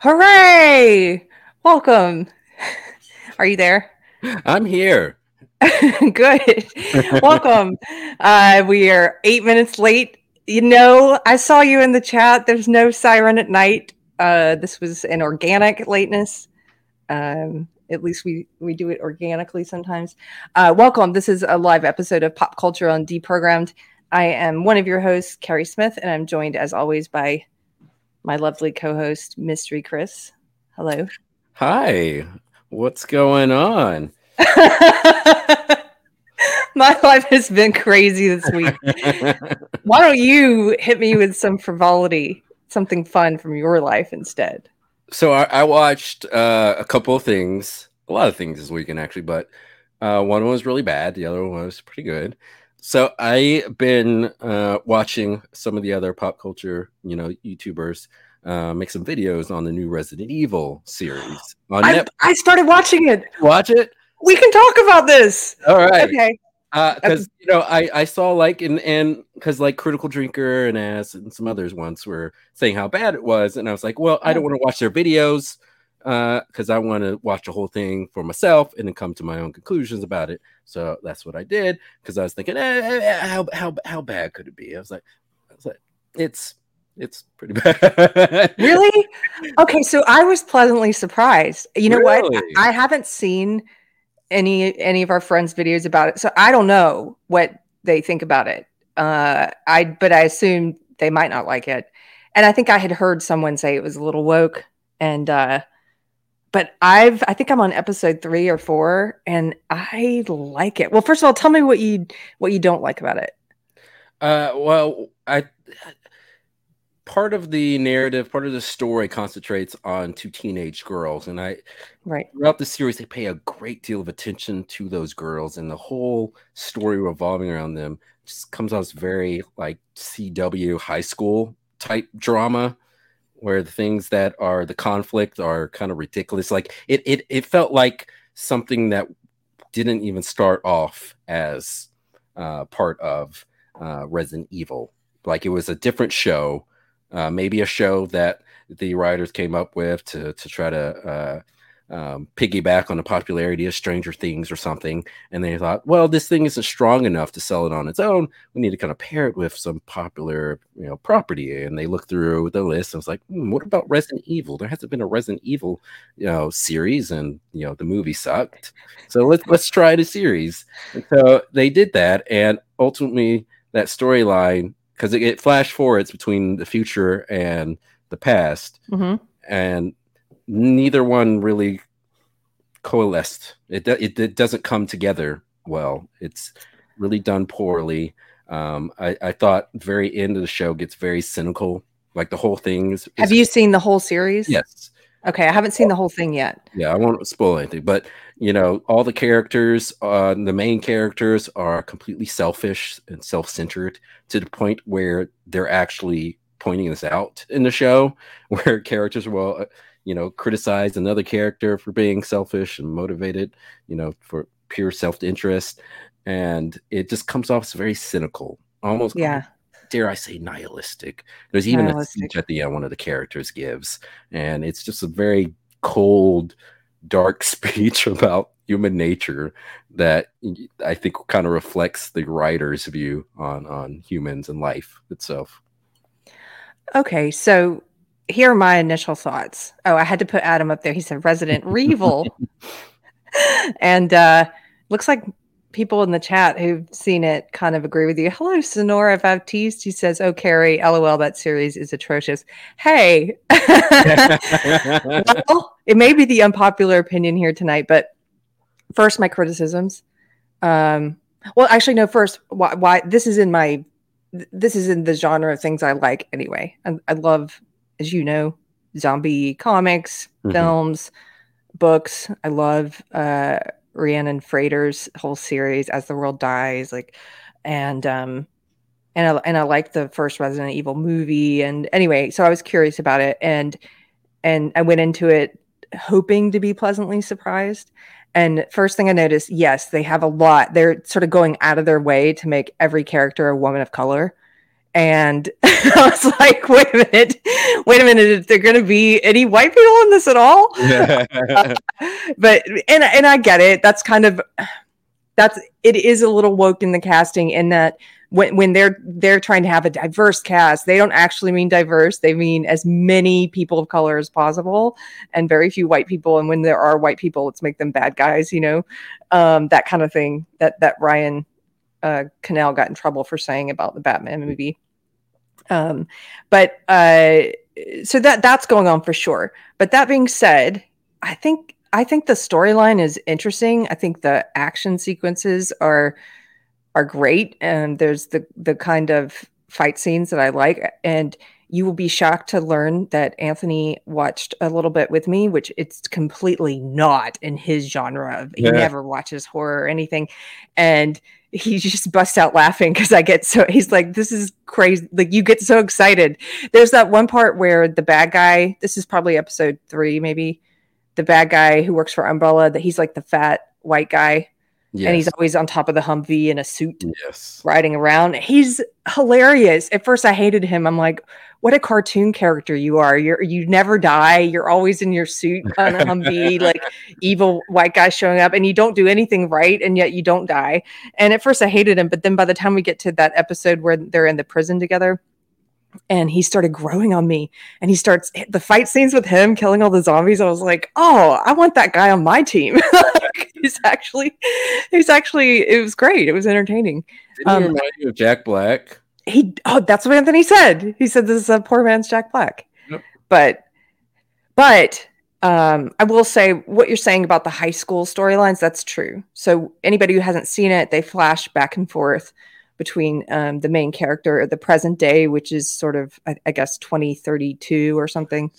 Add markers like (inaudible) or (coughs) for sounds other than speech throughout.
Hooray! Welcome. Are you there? I'm here. (laughs) Good. Welcome. Uh, we are eight minutes late. You know, I saw you in the chat. There's no siren at night. Uh, this was an organic lateness. Um, at least we we do it organically sometimes. Uh, welcome. This is a live episode of Popped Culture on Deprogrammed. I am one of your hosts, Keri Smith, and I'm joined as always by my lovely co-host, Mystery Chris. Hello. Hi. What's going on? (laughs) my life has been crazy this week. (laughs) Why don't you hit me with some frivolity, something fun from your life instead? So I, I watched uh, a couple of things, a lot of things this weekend actually, but uh, one was really bad. The other one was pretty good. So I've been uh, watching some of the other pop culture, you know, YouTubers uh, make some videos on the new Resident Evil series. On I, I started watching it. Watch it. We can talk about this. All right. Okay. Because uh, you know, I I saw like and and because like Critical Drinker and Ass and some others once were saying how bad it was, and I was like, well, I don't want to watch their videos because uh, I want to watch the whole thing for myself and then come to my own conclusions about it. So that's what I did because I was thinking, eh, eh, eh, how how how bad could it be? I was like, I was like, it's it's pretty (laughs) bad. really? Okay, so I was pleasantly surprised. You know really? what? I haven't seen any any of our friends' videos about it, so I don't know what they think about it. Uh, I but I assume they might not like it, and I think I had heard someone say it was a little woke, and uh, but I've I think I'm on episode three or four, and I like it. Well, first of all, tell me what you what you don't like about it. Uh, well, I part of the narrative, part of the story concentrates on two teenage girls, and I right throughout the series they pay a great deal of attention to those girls, and the whole story revolving around them just comes out as very like CW high school type drama, where the things that are the conflict are kind of ridiculous. Like it, it, it felt like something that didn't even start off as uh, part of uh, Resident Evil. Like it was a different show uh, maybe a show that the writers came up with to to try to uh, um, piggyback on the popularity of Stranger Things or something. And they thought, well, this thing isn't strong enough to sell it on its own. We need to kind of pair it with some popular, you know, property. And they looked through the list and was like, hmm, what about Resident Evil? There hasn't been a Resident Evil, you know, series, and you know, the movie sucked. So let's let's try the series. And so they did that, and ultimately that storyline because it, it flash forwards between the future and the past, mm-hmm. and neither one really coalesced. It, it it doesn't come together well. It's really done poorly. Um, I, I thought very end of the show gets very cynical. Like the whole thing is. is Have you seen the whole series? Yes. Okay, I haven't seen the whole thing yet. Yeah, I won't spoil anything, but you know, all the characters, uh, the main characters are completely selfish and self-centered to the point where they're actually pointing this out in the show, (laughs) where characters will, uh, you know, criticize another character for being selfish and motivated, you know, for pure self-interest, and it just comes off as very cynical, almost yeah dare I say, nihilistic. There's even nihilistic. a speech at the end one of the characters gives, and it's just a very cold, dark (laughs) speech about human nature that I think kind of reflects the writer's view on on humans and life itself. Okay, so here are my initial thoughts. Oh, I had to put Adam up there. He said Resident Evil, (laughs) and uh, looks like people in the chat who've seen it kind of agree with you. Hello, Sonora Baptiste. He says, Oh, Keri, lol, that series is atrocious. Hey, (laughs) well, it may be the unpopular opinion here tonight, but first, my criticisms. Um, well, actually, no, first, why, why this is in my, this is in the genre of things I like anyway. I, I love, as you know, zombie comics, mm-hmm. films, books. I love, uh, Rhiannon Frater's whole series, As the World Dies, like, and um, and I, and I like the first Resident Evil movie. And anyway, so I was curious about it, and and I went into it hoping to be pleasantly surprised. And first thing I noticed, yes, they have a lot. They're sort of going out of their way to make every character a woman of color. And (laughs) I was like, wait a minute, wait a minute, is there going to be any white people in this at all? uh, (laughs) (laughs) but and and I get it. That's kind of that's it is a little woke in the casting in that when when they're they're trying to have a diverse cast, they don't actually mean diverse. They mean as many people of color as possible, and very few white people. And when there are white people, let's make them bad guys. You know, um, that kind of thing. That that Ryan uh, Cannell got in trouble for saying about the Batman movie. Um, but uh, so that that's going on for sure. But that being said, I think I think the storyline is interesting. I think the action sequences are are great and there's the the kind of fight scenes that I like and you will be shocked to learn that Anthony watched a little bit with me, which it's completely not in his genre. Of he yeah. never watches horror or anything. And he just busts out laughing because I get so he's like, This is crazy. Like you get so excited. There's that one part where the bad guy, this is probably episode three, maybe, the bad guy who works for Umbrella, that he's like the fat white guy Yes. And he's always on top of the Humvee in a suit, yes, riding around. He's hilarious. At first, I hated him. I'm like, "What a cartoon character you are! You're you never die. You're always in your suit on a Humvee, (laughs) like evil white guy showing up, and you don't do anything right, and yet you don't die." And at first, I hated him, but then by the time we get to that episode where they're in the prison together, and he started growing on me and he starts the fight scenes with him killing all the zombies i was like oh i want that guy on my team (laughs) (laughs) he's actually he's actually it was great. It was entertaining. Didn't um, he remind you of jack black? he oh that's what anthony said. He said this is a poor man's jack black. Yep. but but um, I will say what you're saying about the high school storylines, that's true. So anybody who hasn't seen it, they flash back and forth between um, the main character, the present day, which is sort of, I, I guess, 2032 or something,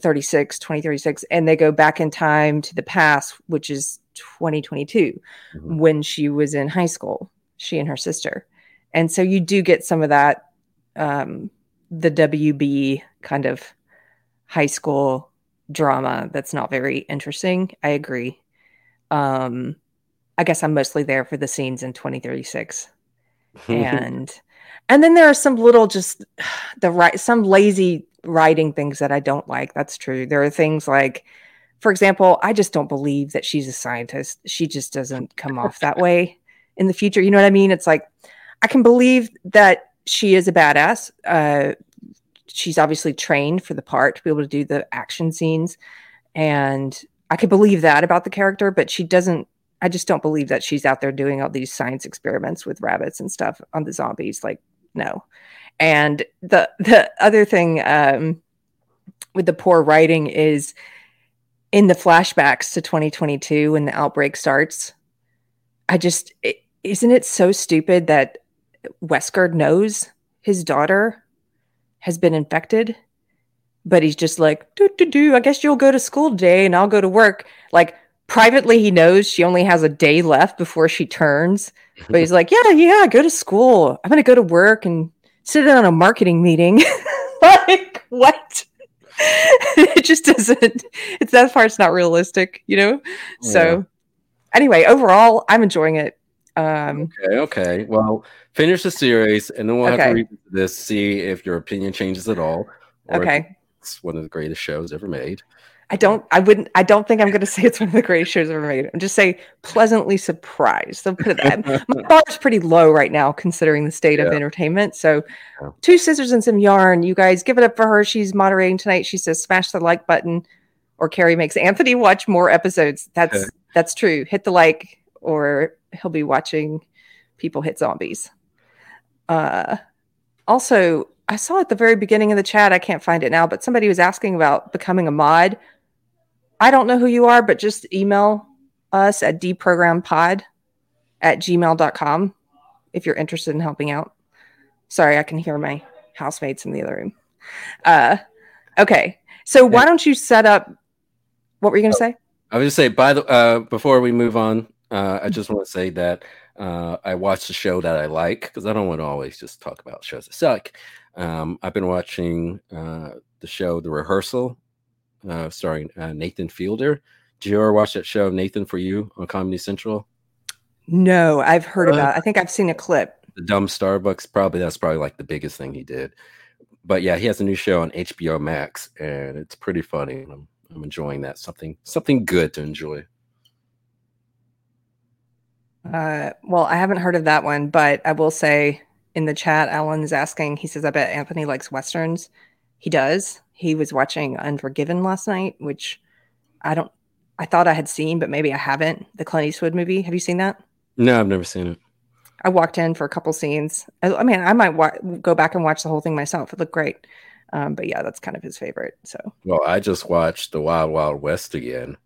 36, 2036. And they go back in time to the past, which is 2022, mm-hmm. when she was in high school, she and her sister. And so you do get some of that, um, the WB kind of high school drama that's not very interesting. I agree. Um, I guess I'm mostly there for the scenes in 2036 (laughs) and and then there are some little just (sighs) the right some lazy writing things that I don't like. That's true. There are things like, for example, I just don't believe that she's a scientist. She just doesn't come off that (laughs) way in the future. You know what I mean? It's like I can believe that she is a badass. Uh, she's obviously trained for the part to be able to do the action scenes, and I could believe that about the character. But she doesn't I just don't believe that she's out there doing all these science experiments with rabbits and stuff on the zombies. Like, no. And the the other thing um, with the poor writing is in the flashbacks to 2022 when the outbreak starts. I just is isn't it so stupid that Wesker knows his daughter has been infected, but he's just like, do do do. I guess you'll go to school today, and I'll go to work. Like privately he knows she only has a day left before she turns but he's like yeah yeah go to school. I'm gonna go to work and sit in on a marketing meeting. (laughs) Like what? (laughs) It just doesn't it's that part's not realistic you know? Yeah. so anyway overall i'm enjoying it. Um okay okay. Well finish the series and then we'll have to read this see if your opinion changes at all okay. it's one of the greatest shows ever made I don't I wouldn't I don't think I'm gonna say it's one of the greatest shows ever made. I'm just say pleasantly surprised. So put it that my (laughs) bar is pretty low right now considering the state yeah. of entertainment. So yeah. two scissors and some yarn. You guys give it up for her. She's moderating tonight. She says smash the like button or Keri makes Anthony watch more episodes. That's that's true. Hit the like or he'll be watching people hit zombies. Uh also I saw at the very beginning of the chat, I can't find it now, but somebody was asking about becoming a mod I don't know who you are, but just email us at deprogrampod at gmail.com if you're interested in helping out. Sorry, I can hear my housemates in the other room. Uh, okay. So why don't you set up what were you going to say? I was just say by the uh, before we move on, uh, I just want to say that uh, I watched a show that I like because I don't want to always just talk about shows that suck. Um, I've been watching uh, the show The Rehearsal uh, starring uh, Nathan Fielder. Did you ever watch that show, Nathan for You, on Comedy Central? No, I've heard uh, about. I think I've seen a clip. the dumb Starbucks. Probably that's probably like the biggest thing he did. But yeah, he has a new show on HBO Max, and it's pretty funny. I'm, I'm enjoying that. Something something good to enjoy. Uh, well, I haven't heard of that one, but I will say in the chat, Alan is asking. He says, "I bet Anthony likes westerns." He does. He was watching Unforgiven last night, which I don't. I thought I had seen, but maybe I haven't. The Clint Eastwood movie. Have you seen that? No, I've never seen it. I walked in for a couple scenes. I, I mean, I might wa- go back and watch the whole thing myself. It looked great. Um, but yeah, that's kind of his favorite. So. Well, I just watched The Wild Wild West again.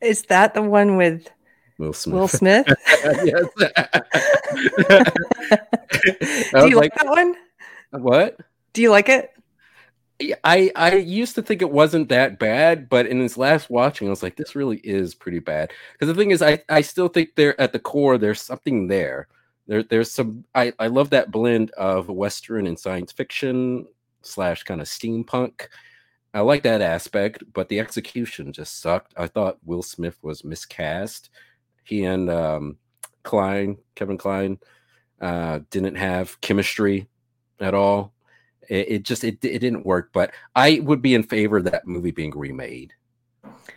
Is that the one with Will Smith? Will Smith? (laughs) yes. (laughs) (laughs) Do you like, like that one? What? Do you like it? I I used to think it wasn't that bad, but in his last watching, I was like, this really is pretty bad. Because the thing is, I I still think there at the core there's something there. There there's some I I love that blend of western and science fiction slash kind of steampunk. I like that aspect, but the execution just sucked. I thought Will Smith was miscast. He and um, Kline, Kevin Kline, uh, didn't have chemistry at all it, it just it, it didn't work. But I would be in favor of that movie being remade,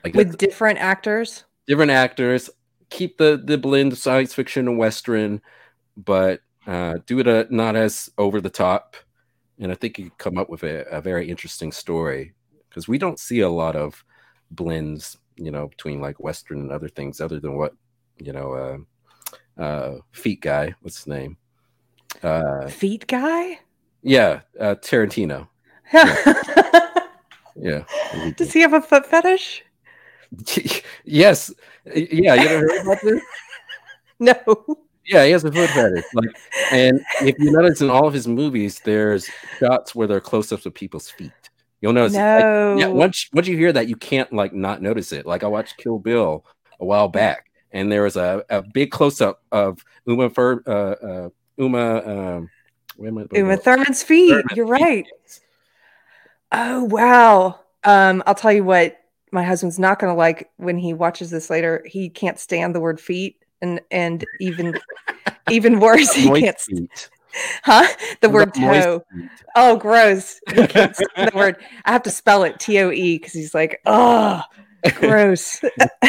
like with different actors. Different actors. Keep the the blend of science fiction and western, but uh, do it a, not as over the top. And I think you could come up with a, a very interesting story because we don't see a lot of blends, you know, between like western and other things, other than what you know, uh, uh, feet guy. What's his name? Uh, feet guy. Yeah, uh, Tarantino. (laughs) yeah. yeah. Does he have a foot fetish? (laughs) yes. Yeah. You ever heard about this? (laughs) no. Yeah, he has a foot fetish. Like, and if you notice in all of his movies, there's shots where they're close-ups of people's feet. You'll notice. No. Like, yeah. Once once you hear that, you can't like not notice it. Like I watched Kill Bill a while back, and there was a, a big close-up of Uma Fur, uh, uh, Uma. Um, Uma Thurman's feet. Thurman's You're right. Oh wow. Um, I'll tell you what my husband's not going to like when he watches this later. He can't stand the word feet, and and even (laughs) even worse, he can't. Feet. Huh? The word toe. Oh, gross. He can't the word. I have to spell it T O E because he's like, oh, gross.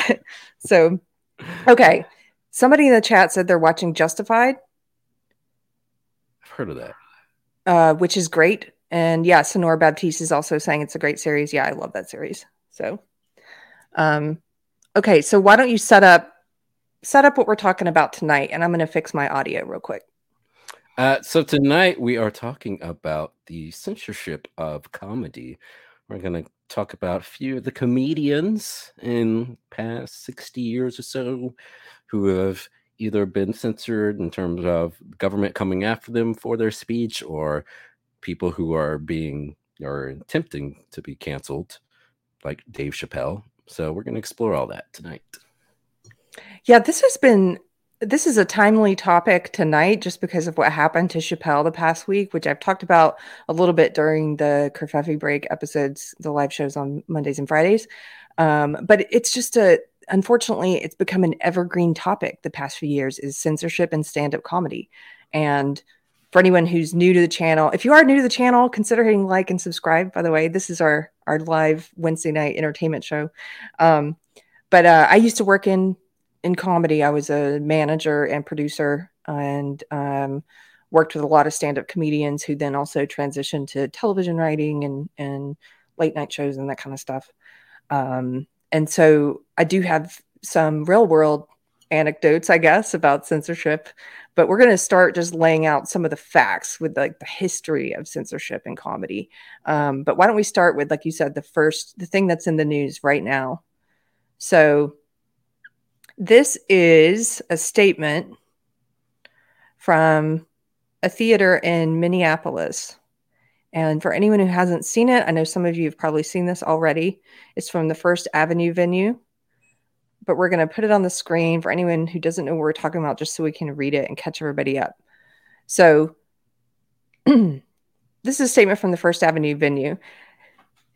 (laughs) so, okay. Somebody in the chat said they're watching Justified heard of that. Uh, which is great. And yeah, Sonora Baptiste is also saying it's a great series. Yeah, I love that series. So, um, okay, so why don't you set up set up what we're talking about tonight, and I'm going to fix my audio real quick. Uh, so tonight we are talking about the censorship of comedy. We're going to talk about a few of the comedians in past 60 years or so who have either been censored in terms of government coming after them for their speech or people who are being or attempting to be canceled, like Dave Chappelle. So we're going to explore all that tonight. Yeah, this has been this is a timely topic tonight just because of what happened to Chappelle the past week, which I've talked about a little bit during the Kerfuffy break episodes, the live shows on Mondays and Fridays. Um, but it's just a unfortunately, it's become an evergreen topic the past few years is censorship and stand-up comedy. And for anyone who's new to the channel, if you are new to the channel, consider hitting like and subscribe. By the way, this is our our live Wednesday night entertainment show. Um, but uh, I used to work in in comedy. I was a manager and producer, and um, worked with a lot of stand-up comedians who then also transitioned to television writing and and late night shows and that kind of stuff. Um, and so I do have some real world anecdotes, I guess, about censorship. But we're going to start just laying out some of the facts with like the history of censorship in comedy. Um, but why don't we start with, like you said, the first, the thing that's in the news right now. So this is a statement from a theater in Minneapolis. And for anyone who hasn't seen it, I know some of you have probably seen this already. It's from the First Avenue venue, but we're going to put it on the screen for anyone who doesn't know what we're talking about, just so we can read it and catch everybody up. So, (clears throat) this is a statement from the First Avenue venue.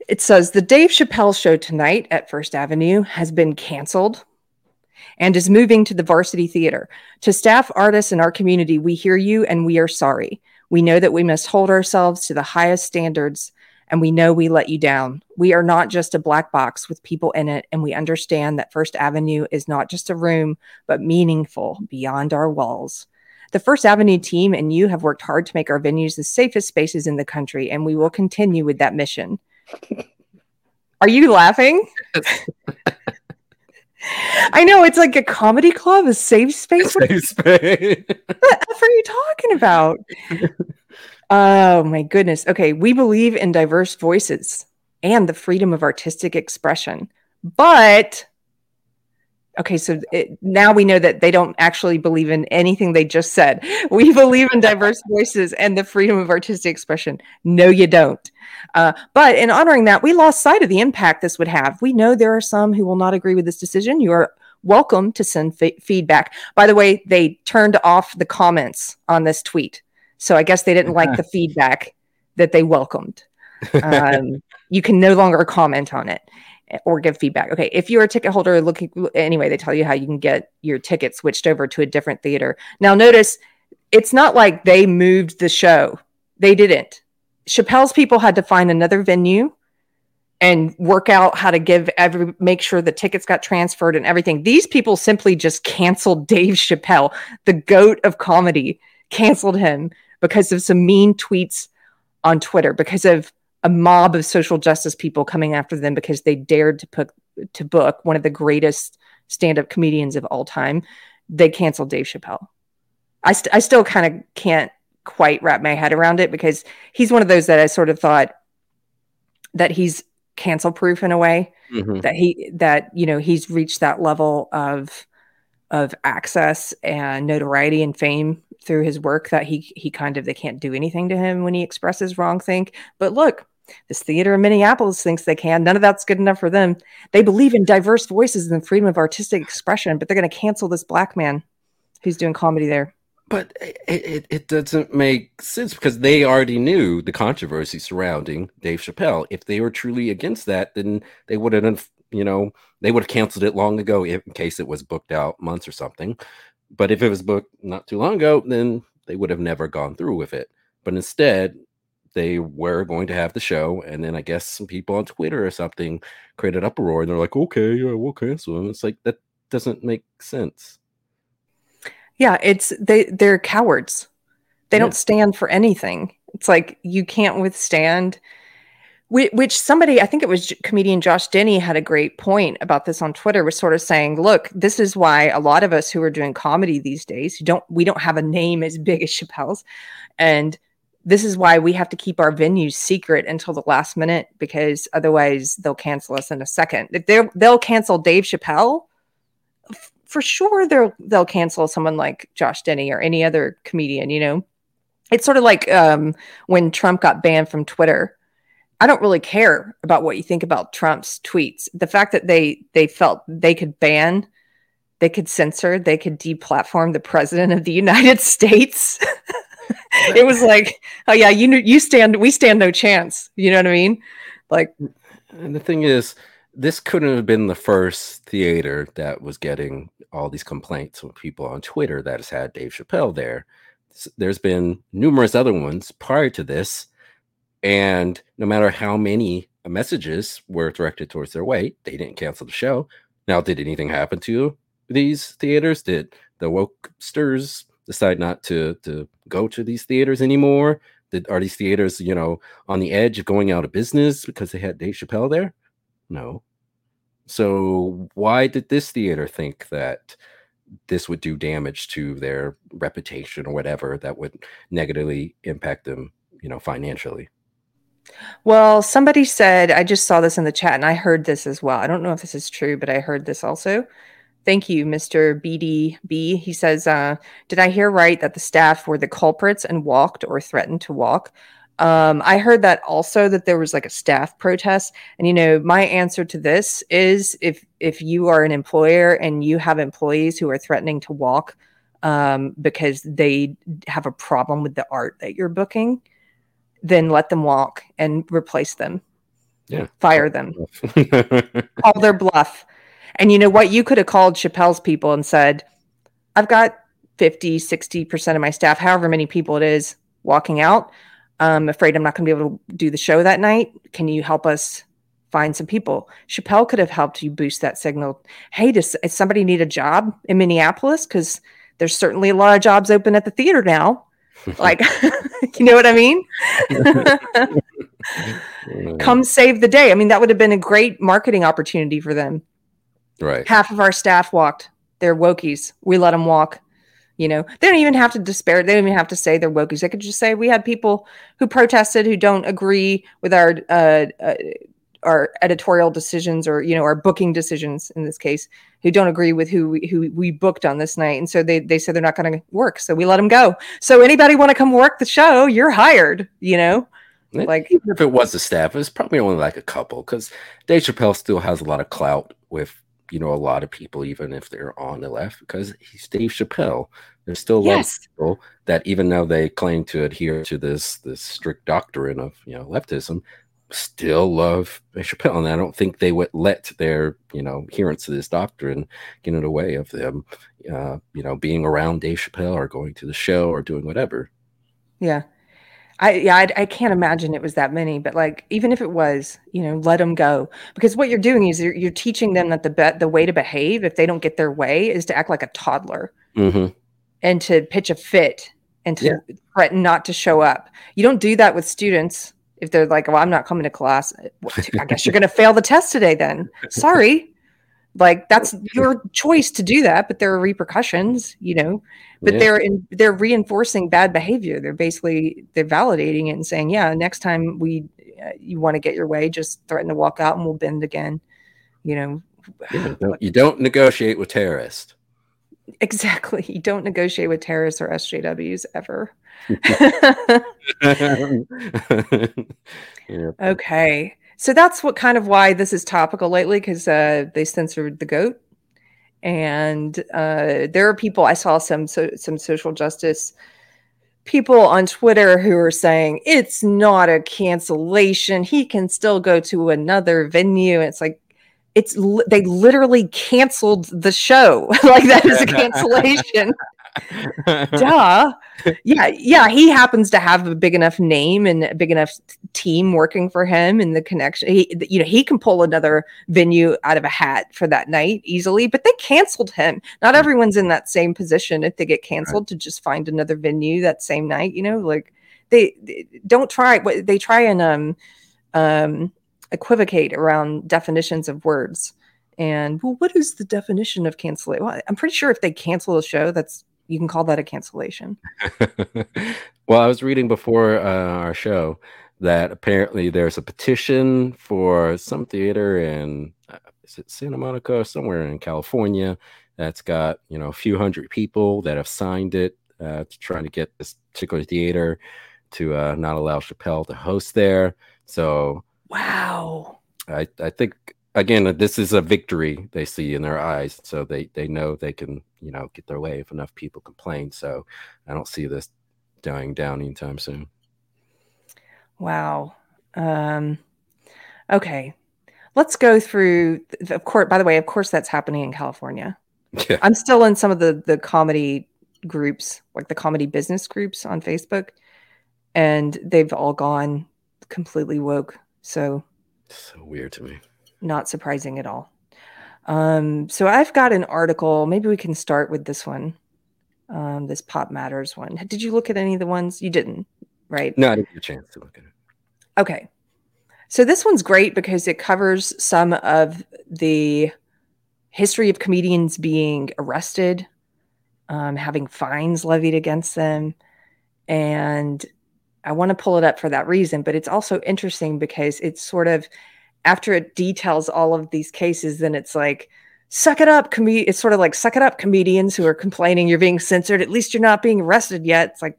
It says The Dave Chappelle show tonight at First Avenue has been canceled. and is moving to the varsity theater. To staff, artists, and our community, we hear you and we are sorry. We know that we must hold ourselves to the highest standards and we know we let you down. We are not just a black box with people in it, and we understand that First Avenue is not just a room, but meaningful beyond our walls. The First Avenue team and you have worked hard to make our venues the safest spaces in the country, and we will continue with that mission. (laughs) Are you laughing? (laughs) I know it's like a comedy club, a safe space. Safe space. (laughs) what are you talking about? Oh my goodness. Okay, we believe in diverse voices and the freedom of artistic expression. But okay, so it, now we know that they don't actually believe in anything they just said. We believe in diverse voices and the freedom of artistic expression. No, you don't. Uh, but in honoring that, we lost sight of the impact this would have. We know there are some who will not agree with this decision. You are welcome to send f- feedback. By the way, they turned off the comments on this tweet. So I guess they didn't like the (laughs) feedback that they welcomed. Um, you can no longer comment on it or give feedback. Okay, if you're a ticket holder looking anyway, they tell you how you can get your ticket switched over to a different theater. Now notice it's not like they moved the show. They didn't. Chappelle's people had to find another venue and work out how to give every make sure the tickets got transferred and everything. These people simply just canceled Dave Chappelle, the goat of comedy, canceled him because of some mean tweets on Twitter, because of a mob of social justice people coming after them because they dared to put to book one of the greatest stand-up comedians of all time. They canceled Dave Chappelle. I, st- I still kind of can't quite wrap my head around it because he's one of those that I sort of thought that he's cancel proof in a way mm-hmm. that he that you know he's reached that level of of access and notoriety and fame through his work that he he kind of they can't do anything to him when he expresses wrong think. But look this theater in minneapolis thinks they can. None of that's good enough for them. They believe in diverse voices and freedom of artistic expression but they're going to cancel this black man who's doing comedy there but it, it, doesn't make sense because they already knew the controversy surrounding Dave Chappelle. If they were truly against that, then they would have, you know, they would have canceled it long ago in case it was booked out months or something. But if it was booked not too long ago, then they would have never gone through with it. But instead, they were going to have the show, and then I guess some people on Twitter or something created uproar, and they're like, "Okay, yeah, we'll cancel them." It's like that doesn't make sense. Yeah, it's they they're cowards. They yeah. don't stand for anything. It's like you can't withstand which somebody i think it was comedian josh denny had a great point about this on twitter was sort of saying look this is why a lot of us who are doing comedy these days who don't we don't have a name as big as chappelle's and this is why we have to keep our venues secret until the last minute because otherwise they'll cancel us in a second they'll cancel dave chappelle for sure they'll they'll cancel someone like Josh Denny or any other comedian, you know. It's sort of like um, when Trump got banned from Twitter. I don't really care about what you think about Trump's tweets. The fact that they they felt they could ban, they could censor, they could deplatform the president of the (laughs) United States. (laughs) it was like, oh yeah, you you stand, we stand no chance. You know what I mean? Like, and the thing is, this couldn't have been the first theater that was getting all these complaints from people on Twitter that has had Dave Chappelle there. There's been numerous other ones prior to this, and no matter how many messages were directed towards their way, they didn't cancel the show. Now, did anything happen to these theaters? Did the wokesters decide not to to go to these theaters anymore? Did are these theaters, you know, on the edge of going out of business because they had Dave Chappelle there? No. So why did this theater think that this would do damage to their reputation or whatever that would negatively impact them, you know, financially? Well, somebody said, I just saw this in the chat and I heard this as well. I don't know if this is true, but I heard this also. Thank you, Mr. BDB. He says, uh, Did I hear right that the staff were the culprits and walked or threatened to walk? Um, I heard that also that there was like a staff protest, and you know, my answer to this is if if you are an employer and you have employees who are threatening to walk um, because they have a problem with the art that you're booking, then let them walk and replace them. Yeah, fire them, (laughs) call their bluff. And you know what? You could have called Chappelle's people and said, I've got 50, 60% of my staff, however many people it is, walking out. I'm afraid I'm not going to be able to do the show that night. Can you help us find some people? Chappelle could have helped you boost that signal. Hey, does, does somebody need a job in Minneapolis? Because there's certainly a lot of jobs open at the theater now. (laughs) like, (laughs) you know what I mean? (laughs) Come save the day. I mean, that would have been a great marketing opportunity for them. Right. Half of our staff walked. They're wokies. We let them walk. You know, they don't even have to despair. They don't even have to say they're wokies. They could just say we had people who protested who don't agree with our uh, uh, our editorial decisions or you know our booking decisions in this case who don't agree with who we, who we booked on this night and so they they said they're not going to work so we let them go so anybody want to come work the show you're hired you know like even if it was the staff it's probably only like a couple because dave chappelle still has a lot of clout with you know a lot of people even if they're on the left because he's dave chappelle there's still a lot yes. of people that even though they claim to adhere to this this strict doctrine of you know leftism still love Chappelle, and I don't think they would let their you know adherence to this doctrine get in the way of them, uh, you know, being around Dave Chappelle or going to the show or doing whatever. Yeah, I yeah I, I can't imagine it was that many, but like even if it was, you know, let them go because what you're doing is you're, you're teaching them that the be- the way to behave if they don't get their way is to act like a toddler mm-hmm. And to pitch a fit and to yeah. threaten not to show up. You don't do that with students if they're like, well, I'm not coming to class, I guess you're going (laughs) to fail the test today then. Sorry. Like that's your choice to do that, but there are repercussions, you know. But yeah. they're in, they're reinforcing bad behavior. They're basically they're validating it and saying, yeah, next time we uh, you want to get your way, just threaten to walk out and we'll bend again. You know. Yeah, (sighs) you don't negotiate with terrorists. Exactly. You don't negotiate with terrorists or SJWs ever. (laughs) yeah. Okay. So that's what kind of why this is topical lately because uh, they censored the goat, and uh, there are people I saw some so, some social justice people on Twitter who are saying it's not a cancellation. He can still go to another venue. It's like it's they literally canceled the show. (laughs) like that is a (laughs) cancellation. Duh. Yeah, yeah. He happens to have a big enough name and a big enough team working for him, and the connection. He, you know, he can pull another venue out of a hat for that night easily. But they canceled him. Not everyone's in that same position if they get canceled right. to just find another venue that same night. You know, like they, they don't try. what They try and um um equivocate around definitions of words. And well, what is the definition of cancellation? Well, I'm pretty sure if they cancel a show, that's you can call that a cancellation. (laughs) well, I was reading before uh, our show that apparently there's a petition for some theater in uh, is it Santa Monica somewhere in California that's got you know a few hundred people that have signed it uh, to try to get this particular theater to uh, not allow Chappelle to host there. So wow, I I think again, this is a victory they see in their eyes, so they they know they can you know get their way if enough people complain. So I don't see this dying down anytime soon. Wow. Um, okay, let's go through. Of course, by the way, of course, that's happening in California. (laughs) Yeah. I'm still in some of the the comedy groups, like the comedy business groups on Facebook, and they've all gone completely woke. So so weird to me not surprising at all. Um, so I've got an article. Maybe we can start with this one, um, this Pop Matters one. Did you look at any of the ones? You didn't, right? No, I didn't get a chance to look at it. Okay. So this one's great because it covers some of the history of comedians being arrested, um, having fines levied against them. And I want to pull it up for that reason, but it's also interesting because it's sort of after it details all of these cases, then it's like, suck it up, com- it's sort of like suck it up, comedians who are complaining you're being censored. At least you're not being arrested yet. It's like,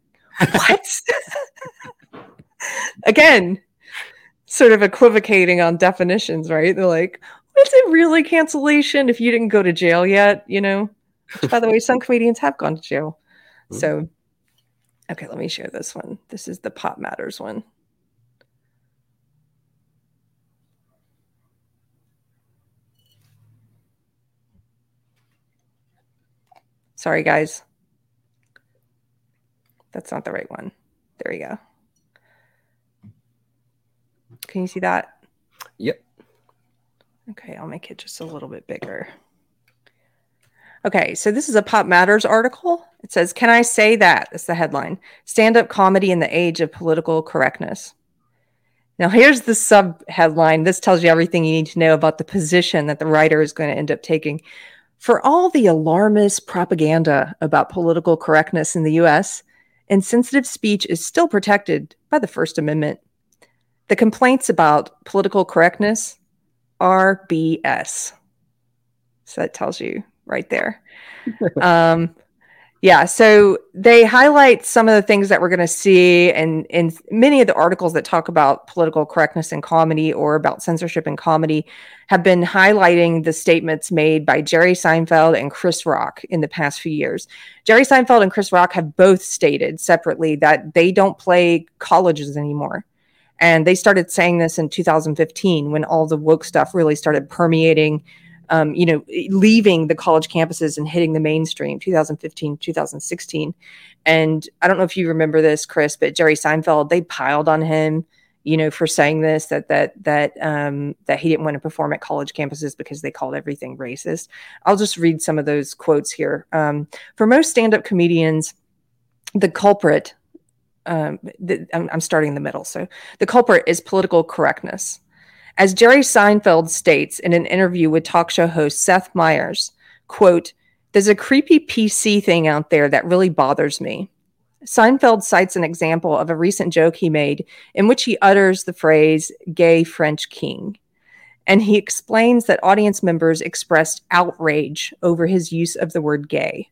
what? (laughs) Again, sort of equivocating on definitions, right? They're like, is it really cancellation if you didn't go to jail yet? You know, Which, by the way, some comedians have gone to jail. Mm-hmm. So, Okay, let me share this one. This is the Pop Matters one. Sorry, guys. That's not the right one. There we go. Can you see that? Yep. Okay, I'll make it just a little bit bigger. Okay, so this is a Pop Matters article. It says, Can I say that? That's the headline Stand up comedy in the age of political correctness. Now, here's the sub headline. This tells you everything you need to know about the position that the writer is going to end up taking. For all the alarmist propaganda about political correctness in the US, insensitive speech is still protected by the First Amendment. The complaints about political correctness are BS. So that tells you right there. um, yeah, so they highlight some of the things that we're going to see and in, in many of the articles that talk about political correctness in comedy or about censorship in comedy have been highlighting the statements made by Jerry Seinfeld and Chris Rock in the past few years. Jerry Seinfeld and Chris Rock have both stated separately that they don't play colleges anymore. And they started saying this in 2015 when all the woke stuff really started permeating um, you know, leaving the college campuses and hitting the mainstream 2015, 2016. And I don't know if you remember this, Chris, but Jerry Seinfeld, they piled on him, you know, for saying this, that, that, that, um, that he didn't want to perform at college campuses because they called everything racist. I'll just read some of those quotes here. Um, for most stand up comedians, the culprit, um, the, I'm, I'm starting in the middle. So the culprit is political correctness. As Jerry Seinfeld states in an interview with talk show host Seth Meyers, quote, there's a creepy PC thing out there that really bothers me. Seinfeld cites an example of a recent joke he made in which he utters the phrase gay French king. And he explains that audience members expressed outrage over his use of the word gay.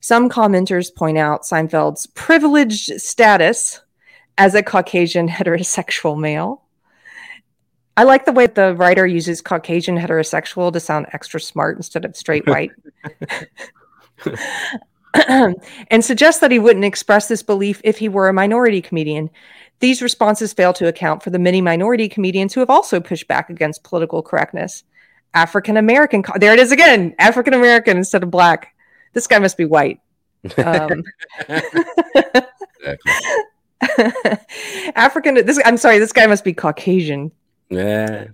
Some commenters point out Seinfeld's privileged status as a Caucasian heterosexual male I like the way the writer uses Caucasian heterosexual to sound extra smart instead of straight white. (laughs) (clears throat) and suggests that he wouldn't express this belief if he were a minority comedian. These responses fail to account for the many minority comedians who have also pushed back against political correctness. African American, there it is again, African American instead of black. This guy must be white. Um, (laughs) (laughs) African, this I'm sorry, this guy must be Caucasian. Yeah.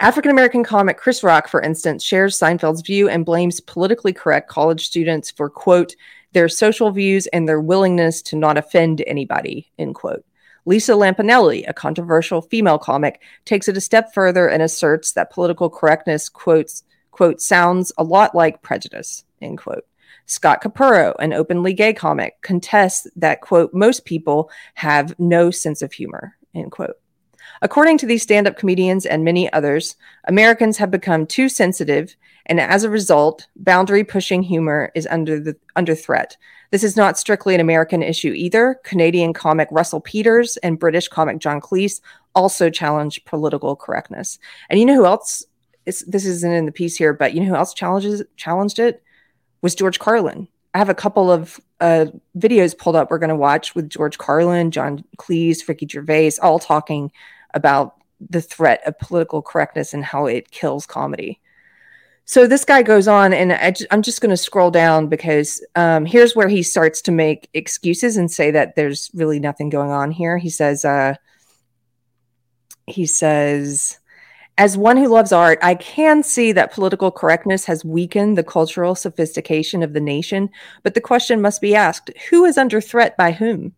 African American comic Chris Rock, for instance, shares Seinfeld's view and blames politically correct college students for, quote, their social views and their willingness to not offend anybody, end quote. Lisa Lampanelli, a controversial female comic, takes it a step further and asserts that political correctness, quotes, quote, sounds a lot like prejudice, end quote. Scott Capurro, an openly gay comic, contests that, quote, most people have no sense of humor, end quote. According to these stand up comedians and many others, Americans have become too sensitive, and as a result, boundary pushing humor is under, the, under threat. This is not strictly an American issue either. Canadian comic Russell Peters and British comic John Cleese also challenge political correctness. And you know who else? Is, this isn't in the piece here, but you know who else challenges challenged it? Was George Carlin. I have a couple of uh, videos pulled up we're going to watch with George Carlin, John Cleese, Ricky Gervais, all talking about the threat of political correctness and how it kills comedy. So this guy goes on, and I am just going to scroll down because um, here's where he starts to make excuses and say that there's really nothing going on here. He says, uh, he says, as one who loves art, I can see that political correctness has weakened the cultural sophistication of the nation, but the question must be asked who is under threat by whom?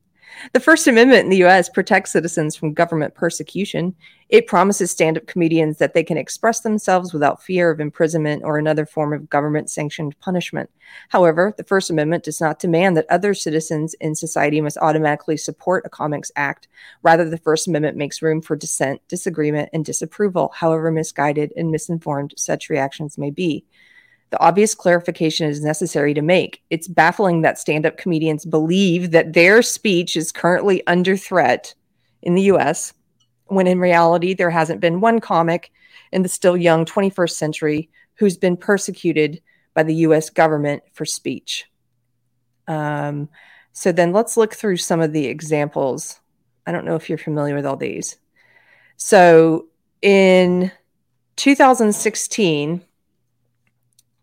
The First Amendment in the US protects citizens from government persecution. It promises stand up comedians that they can express themselves without fear of imprisonment or another form of government sanctioned punishment. However, the First Amendment does not demand that other citizens in society must automatically support a comics act. Rather, the First Amendment makes room for dissent, disagreement, and disapproval, however misguided and misinformed such reactions may be. The obvious clarification is necessary to make. It's baffling that stand up comedians believe that their speech is currently under threat in the US, when in reality, there hasn't been one comic in the still young 21st century who's been persecuted by the US government for speech. Um, so then let's look through some of the examples. I don't know if you're familiar with all these. So in 2016, let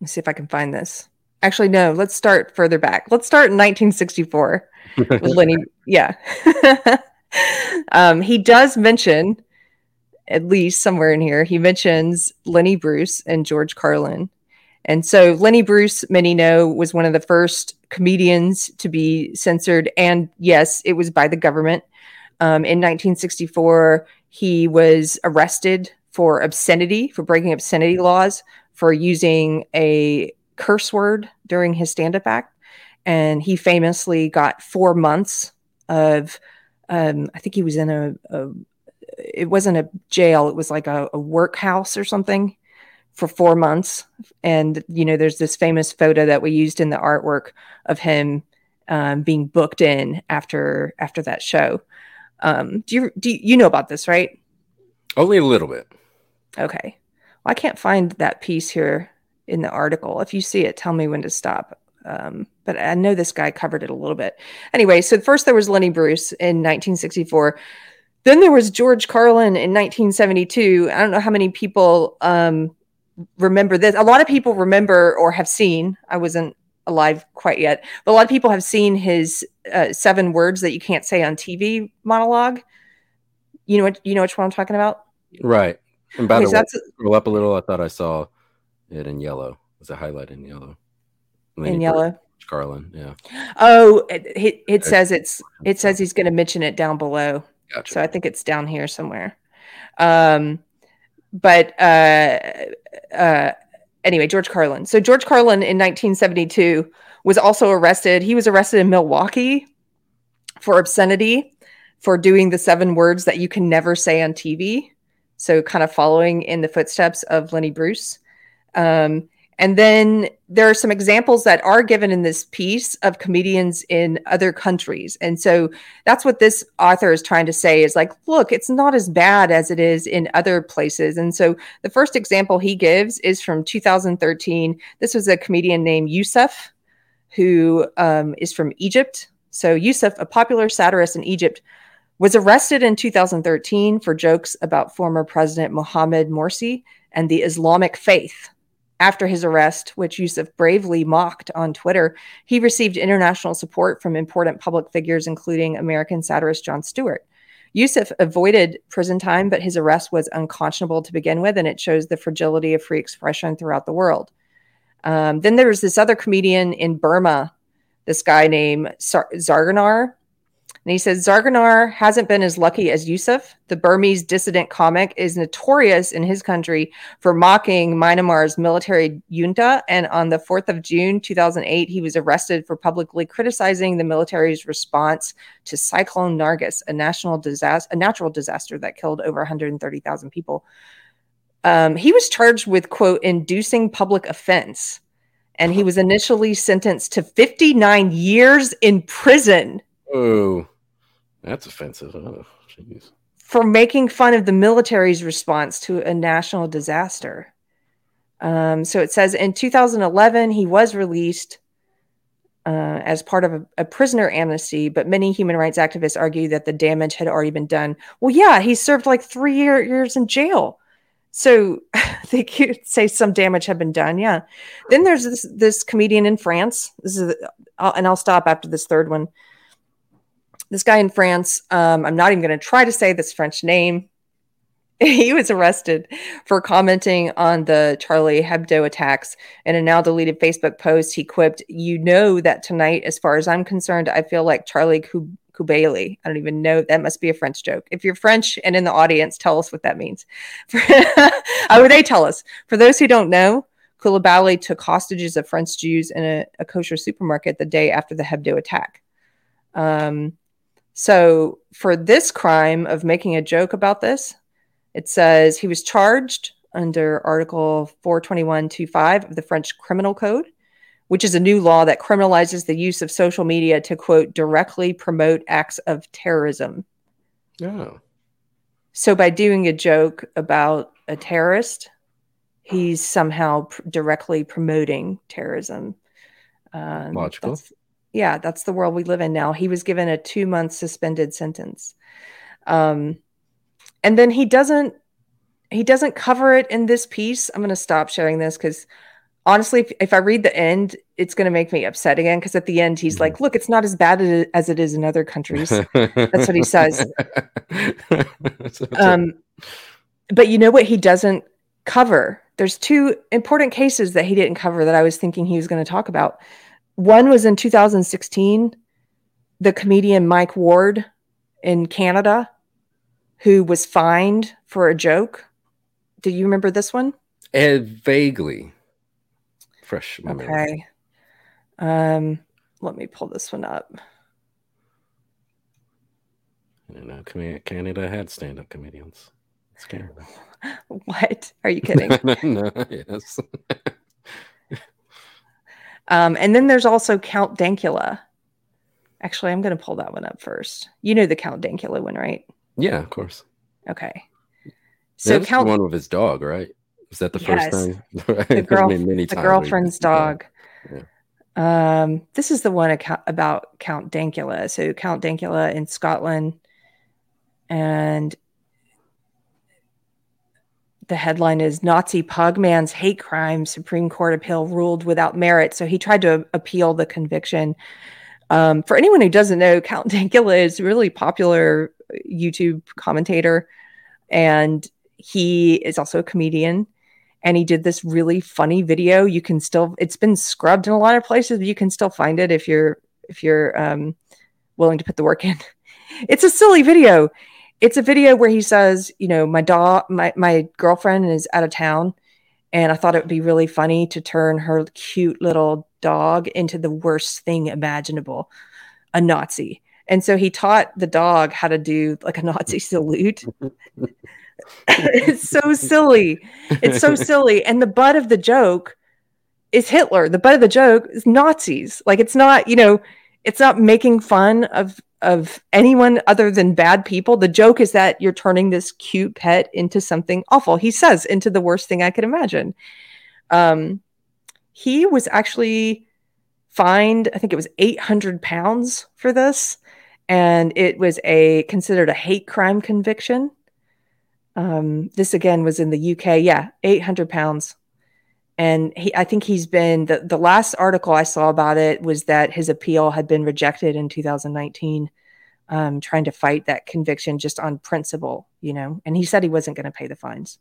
me see if I can find this. Actually, no. Let's start further back. Let's start in 1964 (laughs) with Lenny. Yeah. (laughs) um, he does mention, at least somewhere in here, he mentions Lenny Bruce and George Carlin. And so Lenny Bruce, many know, was one of the first comedians to be censored. And yes, it was by the government. Um, in 1964, he was arrested for obscenity, for breaking obscenity laws, for using a curse word during his stand up act. And he famously got four months of, um, I think he was in a, a, it wasn't a jail, it was like a, a workhouse or something for four months. And, you know, there's this famous photo that we used in the artwork of him um, being booked in after after that show. Um, do you do you, you know about this, right? Only a little bit. Okay. I can't find that piece here in the article. If you see it, tell me when to stop. Um, but I know this guy covered it a little bit. Anyway, so first there was Lenny Bruce in 1964. Then there was George Carlin in 1972. I don't know how many people um, remember this. A lot of people remember or have seen. I wasn't alive quite yet, but a lot of people have seen his uh, seven words that you can't say on TV monologue. You know what? You know which one I'm talking about? Right. And by okay, the so way, scroll up a little. I thought I saw it in yellow. Was a highlight in yellow? In yellow. Carlin, yeah. Oh, it, it says it's it says he's going to mention it down below. Gotcha. So I think it's down here somewhere. Um, but uh, uh, anyway, George Carlin. So George Carlin in 1972 was also arrested. He was arrested in Milwaukee for obscenity, for doing the seven words that you can never say on TV. So kind of following in the footsteps of Lenny Bruce. Um, and then there are some examples that are given in this piece of comedians in other countries. And so that's what this author is trying to say is like, look, it's not as bad as it is in other places. And so the first example he gives is from 2013. This was a comedian named Yusuf, who um, is from Egypt. So Yusuf, a popular satirist in Egypt, was arrested in 2013 for jokes about former President Mohamed Morsi and the Islamic faith. After his arrest, which Yusuf bravely mocked on Twitter, he received international support from important public figures, including American satirist Jon Stewart. Yusuf avoided prison time, but his arrest was unconscionable to begin with, and it shows the fragility of free expression throughout the world. Um, then there was this other comedian in Burma, this guy named Zarganar, and he says Zarganar hasn't been as lucky as Yusuf. The Burmese dissident comic is notorious in his country for mocking Myanmar's military junta. And on the 4th of June, 2008, he was arrested for publicly criticizing the military's response to Cyclone Nargis, a national disaster, a natural disaster that killed over 130,000 people. Um, he was charged with, quote, inducing public offense. And he was initially sentenced to 59 years in prison. Oh. That's offensive. Oh, jeez. For making fun of the military's response to a national disaster. Um, so it says in 2011, he was released uh, as part of a, a, prisoner amnesty, but many human rights activists argue that the damage had already been done. Well, yeah, he served like three year, years in jail. So (laughs) they could say some damage had been done. Yeah. Then there's this, this comedian in France. This is, I'll, and I'll stop after this third one this guy in France, um, I'm not even going to try to say this French name. (laughs) he was arrested for commenting on the Charlie Hebdo attacks. In a now deleted Facebook post, he quipped, You know that tonight, as far as I'm concerned, I feel like Charlie Coulibaly. I don't even know. That must be a French joke. If you're French and in the audience, tell us what that means. How (laughs) would they tell us? For those who don't know, Coulibaly took hostages of French Jews in a, a kosher supermarket the day after the Hebdo attack. Um, so, for this crime of making a joke about this, it says he was charged under Article 421.25 of the French Criminal Code, which is a new law that criminalizes the use of social media to, quote, directly promote acts of terrorism. Oh. So, by doing a joke about a terrorist, he's somehow pr- directly promoting terrorism. Um, Logical yeah, that's the world we live in now. He was given a two month suspended sentence. Um, and then he doesn't he doesn't cover it in this piece. I'm going to stop sharing this because honestly, if, if I read the end, it's going to make me upset again because at the end he's like, "Look, it's not as bad as it is in other countries." That's what he says. (laughs) um, but you know what he doesn't cover? There's two important cases that he didn't cover that I was thinking he was going to talk about. One was in 2016, the comedian Mike Ward in Canada, who was fined for a joke. Do you remember this one? And vaguely fresh memory. Okay. Um, let me pull this one up. You know, Canada had stand-up comedians. It's Canada. (laughs) what? Are you kidding? (laughs) no, yes. (laughs) um, and then there's also Count Dankula. Actually, I'm going to pull that one up first. You know the Count Dankula one, right? Yeah, of course. Okay. So yeah, Count the one with his dog, right? Is that the yes. first (laughs) thing? the, girl, the girlfriend's dog. Yeah. Um, this is the one about Count Dankula. So Count Dankula in Scotland, and the headline is Nazi Pugman's hate crime Supreme Court appeal ruled without merit. So he tried to appeal the conviction. Um, for anyone who doesn't know, Count (laughs) Dankula is a really popular YouTube commentator, and he is also a comedian and he did this really funny video you can still it's been scrubbed in a lot of places but you can still find it if you're if you're um, willing to put the work in (laughs) it's a silly video it's a video where he says you know my dog my, my girlfriend is out of town and i thought it would be really funny to turn her cute little dog into the worst thing imaginable a nazi and so he taught the dog how to do like a nazi salute (laughs) it's so silly. It's so silly. And the butt of the joke is Hitler. The butt of the joke is Nazis. Like it's not, you know, it's not making fun of of anyone other than bad people. The joke is that you're turning this cute pet into something awful. He says into the worst thing I could imagine. Um, he was actually fined, I think it was 800 pounds for this. And it was a considered a hate crime conviction. Um, this again was in the UK. Yeah, 800 pounds. And he, I think he's been the, the last article I saw about it was that his appeal had been rejected in 2019, um, trying to fight that conviction just on principle, you know. And he said he wasn't going to pay the fines.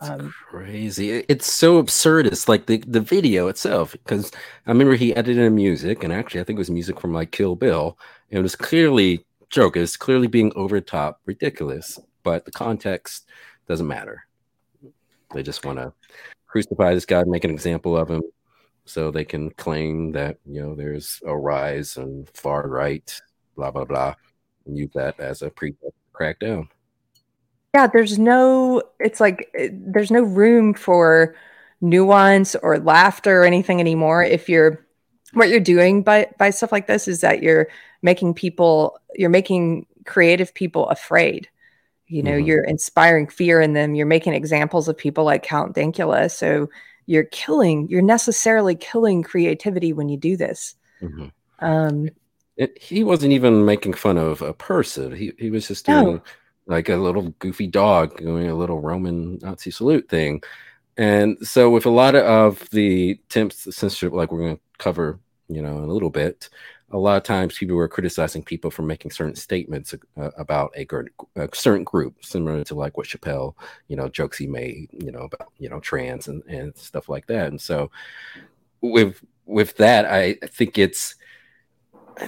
That's um, crazy. It's so absurd. It's like the, the video itself, because I remember he edited music, and actually, I think it was music from like Kill Bill. And it was clearly joke. It's clearly being over top, ridiculous but the context doesn't matter. They just want to crucify this guy, make an example of him, so they can claim that you know there's a rise and far right, blah blah blah, and use that as a pretext to crack down. Yeah, there's no. It's like there's no room for nuance or laughter or anything anymore. If you're what you're doing by by stuff like this is that you're making people, you're making creative people afraid you know mm-hmm. you're inspiring fear in them you're making examples of people like count dankula so you're killing you're necessarily killing creativity when you do this mm-hmm. um it, he wasn't even making fun of a person he, he was just doing no. like a little goofy dog doing a little roman nazi salute thing and so with a lot of the attempts censorship like we're going to cover you know in a little bit a lot of times people were criticizing people for making certain statements uh, about a, a, certain group, similar to like what Chappelle, you know, jokes he made, you know, about you know trans and, and stuff like that. And so with with that, I think it's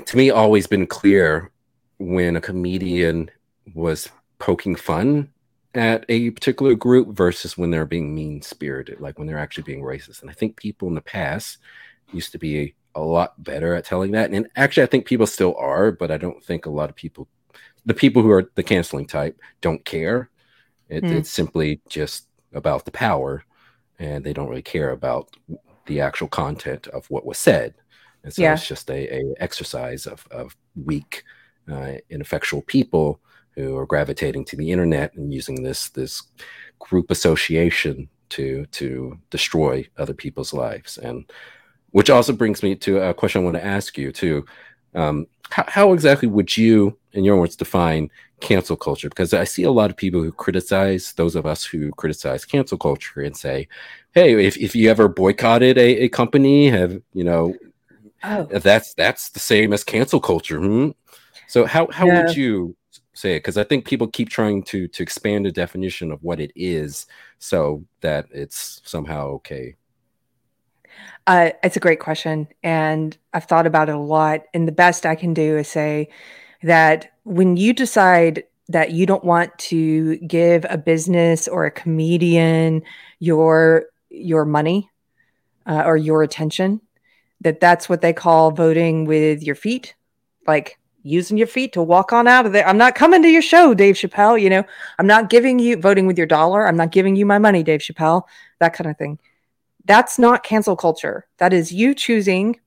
to me always been clear when a comedian was poking fun at a particular group versus when they're being mean spirited, like when they're actually being racist. And I think people in the past used to be a lot better at telling that. And actually, I think people still are, but I don't think a lot of people, the people who are the canceling type, don't care. It, mm. It's simply just about the power, and they don't really care about the actual content of what was said. And so yeah. it's just a, a exercise of, of weak, uh, ineffectual people who are gravitating to the internet and using this this group association to to destroy other people's lives. And which also brings me to a question I want to ask you too. Um, how, how, exactly would you, in your words, define cancel culture? Because I see a lot of people who criticize those of us who criticize cancel culture and say, hey, if, if you ever boycotted a, a company, have you know, Oh, that's that's the same as cancel culture. Hmm? So how how Yeah. would you say it? Because I think people keep trying to to expand the definition of what it is so that it's somehow okay. Uh, it's a great question. And I've thought about it a lot. And the best I can do is say that when you decide that you don't want to give a business or a comedian your your money uh, or your attention, that that's what they call voting with your feet, like using your feet to walk on out of there. I'm not coming to your show, Dave Chappelle. You know, I'm not giving you voting with your dollar. I'm not giving you my money, Dave Chappelle. That kind of thing. That's not cancel culture. That is you choosing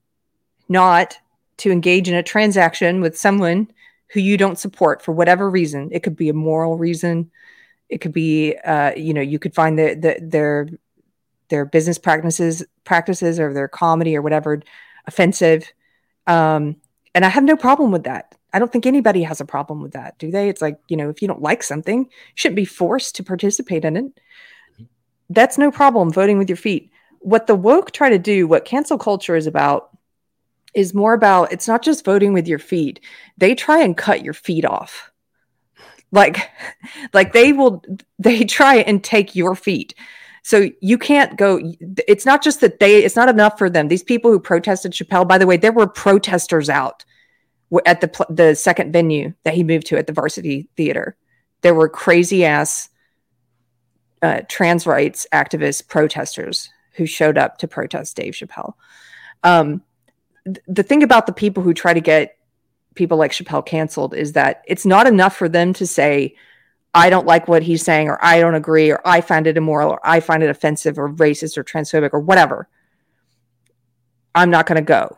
not to engage in a transaction with someone who you don't support for whatever reason. It could be a moral reason. It could be, uh, you know, you could find the, the, their their business practices practices or their comedy or whatever offensive. Um, and I have no problem with that. I don't think anybody has a problem with that, do they? It's like, you know, if you don't like something, you shouldn't be forced to participate in it. That's no problem voting with your feet. What the woke try to do, what cancel culture is about, is more about it's not just voting with your feet. They try and cut your feet off. Like (laughs) like they will they try and take your feet. So you can't go it's not just that they it's not enough for them. These people who protested Chappelle by the way, there were protesters out at the the second venue that he moved to at the Varsity Theater. There were crazy ass uh, trans rights activist protesters who showed up to protest Dave Chappelle. Um, th- the thing about the people who try to get people like Chappelle canceled is that it's not enough for them to say, I don't like what he's saying, or I don't agree, or I find it immoral, or I find it offensive, or racist, or transphobic, or whatever. I'm not going to go.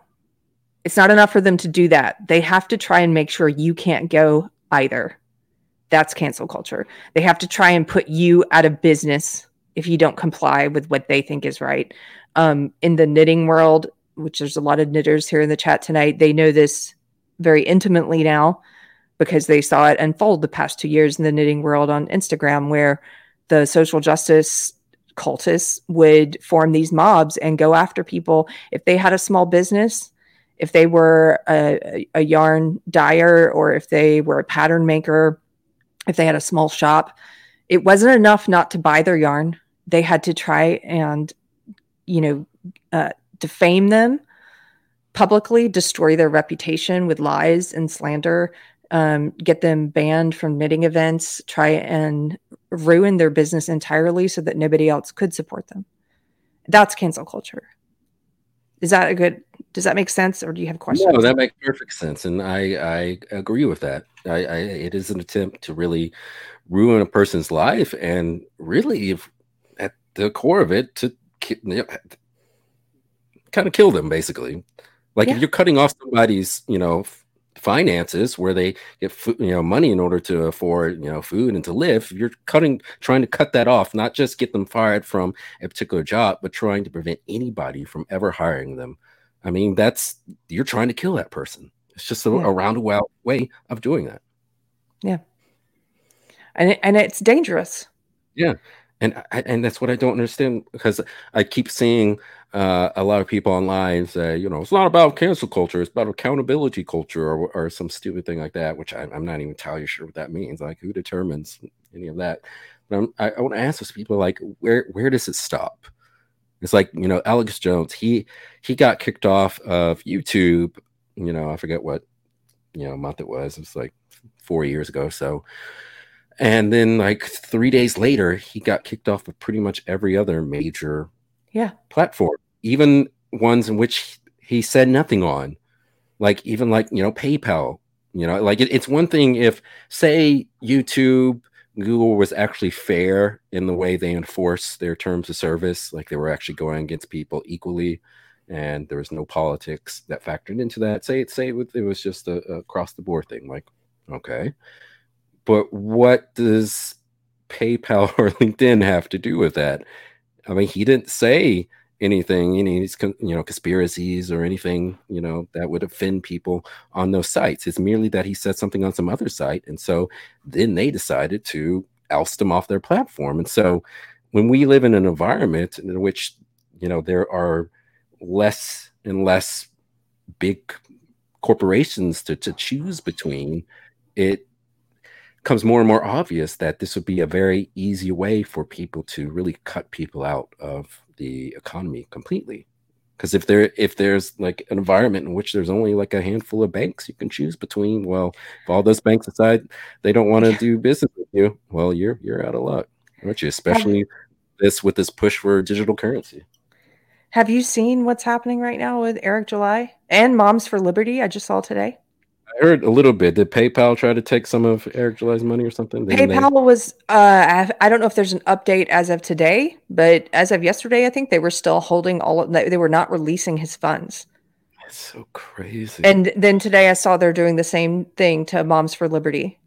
It's not enough for them to do that. They have to try and make sure you can't go either. That's cancel culture. They have to try and put you out of business if you don't comply with what they think is right. Um, in the knitting world, which there's a lot of knitters here in the chat tonight, they know this very intimately now because they saw it unfold the past two years in the knitting world on Instagram, where the social justice cultists would form these mobs and go after people if they had a small business if they were a, a yarn dyer or if they were a pattern maker if they had a small shop it wasn't enough not to buy their yarn they had to try and you know uh, defame them publicly destroy their reputation with lies and slander um, get them banned from knitting events try and ruin their business entirely so that nobody else could support them. That's cancel culture. Is that a good does that make sense or do you have questions? No, that makes perfect sense, and I I agree with that. I, I it is an attempt to really ruin a person's life, and really, if, the core of it, to you know, kind of kill them, basically. Like Yeah. if you're cutting off somebody's, you know, finances where they get food, you know, money in order to afford, you know, food and to live. You're cutting, trying to cut that off, not just get them fired from a particular job, but trying to prevent anybody from ever hiring them. I mean, that's you're trying to kill that person. It's just a, Yeah. a roundabout way of doing that. Yeah. And, it, and it's dangerous and and that's what I don't understand because I keep seeing uh, a lot of people online say, you know, it's not about cancel culture, it's about accountability culture or, or some stupid thing like that, which I, I'm not even entirely sure what that means. Like, who determines any of that? But I'm, I, I want to ask those people, like, where where does it stop? It's like you know, Alex Jones, he he got kicked off of YouTube. You know, I forget what you know month it was. It was like four years ago. So and then, like three days later, he got kicked off of pretty much every other major Yeah. platform, even ones in which he said nothing on, like even like you know PayPal. You know, like it, it's one thing if say YouTube, Google was actually fair in the way they enforce their terms of service, like they were actually going against people equally, and there was no politics that factored into that. Say it, say it, was- just a, a across the board thing, like okay but what does PayPal (laughs) or LinkedIn have to do with that? I mean, he didn't say anything, any you know, conspiracies or anything, you know, that would offend people on those sites. It's merely that he said something on some other site, and so then they decided to oust him off their platform. And so, when we live in an environment in which you know there are less and less big corporations to, to choose between, it becomes more and more obvious that this would be a very easy way for people to really cut people out of the economy completely because if there if there's like an environment in which there's only like a handful of banks you can choose between well if all those banks decide they don't want to do business with you well you're you're out of luck aren't you especially this with this push for digital currency have you seen what's happening right now with Eric July and Moms for Liberty? I just saw today. I heard a little bit. Did PayPal try to take some of Eric July's money or something? Didn't PayPal they... was. Uh, I don't know if there's an update as of today, but as of yesterday, I think they were still holding all. Of, they were not releasing his funds. That's so crazy. And then today, I saw they're doing the same thing to Moms for Liberty.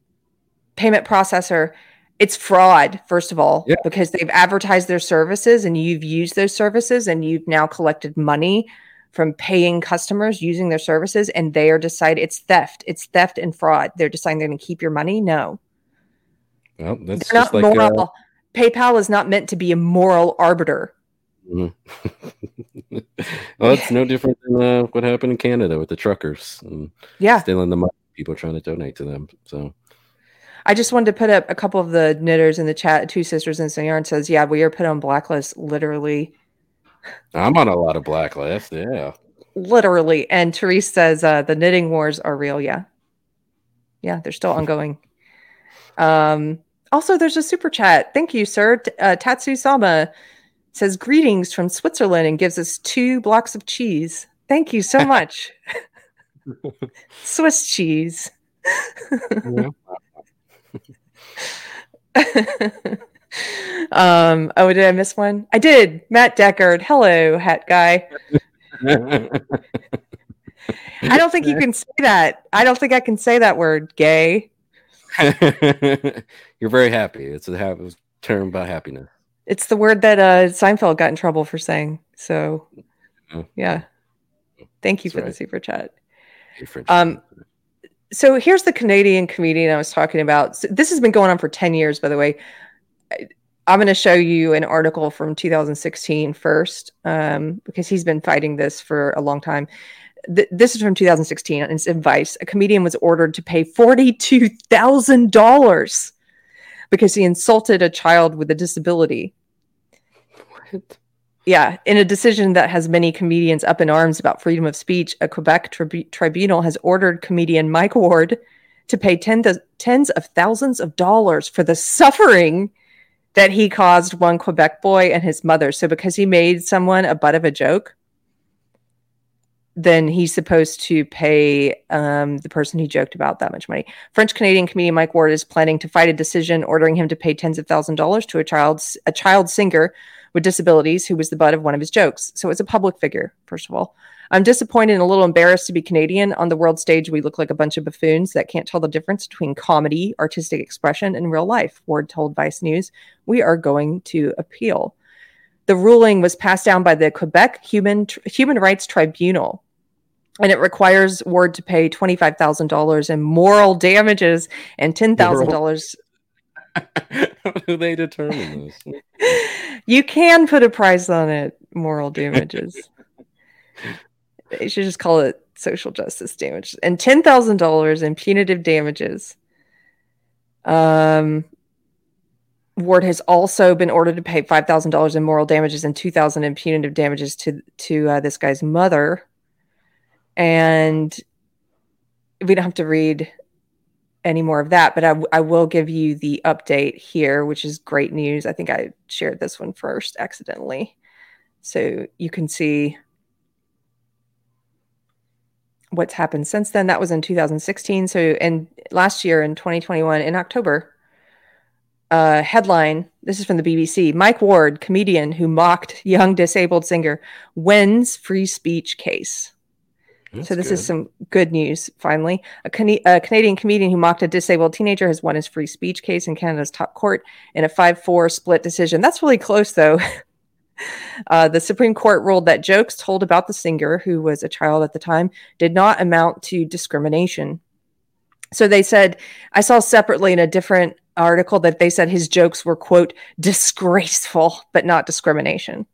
Payment processor it's fraud first of all yeah. because they've advertised their services and you've used those services and you've now collected money from paying customers using their services and they are deciding it's theft it's theft and fraud they're deciding they're going to keep your money no well that's they're not like, moral paypal is not meant to be a moral arbiter mm-hmm. (laughs) well it's no different than uh, what happened in canada with the truckers yeah stealing the money people trying to donate to them so I just wanted to put up a couple of the knitters in the chat. Two sisters in St. Yarn says, "Yeah, we are put on blacklist, literally." I'm on a lot of blacklist. Yeah, literally. And Therese says uh, the knitting wars are real. Yeah, yeah, they're still (laughs) ongoing. Um, also, there's a super chat. Thank you, sir. T- uh, Tatsu Sama says greetings from Switzerland and gives us two blocks of cheese. Thank you so (laughs) much. (laughs) Swiss cheese. Um, oh, did I miss one? I did. Matt Deckard. Hello, hat guy. (laughs) I don't think you can say that. I don't think I can say that word, gay. (laughs) You're very happy. It's a term about happiness. It's the word that uh, Seinfeld got in trouble for saying. So, oh. yeah. Thank you That's for right. the super chat. Um, so here's the Canadian comedian I was talking about. So this has been going on for 10 years, by the way. I'm going to show you an article from 2016 first, um, because he's been fighting this for a long time. Th- this is from 2016 and it's advice. A comedian was ordered to pay $42,000 because he insulted a child with a disability. What? Yeah, in a decision that has many comedians up in arms about freedom of speech, a Quebec tri- tribunal has ordered comedian Mike Ward to pay ten th- tens of thousands of dollars for the suffering that he caused one Quebec boy and his mother. So, because he made someone a butt of a joke, then he's supposed to pay um, the person he joked about that much money. French Canadian comedian Mike Ward is planning to fight a decision ordering him to pay tens of thousands of dollars to a child a child singer with disabilities who was the butt of one of his jokes. So it's a public figure, first of all. I'm disappointed and a little embarrassed to be Canadian. On the world stage, we look like a bunch of buffoons that can't tell the difference between comedy, artistic expression, and real life. Ward told Vice News, We are going to appeal. The ruling was passed down by the Quebec Human, Human Rights Tribunal, and it requires Ward to pay $25,000 in moral damages and $10,000 (laughs) How do they determine this? (laughs) you can put a price on it, moral damages. (laughs) they should just call it social justice damage and ten thousand dollars in punitive damages. Um, Ward has also been ordered to pay five thousand dollars in moral damages and two thousand in punitive damages to to uh, this guy's mother. And we don't have to read any more of that, but I, I will give you the update here, which is great news. I think I shared this one first accidentally. So you can see what's happened since then. That was in 2016. So, and last year in 2021, in October, uh, headline this is from the BBC Mike Ward, comedian who mocked young disabled singer, wins free speech case. That's so this good. is some good news. Finally, a, Can- a, Canadian comedian who mocked a disabled teenager has won his free speech case in Canada's top court in a five-four split decision. That's really close, though. (laughs) uh, the Supreme Court ruled that jokes told about the singer, who was a child at the time, did not amount to discrimination. So they said, I saw separately in a different article that they said his jokes were quote disgraceful but not discrimination.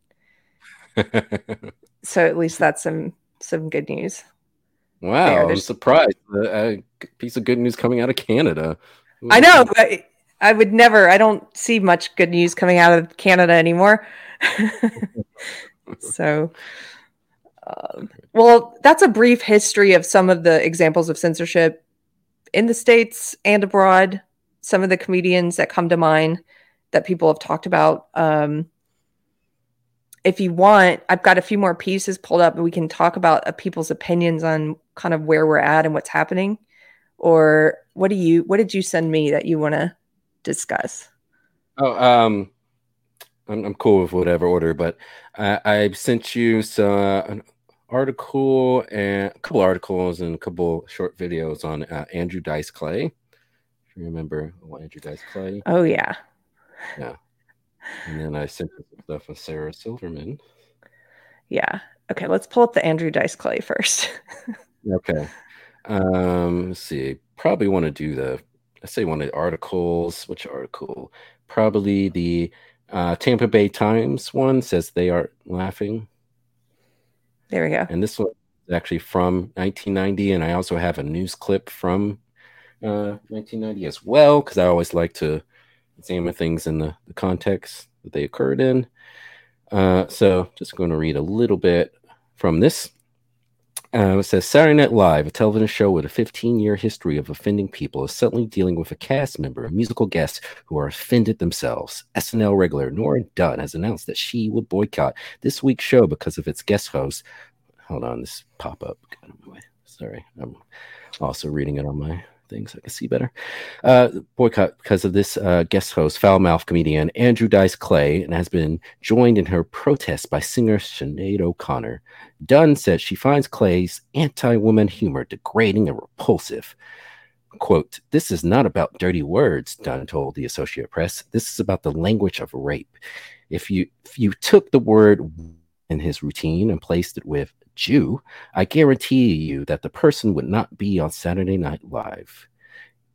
(laughs) so at least that's some some good news. Wow, there. I'm surprised. a piece of good news coming out of Canada. I know. I, I would never. I don't see much good news coming out of Canada anymore. (laughs) so, um, well, that's a brief history of some of the examples of censorship in the states and abroad. Some of the comedians that come to mind that people have talked about. Um, if you want, I've got a few more pieces pulled up, and we can talk about uh, people's opinions on kind of where we're at and what's happening. Or what do you? What did you send me that you want to discuss? Oh, um, I'm, I'm cool with whatever order, but I, I sent you some an article and a couple articles and a couple short videos on uh, Andrew Dice Clay. If you remember Andrew Dice Clay. Oh yeah. Yeah. And then I sent stuff with Sarah Silverman. Yeah. Okay, let's pull up the Andrew Dice Clay first. (laughs) okay. Um, let's see. Probably want to do the I say one of the articles. Which article? Probably the uh, Tampa Bay Times one says they are laughing. There we go. And this one is actually from 1990, and I also have a news clip from uh, 1990 as well because I always like to examine things in the, the context that they occurred in. Uh, so, just going to read a little bit from this. Uh, it says Saturday Night Live, a television show with a 15 year history of offending people, is suddenly dealing with a cast member, a musical guest, who are offended themselves. SNL regular Nora Dunn has announced that she will boycott this week's show because of its guest host. Hold on, this pop up. Sorry, I'm also reading it on my things I can see better. Uh, boycott because of this uh, guest host, foul mouth comedian Andrew Dice Clay, and has been joined in her protest by singer Sinead O'Connor. Dunn says she finds Clay's anti woman humor degrading and repulsive. Quote, this is not about dirty words, Dunn told the Associated Press. This is about the language of rape. If you if you took the word in his routine and placed it with Jew, I guarantee you that the person would not be on Saturday Night Live.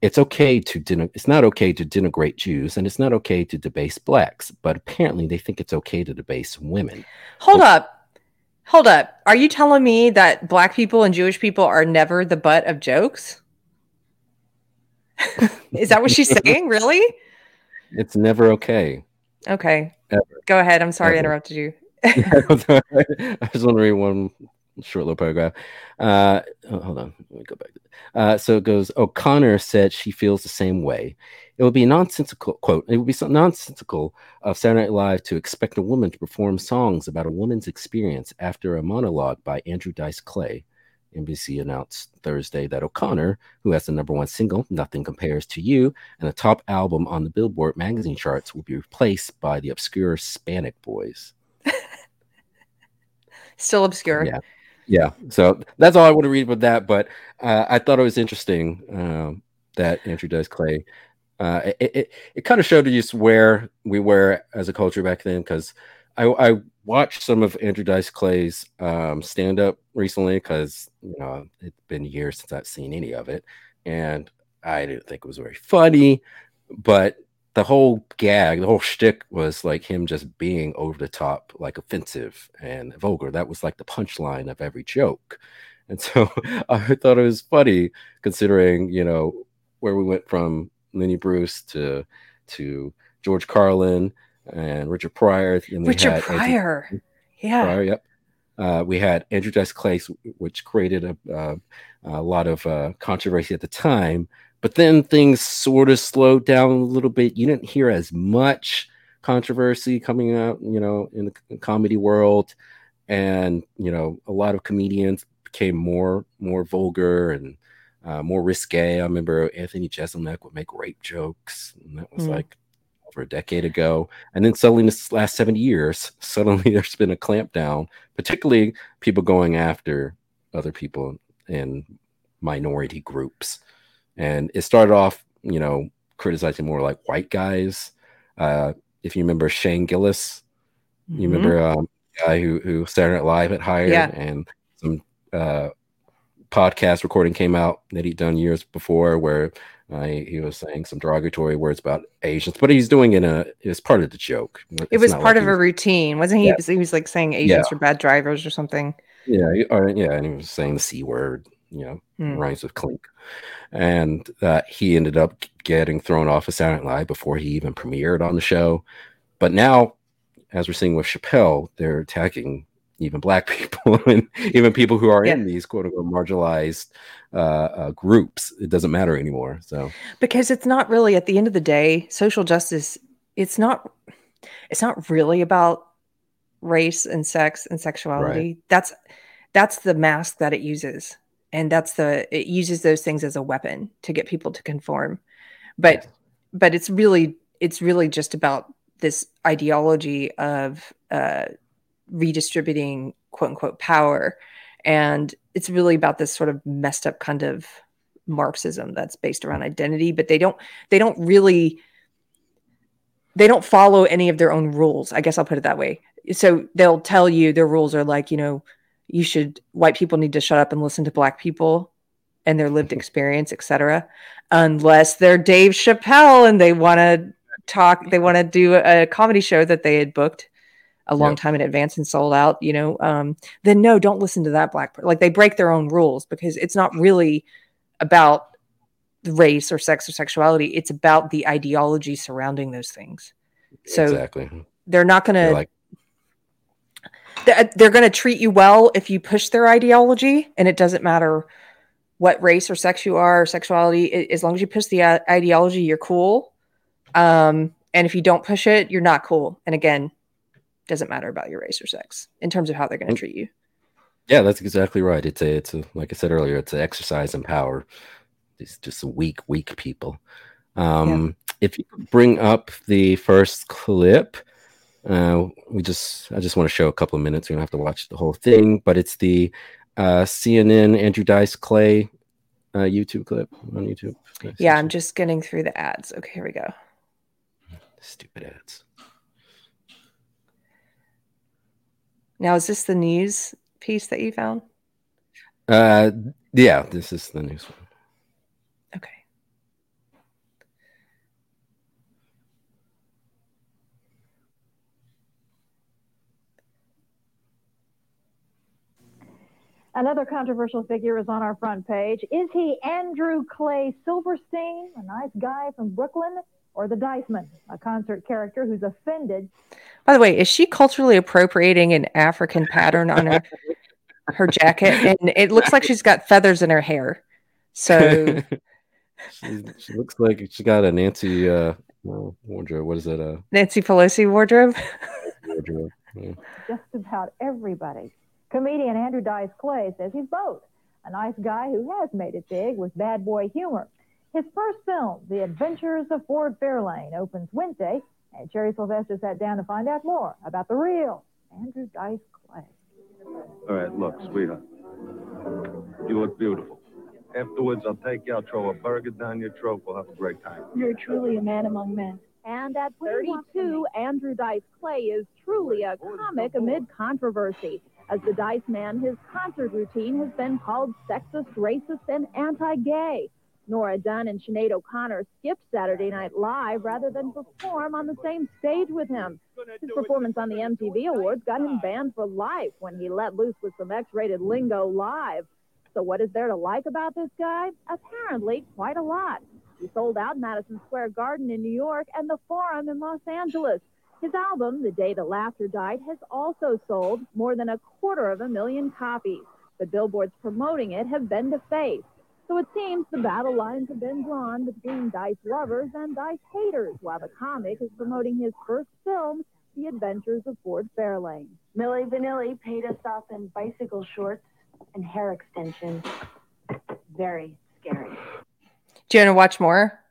It's okay to den- it's not okay to denigrate Jews and it's not okay to debase blacks, but apparently they think it's okay to debase women. Hold up. Hold up. Are you telling me that black people and Jewish people are never the butt of jokes? (laughs) Is that what she's (laughs) saying? Really? It's never okay. Okay. Ever. Go ahead. I'm sorry Ever. I interrupted you. (laughs) I just want to read one short little paragraph. Uh, oh, hold on, let me go back. Uh, so it goes. O'Connor said she feels the same way. It would be nonsensical quote. It would be so nonsensical of Saturday Night Live to expect a woman to perform songs about a woman's experience after a monologue by Andrew Dice Clay. NBC announced Thursday that O'Connor, who has the number one single "Nothing Compares to You" and the top album on the Billboard magazine charts, will be replaced by the obscure Spanic Boys. (laughs) Still obscure. Yeah yeah so that's all i want to read about that but uh, i thought it was interesting um, that andrew dice clay uh, it, it, it kind of showed just where we were as a culture back then because I, I, watched some of andrew dice clay's um, stand-up recently because you know it's been years since i've seen any of it and i didn't think it was very funny but the whole gag, the whole shtick was like him just being over the top, like offensive and vulgar. That was like the punchline of every joke. And so (laughs) I thought it was funny considering, you know, where we went from Lenny Bruce to to George Carlin and Richard Pryor. And Richard Pryor. Andrew, yeah. Pryor, yep. Uh, we had Andrew Dice Clay, which created a, uh, a lot of uh, controversy at the time. But then things sort of slowed down a little bit. You didn't hear as much controversy coming out, you know, in the comedy world, and you know, a lot of comedians became more more vulgar and uh, more risque. I remember Anthony Jeselnik would make rape jokes, and that was mm. like over a decade ago. And then suddenly, in this last 70 years, (laughs) suddenly there's been a clampdown, particularly people going after other people in minority groups and it started off, you know, criticizing more like white guys. Uh, if you remember Shane Gillis, mm-hmm. you remember um, guy who who Saturday Night Live had hired, yeah. and some uh, podcast recording came out that he'd done years before, where Uh, he, he, was saying some derogatory words about Asians, but he's doing it a it's part of the joke. It's it was part like of a routine, wasn't he? Yeah. He was like saying Asians yeah. are bad drivers or something. Yeah, or, yeah, and he was saying the c word, you know, hmm. rhymes with clink, and uh, he ended up getting thrown off of Saturday Night Live before he even premiered on the show. But now, as we're seeing with Chappelle, they're attacking even black (laughs) people and even people who are yeah. in these quote unquote marginalized uh, uh, groups. It doesn't matter anymore. So because it's not really at the end of the day, social justice. It's not. It's not really about race and sex and sexuality. Right. That's that's the mask that it uses, and that's the it uses those things as a weapon to get people to conform. But yes. but it's really it's really just about this ideology of uh, redistributing quote unquote power. And it's really about this sort of messed up kind of Marxism that's based around identity, but they don't they don't really they don't follow any of their own rules. I guess I'll put it that way. So they'll tell you their rules are like, you know, you should white people need to shut up and listen to black people and their lived experience, etc. Unless they're Dave Chappelle and they want to talk, they want to do a comedy show that they had booked a long yep. time in advance and sold out, you know, um, then no, don't listen to that black person. Like they break their own rules because it's not really about race or sex or sexuality. It's about the ideology surrounding those things. So exactly. they're not going to like they're going to treat you well if you push their ideology and it doesn't matter what race or sex you are or sexuality as long as you push the uh, ideology you're cool um, and if you don't push it you're not cool and again doesn't matter about your race or sex in terms of how they're going to treat you. Yeah, that's exactly right. It's a, it's a, like I said earlier, it's an exercise in power. It's just weak, weak people. Um, yeah. If you bring up the first clip, uh, we just, I just want to show a couple of minutes. We don't have to watch the whole thing, but it's the uh, CNN Andrew Dice Clay uh, YouTube clip on YouTube. Yeah, I'm just getting through the ads. Okay, here we go. Stupid ads. Now, is this the news piece that you found? Uh, yeah, this is the news one. Okay. Another controversial figure is on our front page. Is he Andrew Clay Silverstein, a nice guy from Brooklyn, or the Dice Man, a concert character who's offended by the way, is she culturally appropriating an African pattern on her her jacket? And it looks like she's got feathers in her hair. So she, (laughs) she looks like she got a Nancy uh, wardrobe. What is it? Uh, Nancy Pelosi wardrobe. wardrobe. Yeah. Just about everybody. Comedian Andrew Dice Clay says he's both a nice guy who has made it big with bad boy humor. His first film, The Adventures of Ford Fairlane, opens Wednesday and Sherry Sylvester sat down to find out more about the real Andrew Dice Clay. All right, look, sweetheart. You look beautiful. Afterwards, I'll take you out, throw a burger down your throat. We'll have a great time. You're truly a man among men. And at 32, Andrew Dice Clay is truly a comic amid controversy. As the Dice Man, his concert routine has been called sexist, racist, and anti gay. Nora Dunn and Sinead O'Connor skipped Saturday Night Live rather than perform on the same stage with him. His performance on the MTV Awards got him banned for life when he let loose with some X-rated lingo live. So what is there to like about this guy? Apparently, quite a lot. He sold out Madison Square Garden in New York and the Forum in Los Angeles. His album, The Day That Laughter Died, has also sold more than a quarter of a million copies. The billboards promoting it have been defaced. So it seems the battle lines have been drawn between Dice lovers and Dice haters, while the comic is promoting his first film, The Adventures of Ford Fairlane. Milli Vanilli paid us off in bicycle shorts and hair extensions. Very scary. Do you want to watch more?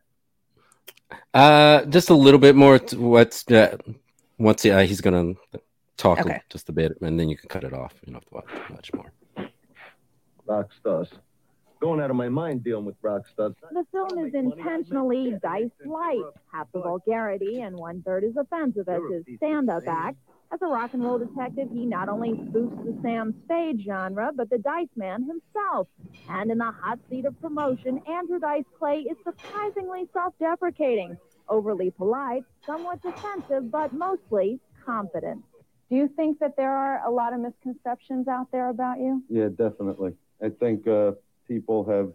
Uh, just a little bit more. What's uh, once uh, he's gonna talk okay. just a bit, and then you can cut it off. You don't have to watch much more. Rock stars going out of my mind dealing with rock stars. The film is intentionally dice light, half the vulgarity and one third is offensive as his stand-up act. As a rock and roll detective, he not only spoofs the Sam Spade genre, but the Dice Man himself. And in the hot seat of promotion, Andrew Dice Clay is surprisingly self-deprecating, overly polite, somewhat defensive, but mostly confident. Do you think that there are a lot of misconceptions out there about you? Yeah, definitely. I think uh, people have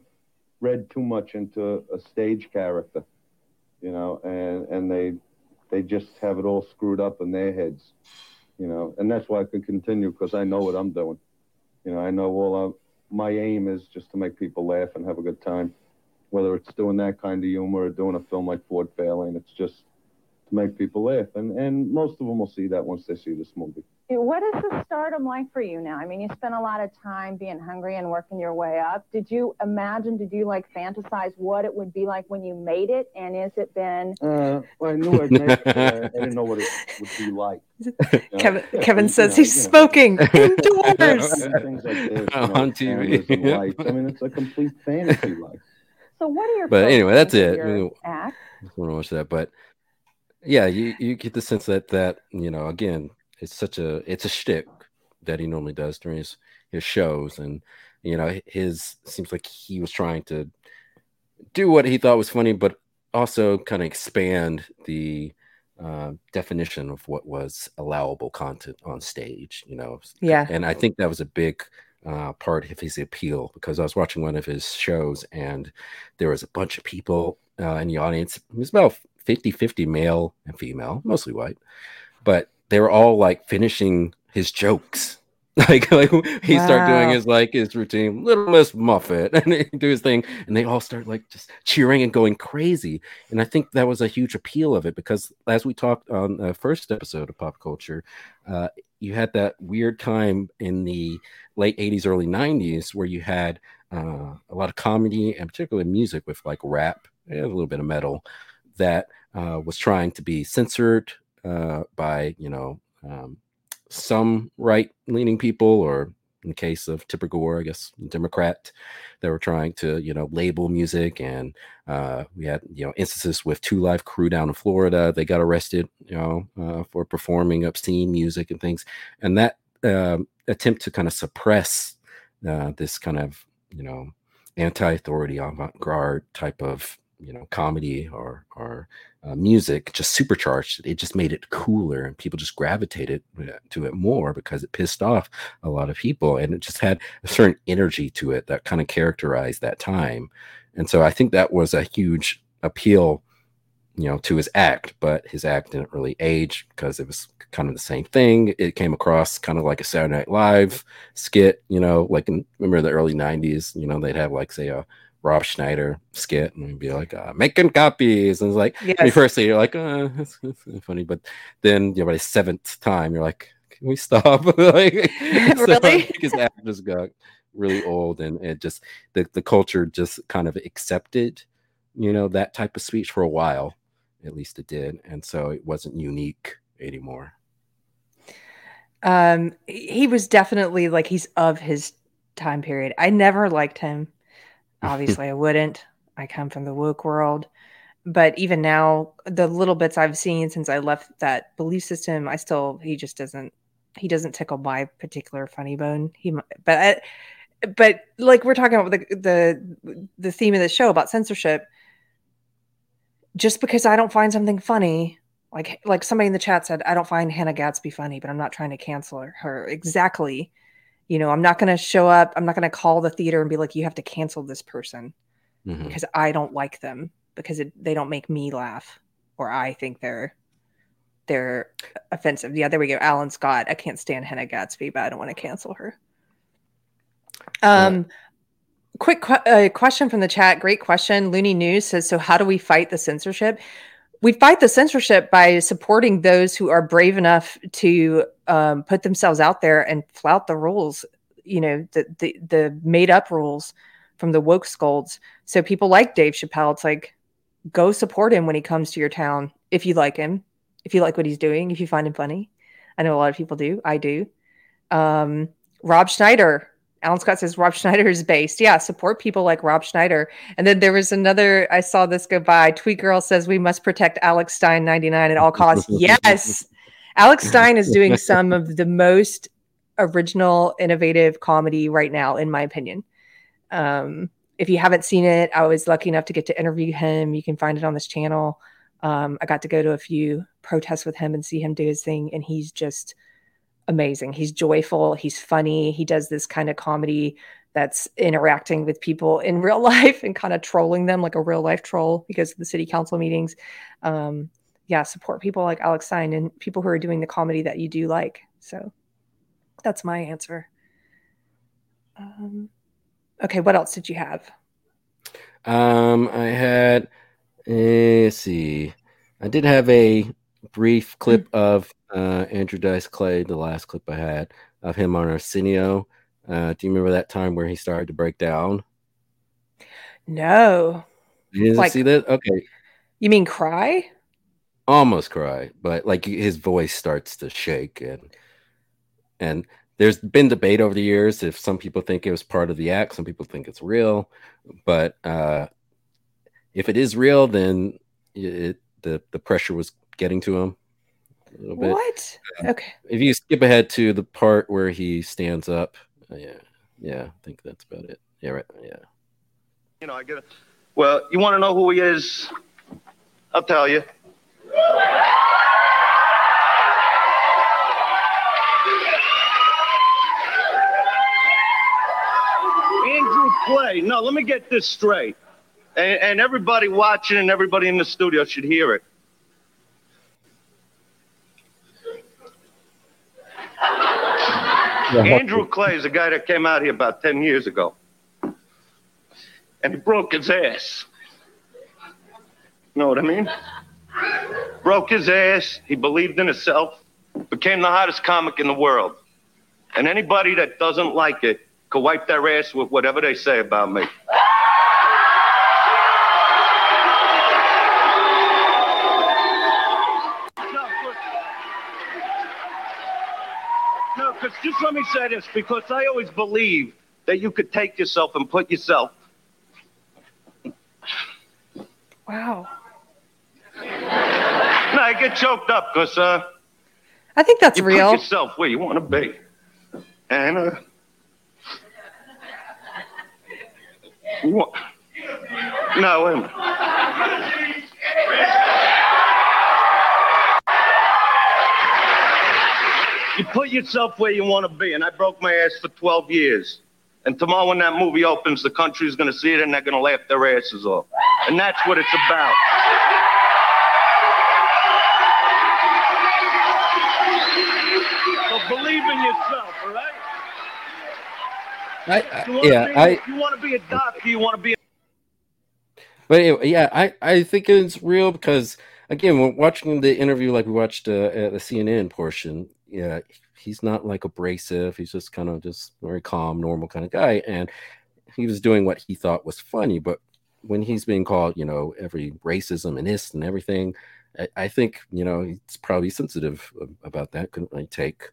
read too much into a stage character, you know, and and they they just have it all screwed up in their heads, you know, and that's why I can continue because I know what I'm doing, you know. I know all my aim is just to make people laugh and have a good time, whether it's doing that kind of humor or doing a film like Ford Fairlane. It's just to make people laugh, and and most of them will see that once they see this movie. What is the stardom like for you now? I mean, you spent a lot of time being hungry and working your way up. Did you imagine, did you like fantasize what it would be like when you made it? And has it been? Uh, well, I knew I'd make it, but I, I didn't know what it would be like. You? (laughs) Kevin, Yeah, Kevin you says know, he's you know. smoking (laughs) indoors. Things like this, you know, (laughs) On TV. cameras and lights. I mean, it's a complete fantasy life. So what are your? But anyway, that's it. for your Act? I want to watch that, but yeah, you you get the sense that that you know again, it's such a it's a shtick that he normally does during his his shows, and you know his seems like he was trying to do what he thought was funny, but also kind of expand the uh, definition of what was allowable content on stage. You know, Yeah. and I think that was a big uh, part of his appeal because I was watching one of his shows and there was a bunch of people uh, in the audience. It was about 50 50 male and female, mostly white, but they were all like finishing his jokes. (laughs) Like, like he start doing his like his routine, little Miss Muffet, (laughs) and he do his thing, and they all start like just cheering and going crazy. And I think that was a huge appeal of it because, as we talked on the first episode of Popped Culture, uh, you had that weird time in the late 80s, early 90s where you had uh, a lot of comedy and particularly music with like rap and a little bit of metal that uh, was trying to be censored uh, by, you know, um, some right leaning people, or in the case of Tipper Gore, I guess, Democrat, they were trying to, you know, label music. And uh, we had, you know, instances with Two Live Crew down in Florida. They got arrested, you know, uh, for performing obscene music and things. And that um attempt to kind of suppress uh, this kind of, you know, anti-authority avant-garde type of you know comedy or or uh, music just supercharged it. it just made it cooler and people just gravitated to it more because it pissed off a lot of people and it just had a certain energy to it that kind of characterized that time and so i think that was a huge appeal you know to his act but his act didn't really age because it was kind of the same thing it came across kind of like a saturday night live skit you know like in remember the early 90s you know they'd have like say a Rob Schneider skit and be like uh, making copies and it's like I mean, Yes. firstly you're like uh, that's, that's funny but then you know by the seventh time you're like can we stop (laughs) like Really? his act just got really old and it just the, the culture just kind of accepted you know that type of speech for a while at least it did and so it wasn't unique anymore Um, he was definitely like he's of his time period. I never liked him. Obviously, I wouldn't. I come from the woke world. But even now, the little bits I've seen since I left that belief system, I still he just doesn't he doesn't tickle my particular funny bone. He but I, but like we're talking about the the the theme of the show about censorship. Just because I don't find something funny, like like somebody in the chat said, I don't find Hannah Gadsby funny, but I'm not trying to cancel her. her. Exactly. You know, I'm not going to show up. I'm not going to call the theater and be like, you have to cancel this person Mhm. because I don't like them because it, they don't make me laugh or I think they're they're offensive. Yeah, there we go. Alan Scott. I can't stand Hannah Gadsby, but I don't want to cancel her. Um, quick que- uh, question from the chat. Great question. Looney News says, "So how do we fight the censorship?" We fight the censorship by supporting those who are brave enough to um, put themselves out there and flout the rules. You know, the the, the made up rules from the woke scolds. So people like Dave Chappelle, it's like, go support him when he comes to your town if you like him, if you like what he's doing, if you find him funny. I know a lot of people do. I do. Um, Rob Schneider. Alan Scott says Rob Schneider is based. Yeah, support people like Rob Schneider. And then there was another, I saw this go by. Tweet Girl says we must protect Alex Stein 99 at all costs. (laughs) yes. Alex Stein is doing (laughs) some of the most original, innovative comedy right now, in my opinion. Um, if you haven't seen it, I was lucky enough to get to interview him. You can find it on this channel. Um, I got to go to a few protests with him and see him do his thing, and he's just amazing. He's joyful, he's funny, he does this kind of comedy that's interacting with people in (laughs) real life and kind of trolling them like a real life troll because of the city council meetings. Um, yeah, support people like Alex Stein and people who are doing the comedy that you do like. So that's my answer. Um, okay, what else did you have? Um, I had, eh, let's see, I did have a brief clip mm-hmm. of uh, Andrew Dice Clay, the last clip I had of him on Arsenio. Uh, do you remember that time where he started to break down? No. You didn't like, see that? Okay. You mean cry? Almost cry, but like his voice starts to shake and and there's been debate over the years if some people think it was part of the act, some people think it's real, but uh, if it is real, then it, the the pressure was getting to him a little bit. What? Uh, okay. If you skip ahead to the part where he stands up, uh, yeah, yeah, I think that's about it. Yeah, right. Yeah. You know, I get it. Well, you want to know who he is? I'll tell you. Andrew Clay. No, let me get this straight. And, and everybody watching and everybody in the studio should hear it. Andrew Clay is a guy that came out here about 10 years ago. And he broke his ass. You Know what I mean? Broke his ass. He believed in himself. Became the hottest comic in the world. And anybody that doesn't like it could wipe their ass with whatever they say about me. because just let me say this because I always believe that you could take yourself and put yourself. Wow. No, I get choked up because uh, I think that's you real. Put yourself where you want to be, and uh, you want, no, wait a minute. You put yourself where you want to be, and I broke my ass for 12 years. And tomorrow, when that movie opens, the country is going to see it and they're going to laugh their asses off. And that's what it's about. So believe in yourself, all right? I, I yeah, be, I. You want to be a doctor? You want to be? A- but anyway, yeah, I I think it's real because again, we're watching the interview like we watched uh, the CNN portion yeah, he's not like abrasive. He's just kind of just very calm, normal kind of guy. And he was doing what he thought was funny. But when he's being called, you know, every racism and this and everything, I, I think, you know, he's probably sensitive about that. Couldn't really take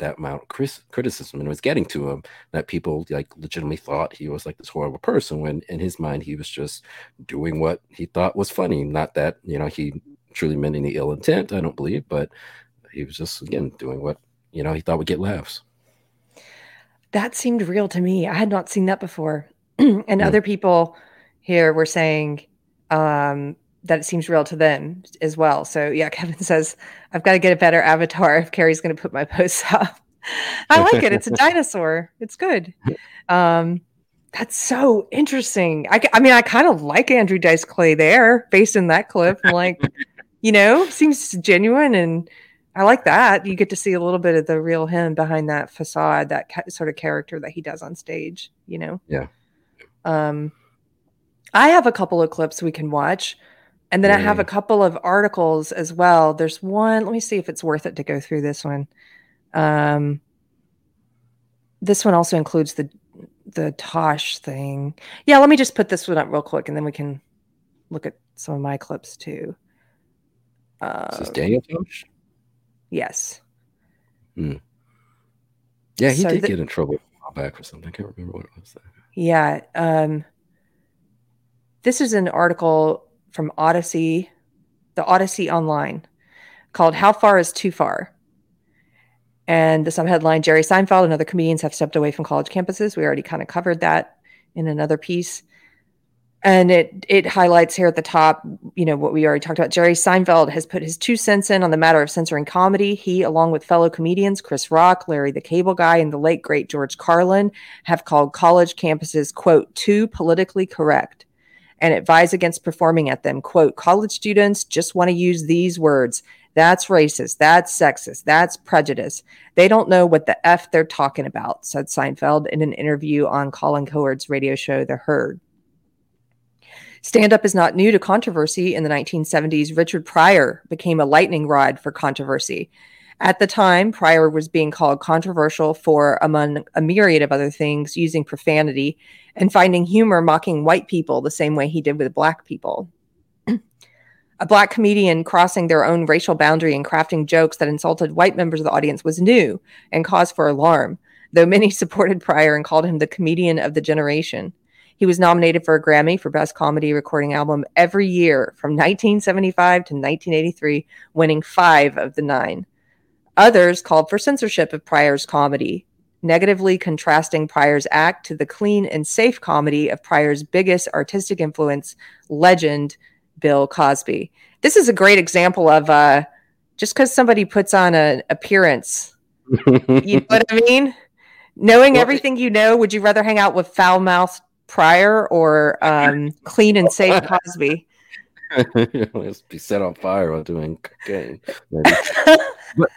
that amount of criticism and it was getting to him that people like legitimately thought he was like this horrible person when in his mind he was just doing what he thought was funny not that you know he truly meant any ill intent i don't believe but he was just again doing what you know he thought would get laughs. That seemed real to me. I had not seen that before, (clears throat) and yeah. other people here were saying um, that it seems real to them as well. So yeah, (laughs) Kevin says I've got to get a better avatar if Keri's going to put my posts up. (laughs) I like it. It's a (laughs) dinosaur. It's good. Um, that's so interesting. I, I mean, I kind of like Andrew Dice Clay there, based in that clip. I'm like, you know, seems genuine and I like that. You get to see a little bit of the real him behind that facade, that ca- sort of character that he does on stage, you know? Yeah. Um, I have a couple of clips we can watch. And then I have a couple of articles as well. There's one, let me see if it's worth it to go through this one. Um, this one also includes the the Tosh thing. Yeah, let me just put this one up real quick and then we can look at some of my clips too. Uh, Is this Daniel Tosh? Yes. Hmm. Yeah, he so did the, get in trouble back for something. I can't remember what it was. Yeah. Um, this is an article from Odyssey, the Odyssey Online, called "How Far Is Too Far." And the subheadline Jerry Seinfeld and other comedians have stepped away from college campuses. We already kind of covered that in another piece. And it it highlights here at the top, you know, what we already talked about. Jerry Seinfeld has put his two cents in on the matter of censoring comedy. He, along with fellow comedians Chris Rock, Larry the Cable Guy, and the late great George Carlin, have called college campuses, quote, too politically correct and advise against performing at them. Quote, college students just want to use these words. That's racist. That's sexist. That's prejudice. They don't know what the F they're talking about, said Seinfeld in an interview on Colin Cowherd's radio show, The Herd. Stand up is not new to controversy. In the 1970s, Richard Pryor became a lightning rod for controversy. At the time, Pryor was being called controversial for, among a myriad of other things, using profanity and finding humor mocking white people the same way he did with black people. a black comedian crossing their own racial boundary and crafting jokes that insulted white members of the audience was new and cause for alarm, though many (laughs) supported Pryor and called him the comedian of the generation. He was nominated for a Grammy for Best Comedy Recording Album every year from 1975 to 1983, winning five of the nine. Others called for censorship of Pryor's comedy, negatively contrasting Pryor's act to the clean and safe comedy of Pryor's biggest artistic influence, legend Bill Cosby. This is a great example of uh, just because somebody puts on an appearance, (laughs) you know what I mean? Knowing everything you know, would you rather hang out with foul mouthed Pryor or um, Clean and Safe (laughs) Cosby? (laughs) Let's be set on fire while doing cocaine. but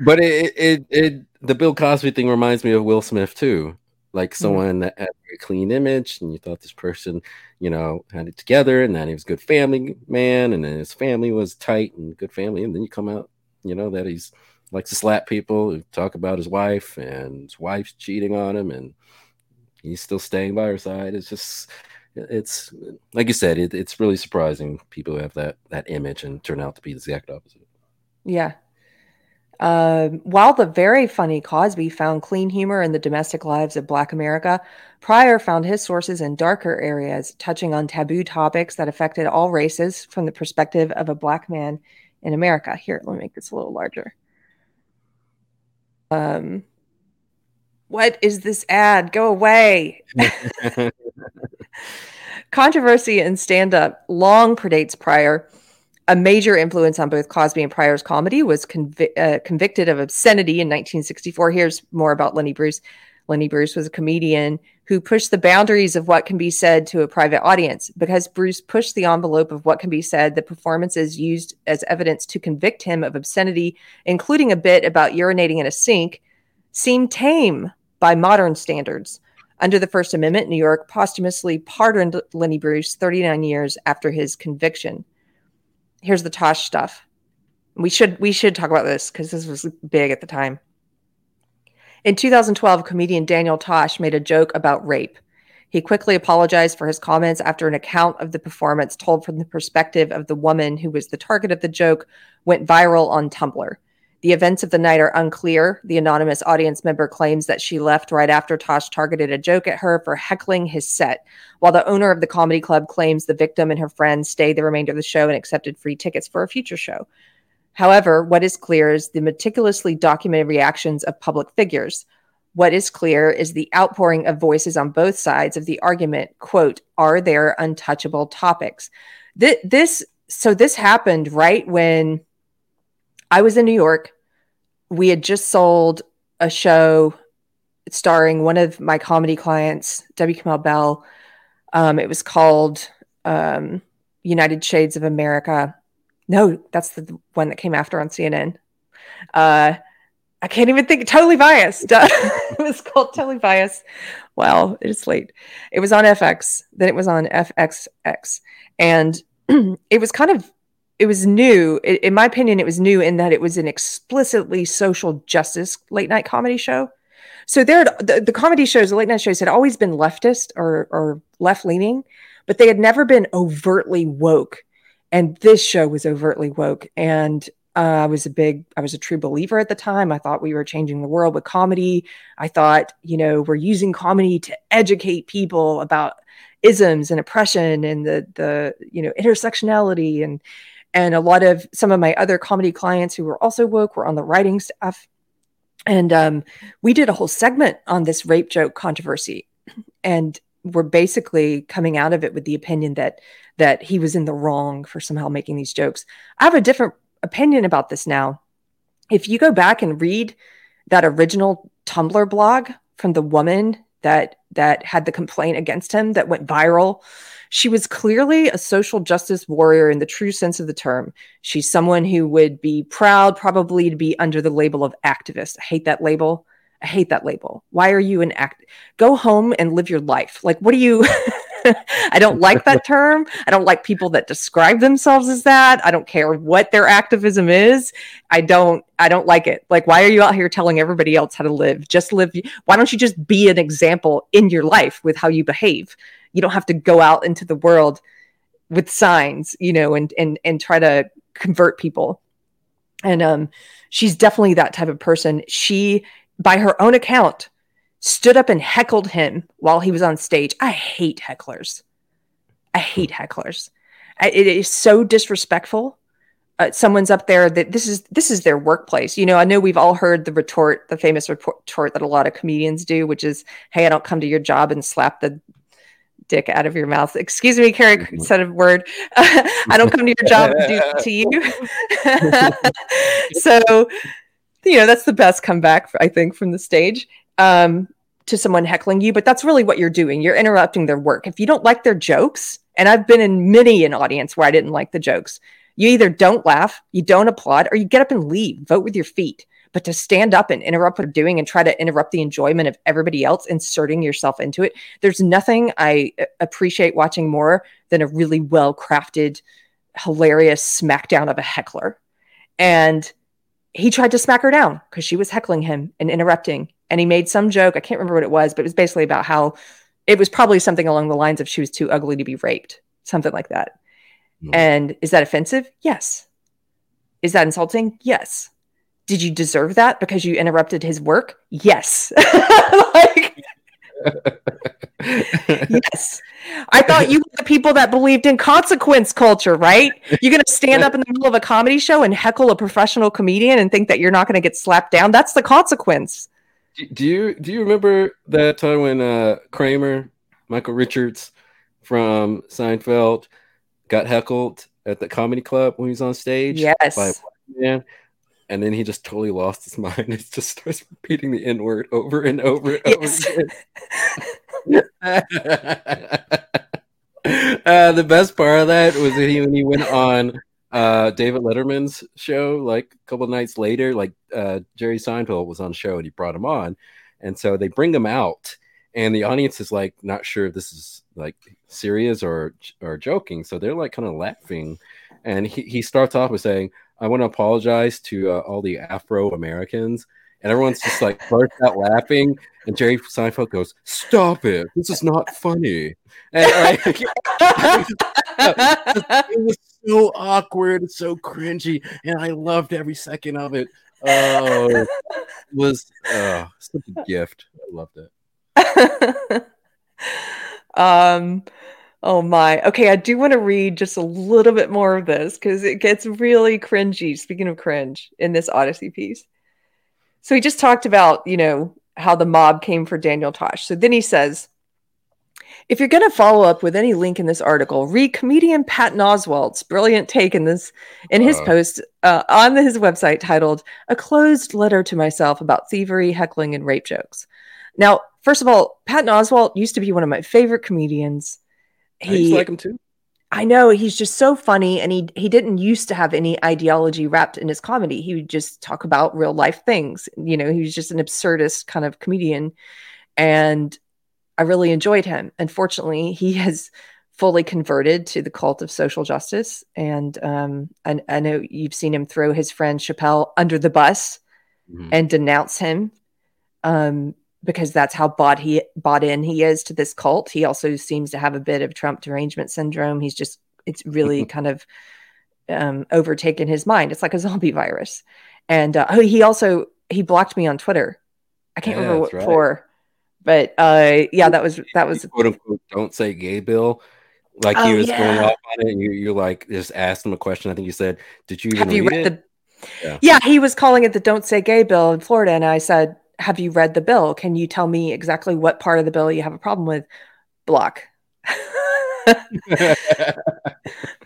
but it, it it the Bill Cosby thing reminds me of Will Smith too. Like mm-hmm. someone mm-hmm. that had a clean image, and you thought this person, you know, had it together, and that he was a good family man, and then his family was tight and good family, and then you come out, you know, that he's likes to slap people, talk about his wife, and his wife's cheating on him, and he's still staying by her side. It's just it's like you said, it, it's really surprising people who have that that image and turn out to be the exact opposite. Yeah. Uh, while the very funny Cosby found clean humor in the domestic lives of Black America, Pryor found his sources in darker areas, touching on taboo topics that affected all races from the perspective of a Black man in America. Here, let me make this a little larger. Um, what is this ad? Go away. (laughs) Controversy in stand up long predates Pryor. A major influence on both Cosby and Pryor's comedy was convi- uh, convicted of obscenity in 1964. Here's more about Lenny Bruce. Lenny Bruce was a comedian who pushed the boundaries of what can be said to a private audience. Because Bruce pushed the envelope of what can be said, the performances used as evidence to convict him of obscenity, including a bit about urinating in a sink, seemed tame by modern standards. Under the First Amendment, New York posthumously pardoned Lenny Bruce 39 years after his conviction. Here's the Tosh stuff. We should we should talk about this because this was big at the time. In 2012, comedian Daniel Tosh made a joke about rape. He quickly apologized for his comments after an account of the performance told from the perspective of the woman who was the target of the joke went viral on Tumblr. The events of the night are unclear. The anonymous audience member claims that she left right after Tosh targeted a joke at her for heckling his set, while the owner of the comedy club claims the victim and her friends stayed the remainder of the show and accepted free tickets for a future show. However, what is clear is the meticulously documented reactions of public figures. What is clear is the outpouring of voices on both sides of the argument. Quote, are there untouchable topics? Th- this, so this happened right when I was in New York. We had just sold a show starring one of my comedy clients, W. Kamau Bell. Um, it was called um, United Shades of America. No, that's the one that came after on CNN. Uh, I can't even think. Totally biased. (laughs) it was called Totally Biased. Well, it's late. It was on FX. Then it was on FXX, and (clears throat) it was kind of it was new. in my opinion, it was new in that it was an explicitly social justice late night comedy show. So there, the, the comedy shows, the late night shows, had always been leftist or or left leaning, but they had never been overtly woke. And this show was overtly woke. And uh, I was a big, I was a true believer at the time. I thought we were changing the world with comedy. I thought, you know, we're using comedy to educate people about isms and oppression and the the you know intersectionality and and a lot of some of my other comedy clients who were also woke were on the writing staff and um, we did a whole segment on this rape joke controversy, and we're basically coming out of it with the opinion that that he was in the wrong for somehow making these jokes. I have a different opinion about this now. If you go back and read that original Tumblr blog from the woman that that had the complaint against him that went viral, she was clearly a social justice warrior in the true sense of the term. She's someone who would be proud probably to be under the label of activist. I hate that label. I hate that label. Why are you an act? Go home and live your life. Like, what do you? (laughs) I don't like that term. I don't like people that describe themselves as that. I don't care what their activism is. I don't I don't like it. Like why are you out here telling everybody else how to live? Just live why don't you just be an example in your life with how you behave? You don't have to go out into the world with signs, you know, and and and try to convert people. And um she's definitely that type of person. She by her own account stood up and heckled him while he was on stage. I hate hecklers. I hate hecklers. I, it is so disrespectful. Uh, someone's up there that this is this is their workplace. You know, I know we've all heard the retort, the famous retort that a lot of comedians do, which is, "Hey, I don't come to your job and slap the dick out of your mouth." Excuse me, Keri mm-hmm. said a word. (laughs) I don't come to your job and do (laughs) to you. (laughs) so, you know, that's the best comeback I think from the stage um, to someone heckling you, but that's really what you're doing. You're interrupting their work. If you don't like their jokes, and I've been in many an audience where I didn't like the jokes, you either don't laugh, you don't applaud, or you get up and leave. Vote with your feet. But to stand up and interrupt what they're doing and try to interrupt the enjoyment of everybody else, inserting yourself into it, there's nothing I uh, appreciate watching more than a really well crafted, hilarious smackdown of a heckler. And he tried to smack her down because she was heckling him and interrupting and he made some joke. I can't remember what it was, but it was basically about how it was probably something along the lines of she was too ugly to be raped, something like that. Mm. And is that offensive? Yes. Is that insulting? Yes. Did you deserve that because you interrupted his work? Yes. (laughs) like, (laughs) yes. I thought you were the people that believed in consequence culture, right? You're going to stand up in the middle of a comedy show and heckle a professional comedian and think that you're not going to get slapped down. That's the consequence. Do you do you remember that time when uh, Kramer, Michael Richards from Seinfeld, got heckled at the comedy club when he was on stage? Yes. By man, and then he just totally lost his (laughs) mind. He just starts repeating the N word over and over and yes. over again. (laughs) uh, the best part of that was that he when he went on uh, David Letterman's show like a couple nights later. Like uh, Jerry Seinfeld was on show and he brought him on, and so they bring him out, and the audience is like not sure if this is like serious or or joking, so they're like kind of laughing, and he he starts off with saying, "I want to apologize to uh, all the Afro Americans." And everyone's just like burst out laughing, and Jerry Seinfeld goes, "Stop it! This is not funny." And (laughs) it was so awkward, so cringy, and I loved every second of it. Oh, it was such a gift. I loved it. (laughs) um, oh my. Okay, I do want to read just a little bit more of this because it gets really cringy. Speaking of cringe, in this Odyssey piece. So he just talked about, you know, how the mob came for Daniel Tosh. So then he says, if you're going to follow up with any link in this article, read comedian Patton Oswalt's brilliant take in this in his uh, post uh, on his website titled "A Closed Letter to Myself About Thievery, Heckling, and Rape Jokes." Now, first of all, Patton Oswalt used to be one of my favorite comedians. He, I like him too. I know he's just so funny, and he he didn't used to have any ideology wrapped in his comedy. He would just talk about real life things. You know, he was just an absurdist kind of comedian, and I really enjoyed him. Unfortunately, he (laughs) has fully converted to the cult of social justice, and um, I, I know you've seen him throw his friend Chappelle under the bus mm-hmm. and denounce him. Um, because that's how bought he bought in he is to this cult. He also seems to have a bit of Trump derangement syndrome. He's just it's really kind of um, overtaken his mind. It's like a zombie virus. And uh, oh, he also he blocked me on Twitter. I can't yeah, remember what right. for, but uh, yeah, that was that was quote unquote don't say gay bill. Like oh, he was yeah. going off on it, and you you like just asked him a question. I think you said, "Did you even have you read, read the Yeah. yeah, he was calling it the "Don't Say Gay" bill in Florida, and I said, "Have you read the bill? Can you tell me exactly what part of the bill you have a problem with?" Block. (laughs)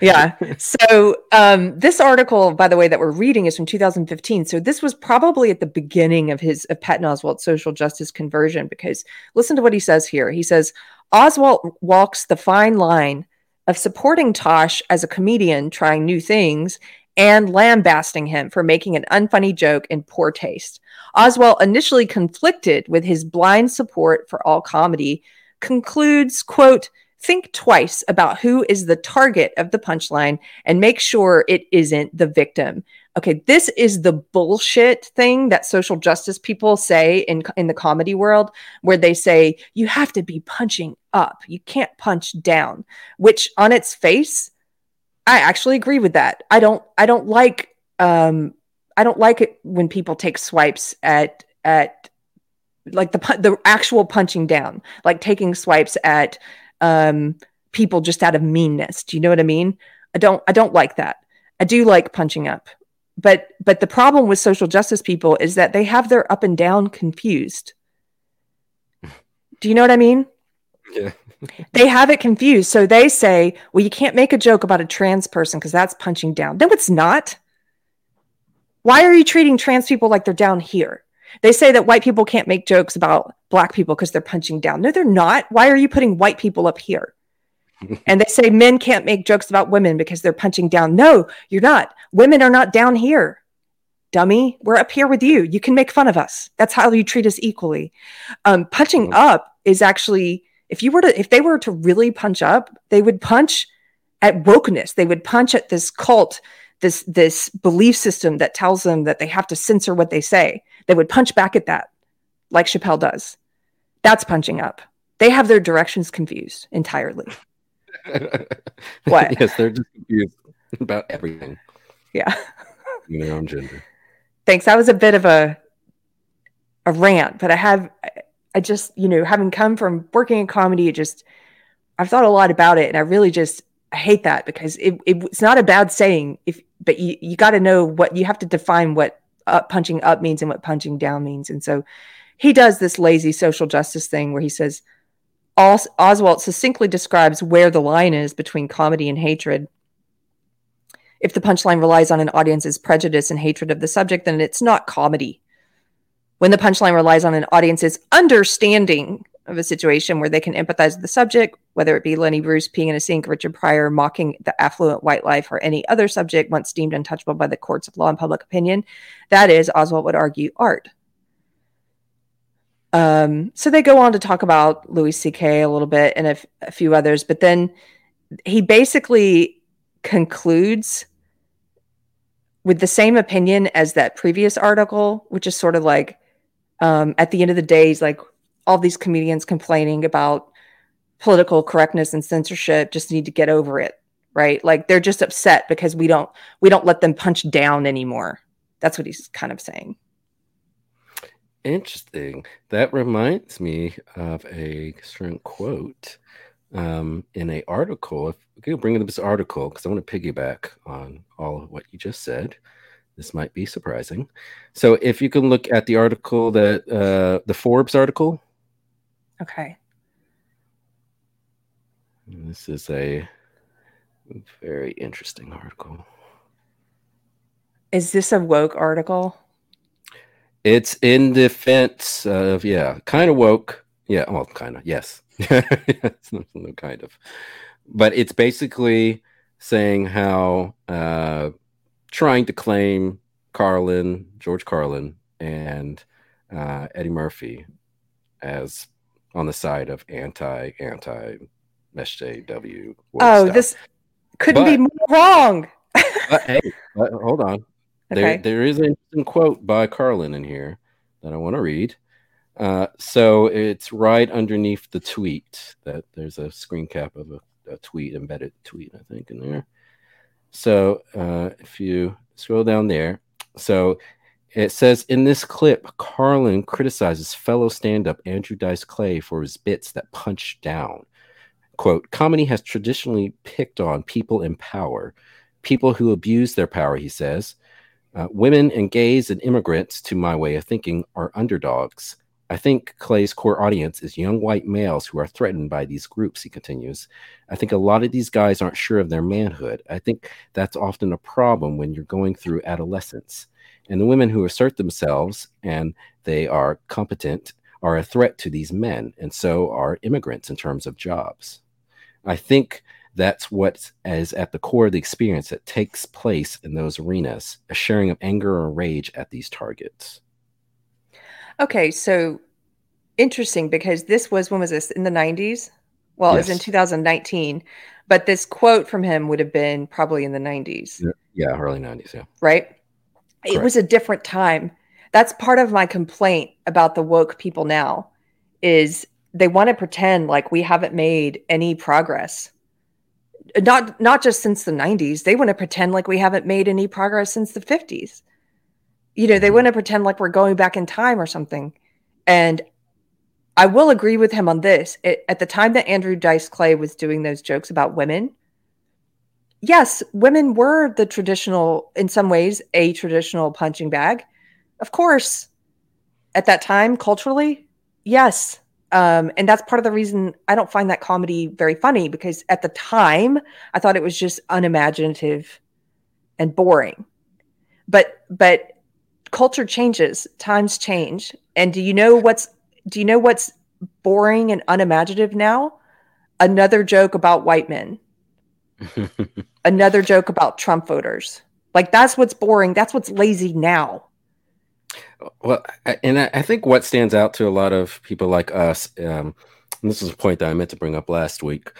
yeah. So um, this article, by the way, that we're reading is from 2015. So this was probably at the beginning of his of Patton Oswalt's social justice conversion. Because listen to what he says here. He says Oswalt walks the fine line of supporting Tosh as a comedian trying new things and lambasting him for making an unfunny joke in poor taste. Oswalt initially conflicted with his blind support for all comedy, concludes, quote, think twice about who is the target of the punchline and make sure it isn't the victim. Okay, this is the bullshit thing that social justice people say in in the comedy world where they say you have to be punching up. You can't punch down, which on its face I actually agree with that. I don't I don't like um I don't like it when people take swipes at at like the the actual punching down, like taking swipes at um, people just out of meanness. Do you know what I mean? I don't I don't like that. I do like punching up. But but the problem with social justice people is that they have their up and down confused. (laughs) Do you know what I mean? Yeah. (laughs) they have it confused. So they say, well, you can't make a joke about a trans person because that's punching down. No, it's not. Why are you treating trans people like they're down here? They say that white people can't make jokes about black people because they're punching down. No, they're not. Why are you putting white people up here? (laughs) and they say men can't make jokes about women because they're punching down. No, you're not. Women are not down here. Dummy, we're up here with you. You can make fun of us. That's how you treat us equally. Um, punching up is actually, if you were to, if they were to really punch up, they would punch at wokeness. They would punch at this cult, this this belief system that tells them that they have to censor what they say. They would punch back at that, like Chappelle does. That's punching up. They have their directions confused entirely. (laughs) What? yes, they're just confused about everything Yeah. in their own gender. Thanks. That was a bit of a a rant, but I have I just, you know, having come from working in comedy, it just I've thought a lot about it and I really just I hate that because it, it it's not a bad saying if but you, you got to know what you have to define what up, punching up means and what punching down means. And so he does this lazy social justice thing where he says Os- Oswalt succinctly describes where the line is between comedy and hatred. If the punchline relies on an audience's prejudice and hatred of the subject, then it's not comedy. When the punchline relies on an audience's understanding of a situation where they can empathize with the subject, whether it be Lenny Bruce peeing in a sink, Richard Pryor mocking the affluent white life, or any other subject once deemed untouchable by the courts of law and public opinion, that is, Oswalt would argue, art. Um, so they go on to talk about Louis C.K. a little bit and a, f- a few others, but then he basically concludes with the same opinion as that previous article, which is sort of like um, at the end of the day, he's like all these comedians complaining about political correctness and censorship just need to get over it, right? Like they're just upset because we don't we don't let them punch down anymore. That's what he's kind of saying. Interesting. That reminds me of a certain quote um, in a article. If we bring up this article because I want to piggyback on all of what you just said. This might be surprising. So, if you can look at the article that uh, the Forbes article, Okay. this is a very interesting article. Is this a woke article? It's in defense of yeah, kind of woke. Yeah, well, kind of yes. (laughs) it's not kind of, but it's basically saying how uh, trying to claim Carlin, George Carlin, and uh, Eddie Murphy as on the side of anti anti SJW. woke Oh, stuff. this couldn't be more wrong. (laughs) But hey, but hold on. There, Okay. there is an interesting quote by Carlin in here that I want to read. Uh, so it's right underneath the tweet that there's a screen cap of a, a tweet, embedded tweet, I think, in there. So uh, if you scroll down there, so it says in this clip, Carlin criticizes fellow stand-up Andrew Dice Clay for his bits that punch down. Quote, comedy has traditionally picked on people in power, people who abuse their power, he says. Uh, women and gays and immigrants, to my way of thinking, are underdogs. I think Clay's core audience is young white males who are threatened by these groups, he continues. I think a lot of these guys aren't sure of their manhood. I think that's often a problem when you're going through adolescence. And the women who assert themselves and they are competent are a threat to these men, and so are immigrants in terms of jobs. I think that's what is at the core of the experience that takes place in those arenas a sharing of anger or rage at these targets. Okay, so interesting because this was when was this in the 90s? Well, yes. it was in 2019, but this quote from him would have been probably in the 90s. Yeah, early 90s, yeah. Right? Correct. It was a different time. That's part of my complaint about the woke people now is they want to pretend like we haven't made any progress. Not not just since the 90s, they want to pretend like we haven't made any progress since the 50s you know, they mm-hmm. want to pretend like we're going back in time or something. And I will agree with him on this. It, at the time that Andrew Dice Clay was doing those jokes about women, yes, women were the traditional, in some ways, a traditional punching bag. Of course, at that time, culturally, yes. Um, and that's part of the reason I don't find that comedy very funny because at the time, I thought it was just unimaginative and boring. But, but culture changes, times change. And do you know what's do you know what's boring and unimaginative now? Another joke about white men. Another joke about Trump voters. Like that's what's boring. That's what's lazy now. Well, and I think what stands out to a lot of people like us, um, this is a point that I meant to bring up last week,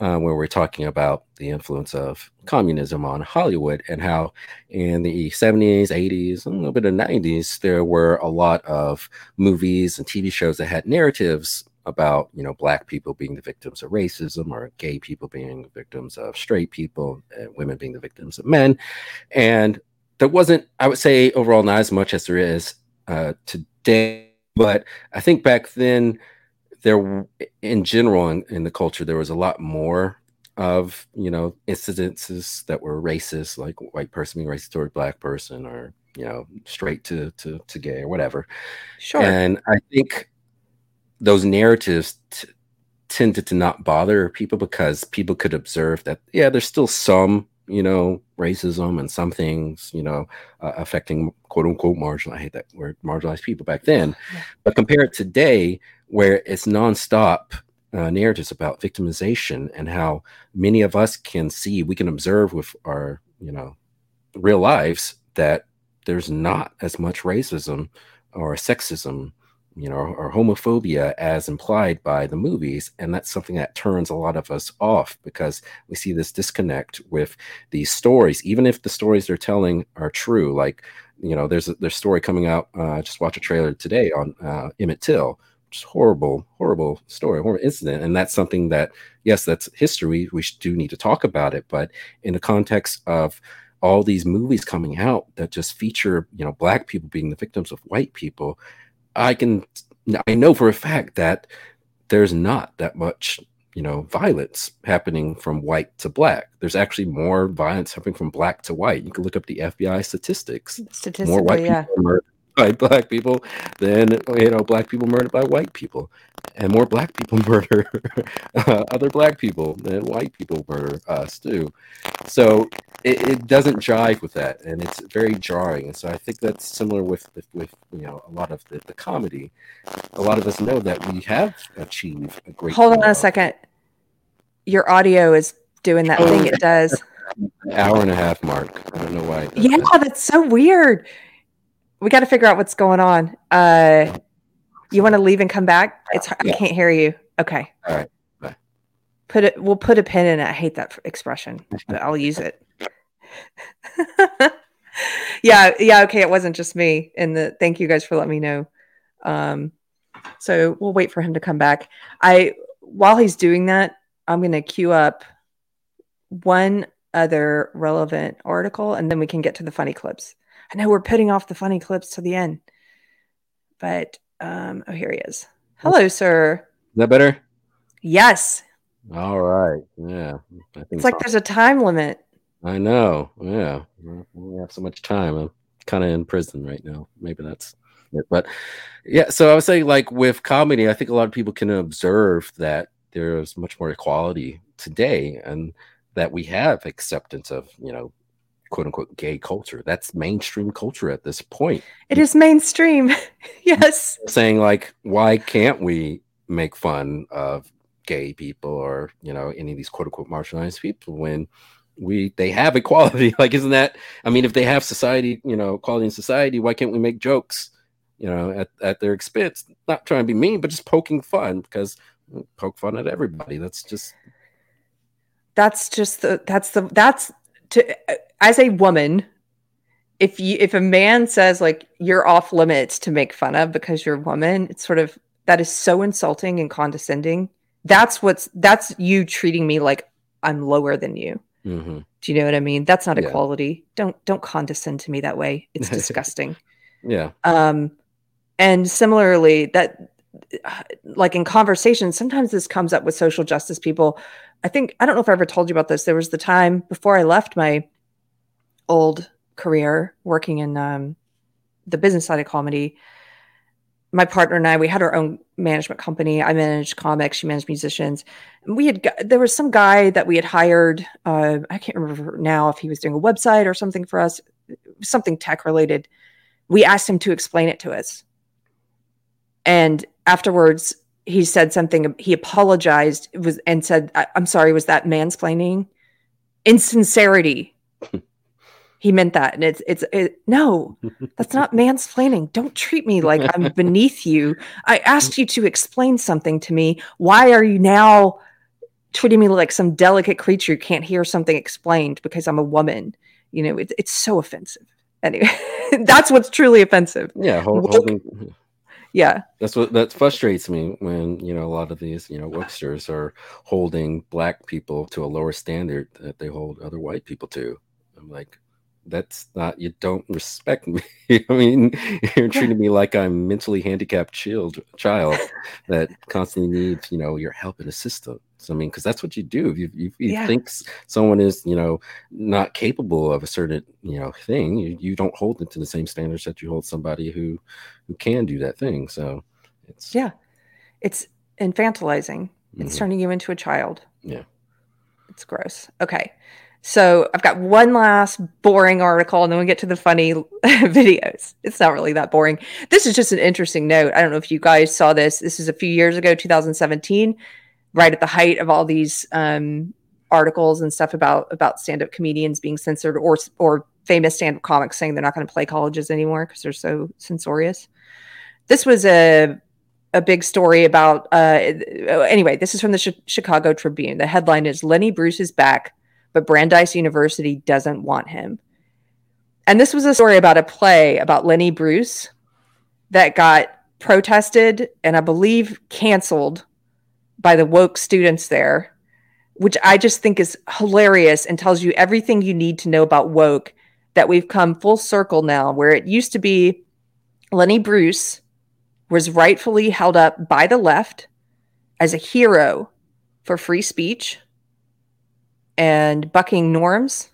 uh, where we're talking about the influence of communism on Hollywood and how in the 70s, 80s, a little bit of 90s, there were a lot of movies and TV shows that had narratives about you know black people being the victims of racism or gay people being the victims of straight people and women being the victims of men. And there wasn't i would say overall not as much as there is uh, today. But i think back then there in general in, in the culture there was a lot more of you know incidences that were racist like white person being racist toward black person or you know straight to to, to gay or whatever. Sure. And i think those narratives t- tended to not bother people because people could observe that yeah there's still some you know racism and some things you know uh, affecting quote unquote marginal i hate that word marginalized people back then yeah. but compared to today where it's nonstop uh, narratives about victimization and how many of us can see, we can observe with our, you know, real lives that there's not as much racism or sexism, you know, or homophobia as implied by the movies. And that's something that turns a lot of us off because we see this disconnect with these stories, even if the stories they're telling are true. Like, you know, there's a there's story coming out. Uh, just watch a trailer today on uh, Emmett Till, just horrible, horrible story, horrible incident. And that's something that, yes, that's history. We do need to talk about it. But in the context of all these movies coming out that just feature, you know, black people being the victims of white people, I can, I know for a fact that there's not that much, you know, violence happening from white to black. There's actually more violence happening from black to white. You can look up the FBI statistics. More white yeah. people by black people than you know black people murdered by white people, and more black people (laughs) murder uh, other black people than white people murder us too. So it, it, doesn't jive with that, and it's very jarring. And so I think that's similar with with you know a lot of the, the comedy. A lot of us know that we have achieved a great. Hold on a second. Your audio is doing that thing it does. hour and a half mark. I don't know why. Yeah, that. that's so weird we got to figure out what's going on. Uh, you want to leave and come back? It's yeah. I can't hear you. Okay. All right. Bye. Put it. We'll put a pin in it. I hate that expression, but I'll use it. (laughs) yeah. Yeah. Okay. It wasn't just me. And the thank you guys for letting me know. Um, so we'll wait for him to come back. I while he's doing that, I'm going to queue up one other relevant article, and then we can get to the funny clips. I know we're putting off the funny clips to the end, but um, oh, here he is. Hello, sir. Is that better? Yes. All right. Yeah. it's like there's a time limit. I know. Yeah. We have so much time. I'm kind of in prison right now. Maybe that's it. But yeah, so I was saying, like with comedy, I think a lot of people can observe that there's much more equality today and that we have acceptance of, you know, quote unquote gay culture. That's mainstream culture at this point. It is mainstream. (laughs) yes. Saying like, why can't we make fun of gay people or, you know, any of these quote unquote marginalized people when we they have equality (laughs) like isn't that i mean if they have society you know equality in society why can't we make jokes you know at, at their expense not trying to be mean but just poking fun because poke fun at everybody that's just that's just the that's the that's to as a woman if you if a man says like you're off limits to make fun of because you're a woman it's sort of that is so insulting and condescending. That's what's that's you treating me like i'm lower than you. Mm-hmm. do you know what i mean? That's not Yeah. equality don't don't condescend to me that way. It's (laughs) disgusting. Yeah. Um and similarly that like in conversations sometimes this comes up with social justice people i think i don't know if i ever told you about this. There was the time before i left my old career working in um, the business side of comedy my partner and i we had our own management company. I managed comics she managed musicians. And we had there was some guy that we had hired uh, i can't remember now if he was doing a website or something for us something tech related. We asked him to explain it to us. And afterwards he said something he apologized was and said I, i'm sorry was that mansplaining? Insincerity (laughs) he meant that and it's it's it, no that's not mansplaining. Don't treat me like i'm (laughs) beneath you. I asked you to explain something to me. Why are you now treating me like some delicate creature who can't hear something explained because i'm a woman? You know it, it's so offensive. Anyway (laughs) that's what's truly offensive. Yeah hold, Woke- holding, yeah. That's what that frustrates me when you know a lot of these you know wokesters are holding black people to a lower standard that they hold other white people to. I'm like that's not you don't respect me. (laughs) I mean you're treating me like i'm mentally handicapped child child that constantly needs you know your help and assistance i mean because that's what you do. If you, if you Yeah. think someone is you know not capable of a certain you know thing you, you don't hold them to the same standards that you hold somebody who who can do that thing. So it's Yeah. it's infantilizing. It's Mhm. turning you into a child. Yeah. it's gross. Okay. So i've got one last boring article and then we get to the funny (laughs) videos. It's not really that boring. This is just an interesting note. I don't know if you guys saw this. This is a few years ago 2017 right at the height of all these um, articles and stuff about about stand-up comedians being censored or or famous stand-up comics saying they're not going to play colleges anymore because they're so censorious. This was a a big story about uh anyway this is from the Chi- chicago tribune. The headline is lenny bruce is back but brandeis university doesn't want him. And this was a story about a play about lenny bruce that got protested and i believe canceled by the woke students there which i just think is hilarious and tells you everything you need to know about woke that we've come full circle now where it used to be lenny bruce was rightfully held up by the left as a hero for free speech and bucking norms.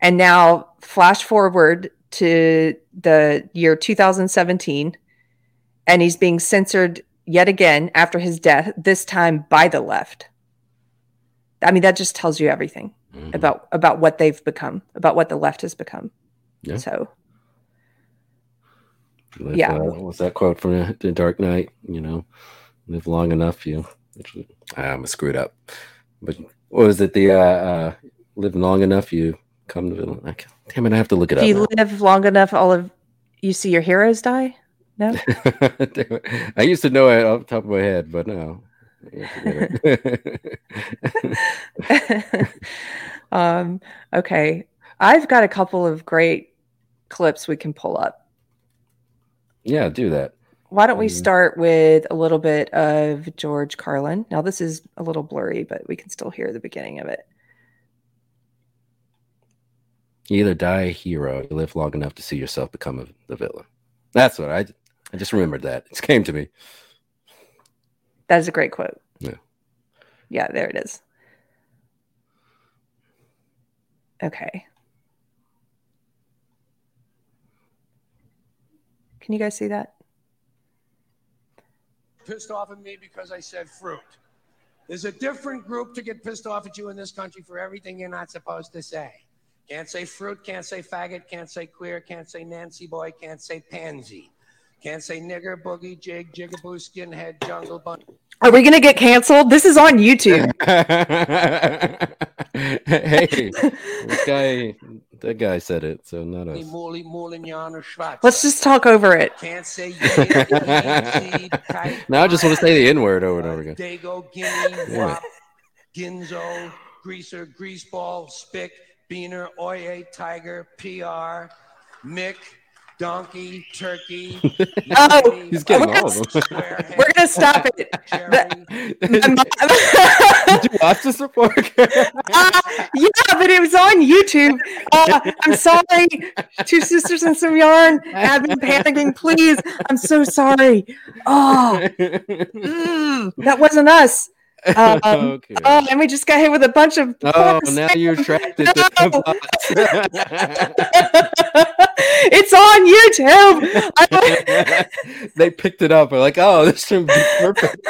And now, flash forward to the year 2017, and he's being censored yet again after his death, this time by the left. I mean, that just tells you everything Mhm. about about what they've become, about what the left has become. Yeah. So Live, yeah. uh, what's that quote from the- dark knight you know live long enough you i'm screwed up but what was it the uh, uh live long enough you come to damn it i have to look it if up you now. live long enough, all of you see your heroes die. No. (laughs) I used to know it off the top of my head, but no. I forget it. (laughs) um, okay. I've got a couple of great clips we can pull up. yeah, do that. Why don't we Mhm. start with a little bit of George Carlin? Now, this is a little blurry, but we can still hear the beginning of it. You either die a hero, you live long enough to see yourself become a, the villain. That's what I I just remembered that. It came to me. That is a great quote. Yeah. Yeah, there it is. Okay. Can you guys see that? pissed off at me because I said fruit. There's a different group to get pissed off at you in this country for everything you're not supposed to say. Can't say fruit, can't say faggot, can't say queer, can't say Nancy boy, can't say pansy. Can't say nigger, boogie, jig, jigaboo, skinhead, jungle bunny. Are we gonna get canceled? This is on YouTube. (laughs) hey, this guy, that guy said it, so not us. Mooly, Moulignon, or Schwarz. Let's just talk over it. Can't say Yankee, kite, (laughs) Now I just want to say the N word over and over again. Dago, Guinea, Damn. Wop, Ginzo, Greaser, Greaseball, Spick, Beaner, Oye, Tiger, PR, Mick, Donkey, Turkey. (laughs) Oh, He's getting we're all of them. We're gonna stop it. (laughs) (laughs) Did you watch this before? Uh, yeah, but it was on YouTube. Uh, I'm sorry. Two sisters and some yarn. I've been panicking. Please. I'm so sorry. Oh, mm, that wasn't us. Um, (laughs) okay. Oh, and we just got hit with a bunch of. Oh, now you're attracted to No. (laughs) it's on YouTube. I- (laughs) they picked it up. They're like, oh, this should be perfect.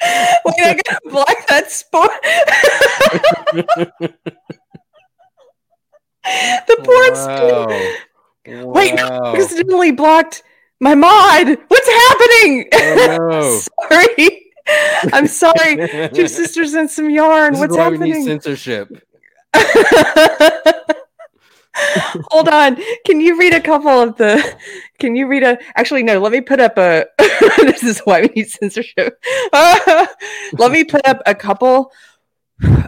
Wait, I gotta block that sport. the porn sport. wow. Wait, no, accidentally blocked my mod. What's happening? Oh, (laughs) sorry. I'm sorry. Two (laughs) sisters and some yarn. This is What's why we need happening? censorship. (laughs) Hold on. Can you read a couple of the? Can you read a? Actually, no. Let me put up a. this is why we need censorship. let me put up a couple.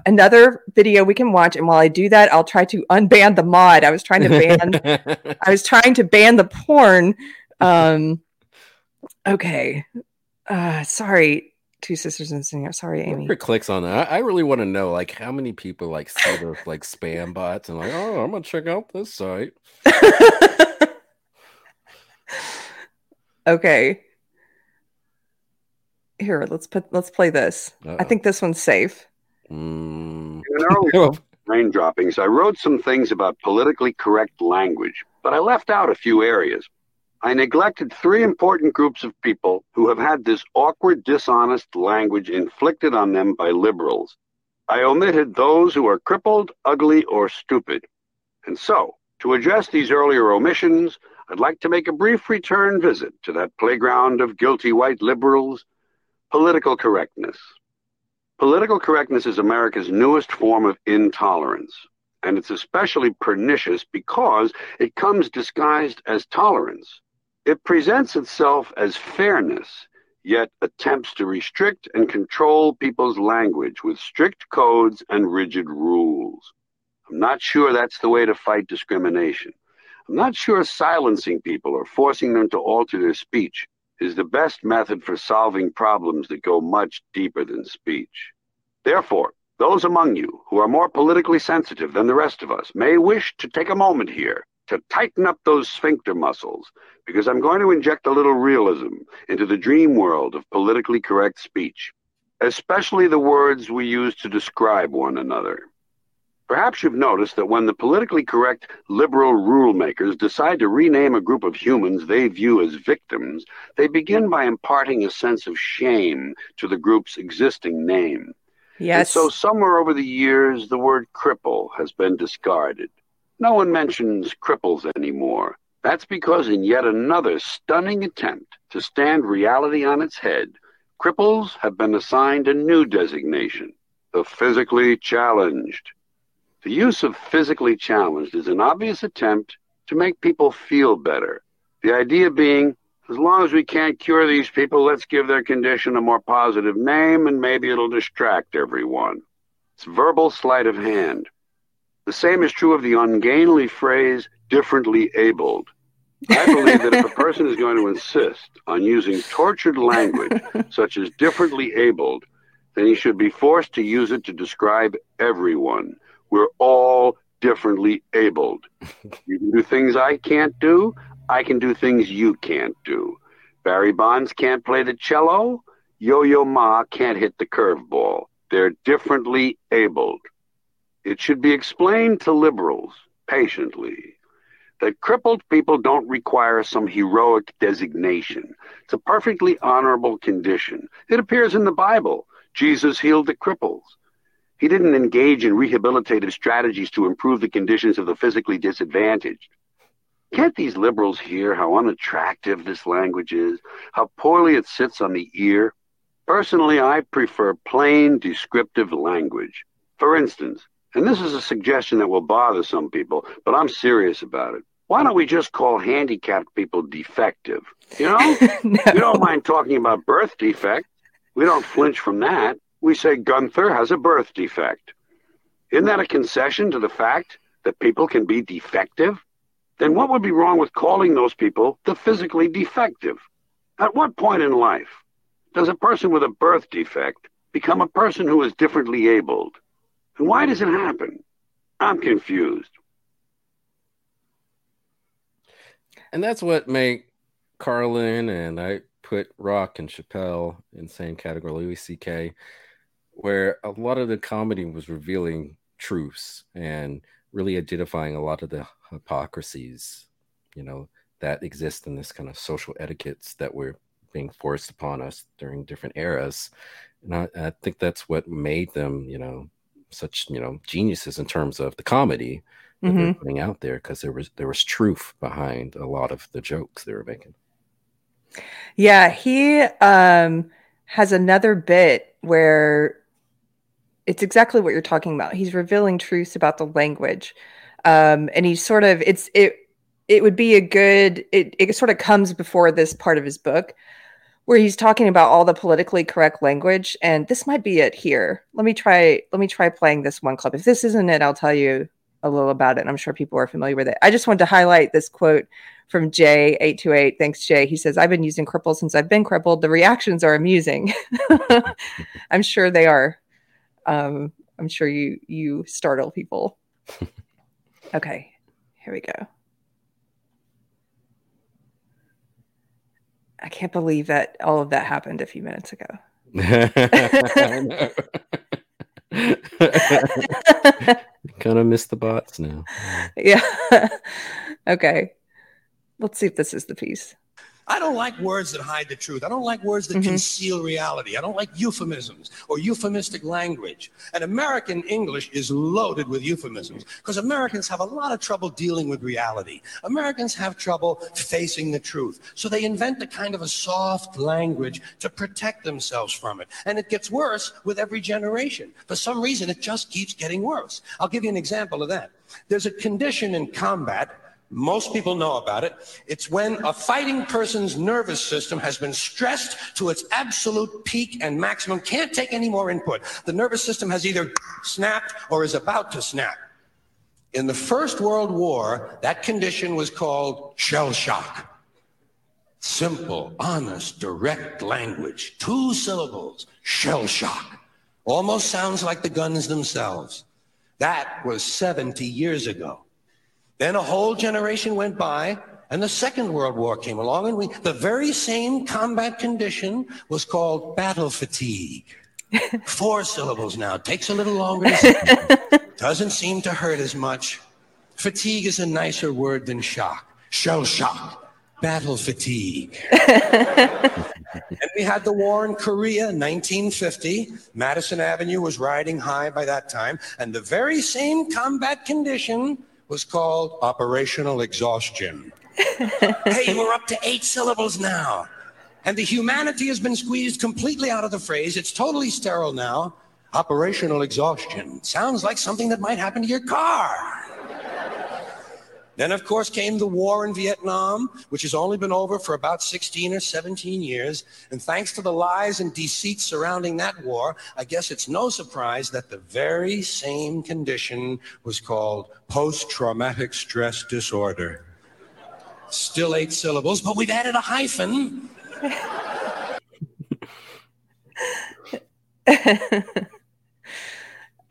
Another video we can watch, and while I do that, I'll try to unban the mod. I was trying to ban. I was trying to ban the porn. Um, okay. Uh, sorry, two sisters and singer. Sorry, Amy. Whoever clicks on that, I, I really want to know like how many people like see those like spam bots and like, oh, I'm gonna check out this site. (laughs) okay. Here, let's put let's play this. I Uh-oh. think this one's safe. Mm. In an early brain droppings, I wrote some things about politically correct language, but I left out a few areas. I neglected three important groups of people who have had this awkward, dishonest language inflicted on them by liberals. I omitted those who are crippled, ugly, or stupid. And so, to address these earlier omissions, I'd like to make a brief return visit to that playground of guilty white liberals political correctness. Political correctness is America's newest form of intolerance, and it's especially pernicious because it comes disguised as tolerance. It presents itself as fairness, yet attempts to restrict and control people's language with strict codes and rigid rules. I'm not sure that's the way to fight discrimination. I'm not sure silencing people or forcing them to alter their speech is the best method for solving problems that go much deeper than speech. Therefore, those among you who are more politically sensitive than the rest of us may wish to take a moment here to tighten up those sphincter muscles, because I'm going to inject a little realism into the dream world of politically correct speech, especially the words we use to describe one another. Perhaps you've noticed that when the politically correct liberal rule makers decide to rename a group of humans they view as victims, they begin by imparting a sense of shame to the group's existing name. Yes. And so, somewhere over the years, the word cripple has been discarded. No one mentions cripples anymore. That's because, in yet another stunning attempt to stand reality on its head, cripples have been assigned a new designation the physically challenged. The use of physically challenged is an obvious attempt to make people feel better. The idea being, as long as we can't cure these people, let's give their condition a more positive name and maybe it'll distract everyone. It's verbal sleight of hand. The same is true of the ungainly phrase differently abled. I believe that if a person is going to insist on using tortured language, such as differently abled, then he should be forced to use it to describe everyone. We're all differently abled. You can do things I can't do, I can do things you can't do. Barry Bonds can't play the cello, Yo Yo Ma can't hit the curveball. They're differently abled. It should be explained to liberals patiently that crippled people don't require some heroic designation. It's a perfectly honorable condition. It appears in the Bible. Jesus healed the cripples. He didn't engage in rehabilitative strategies to improve the conditions of the physically disadvantaged. Can't these liberals hear how unattractive this language is, how poorly it sits on the ear? Personally, I prefer plain, descriptive language. For instance, and this is a suggestion that will bother some people, but I'm serious about it. Why don't we just call handicapped people defective? You know? (laughs) no. We don't mind talking about birth defect. We don't flinch from that. We say Gunther has a birth defect. Isn't that a concession to the fact that people can be defective? Then what would be wrong with calling those people the physically defective? At what point in life does a person with a birth defect become a person who is differently abled? And why does it happen? I'm confused. And that's what made Carlin and I put Rock and Chappelle in the same category, Louis C.K., where a lot of the comedy was revealing truths and really identifying a lot of the hypocrisies, you know, that exist in this kind of social etiquettes that were being forced upon us during different eras. And I, I think that's what made them, you know, such, you know, geniuses in terms of the comedy that they're Mhm. putting out there because there was there was truth behind a lot of the jokes they were making. Yeah, he um has another bit where it's exactly what you're talking about. He's revealing truths about the language. Um and he's sort of it's it it would be a good it it sort of comes before this part of his book where he's talking about all the politically correct language and this might be it here. Let me try let me try playing this one clip. If this isn't it, I'll tell you a little about it. I'm sure people are familiar with it. I just wanted to highlight this quote from Jay828. Thanks, Jay. He says, I've been using cripple since I've been crippled. The reactions are amusing. (laughs) I'm sure they are. Um, I'm sure you you startle people. (laughs) Okay, here we go. I can't believe that all of that happened a few minutes ago. (laughs) Kind of miss the bots now. (laughs) yeah. (laughs) okay. Let's see if this is the piece. I don't like words that hide the truth. I don't like words that Mhm. conceal reality. I don't like euphemisms or euphemistic language. And American English is loaded with euphemisms because Americans have a lot of trouble dealing with reality. Americans have trouble facing the truth. So they invent a kind of a soft language to protect themselves from it. And it gets worse with every generation. For some reason, it just keeps getting worse. I'll give you an example of that. There's a condition in combat most people know about it. It's when a fighting person's nervous system has been stressed to its absolute peak and maximum, can't take any more input. The nervous system has either snapped or is about to snap. In the First World War, that condition was called shell shock. Simple, honest, direct language. Two syllables. Shell shock. Almost sounds like the guns themselves. That was 70 years ago. Then a whole generation went by, and the Second World War came along, and we, the very same combat condition was called battle fatigue. (laughs) Four syllables now. Takes a little longer to say. (laughs) Doesn't seem to hurt as much. Fatigue is a nicer word than shock. Shell shock. Battle fatigue. (laughs) and we had the war in Korea, 1950. Madison Avenue was riding high by that time, and the very same combat condition was called operational exhaustion. (laughs) hey, we're up to eight syllables now. And the humanity has been squeezed completely out of the phrase. It's totally sterile now. Operational exhaustion. Sounds like something that might happen to your car. Then, of course, came the war in Vietnam, which has only been over for about 16 or 17 years. And thanks to the lies and deceit surrounding that war, I guess it's no surprise that the very same condition was called post traumatic stress disorder. Still eight syllables, but we've added a hyphen. (laughs)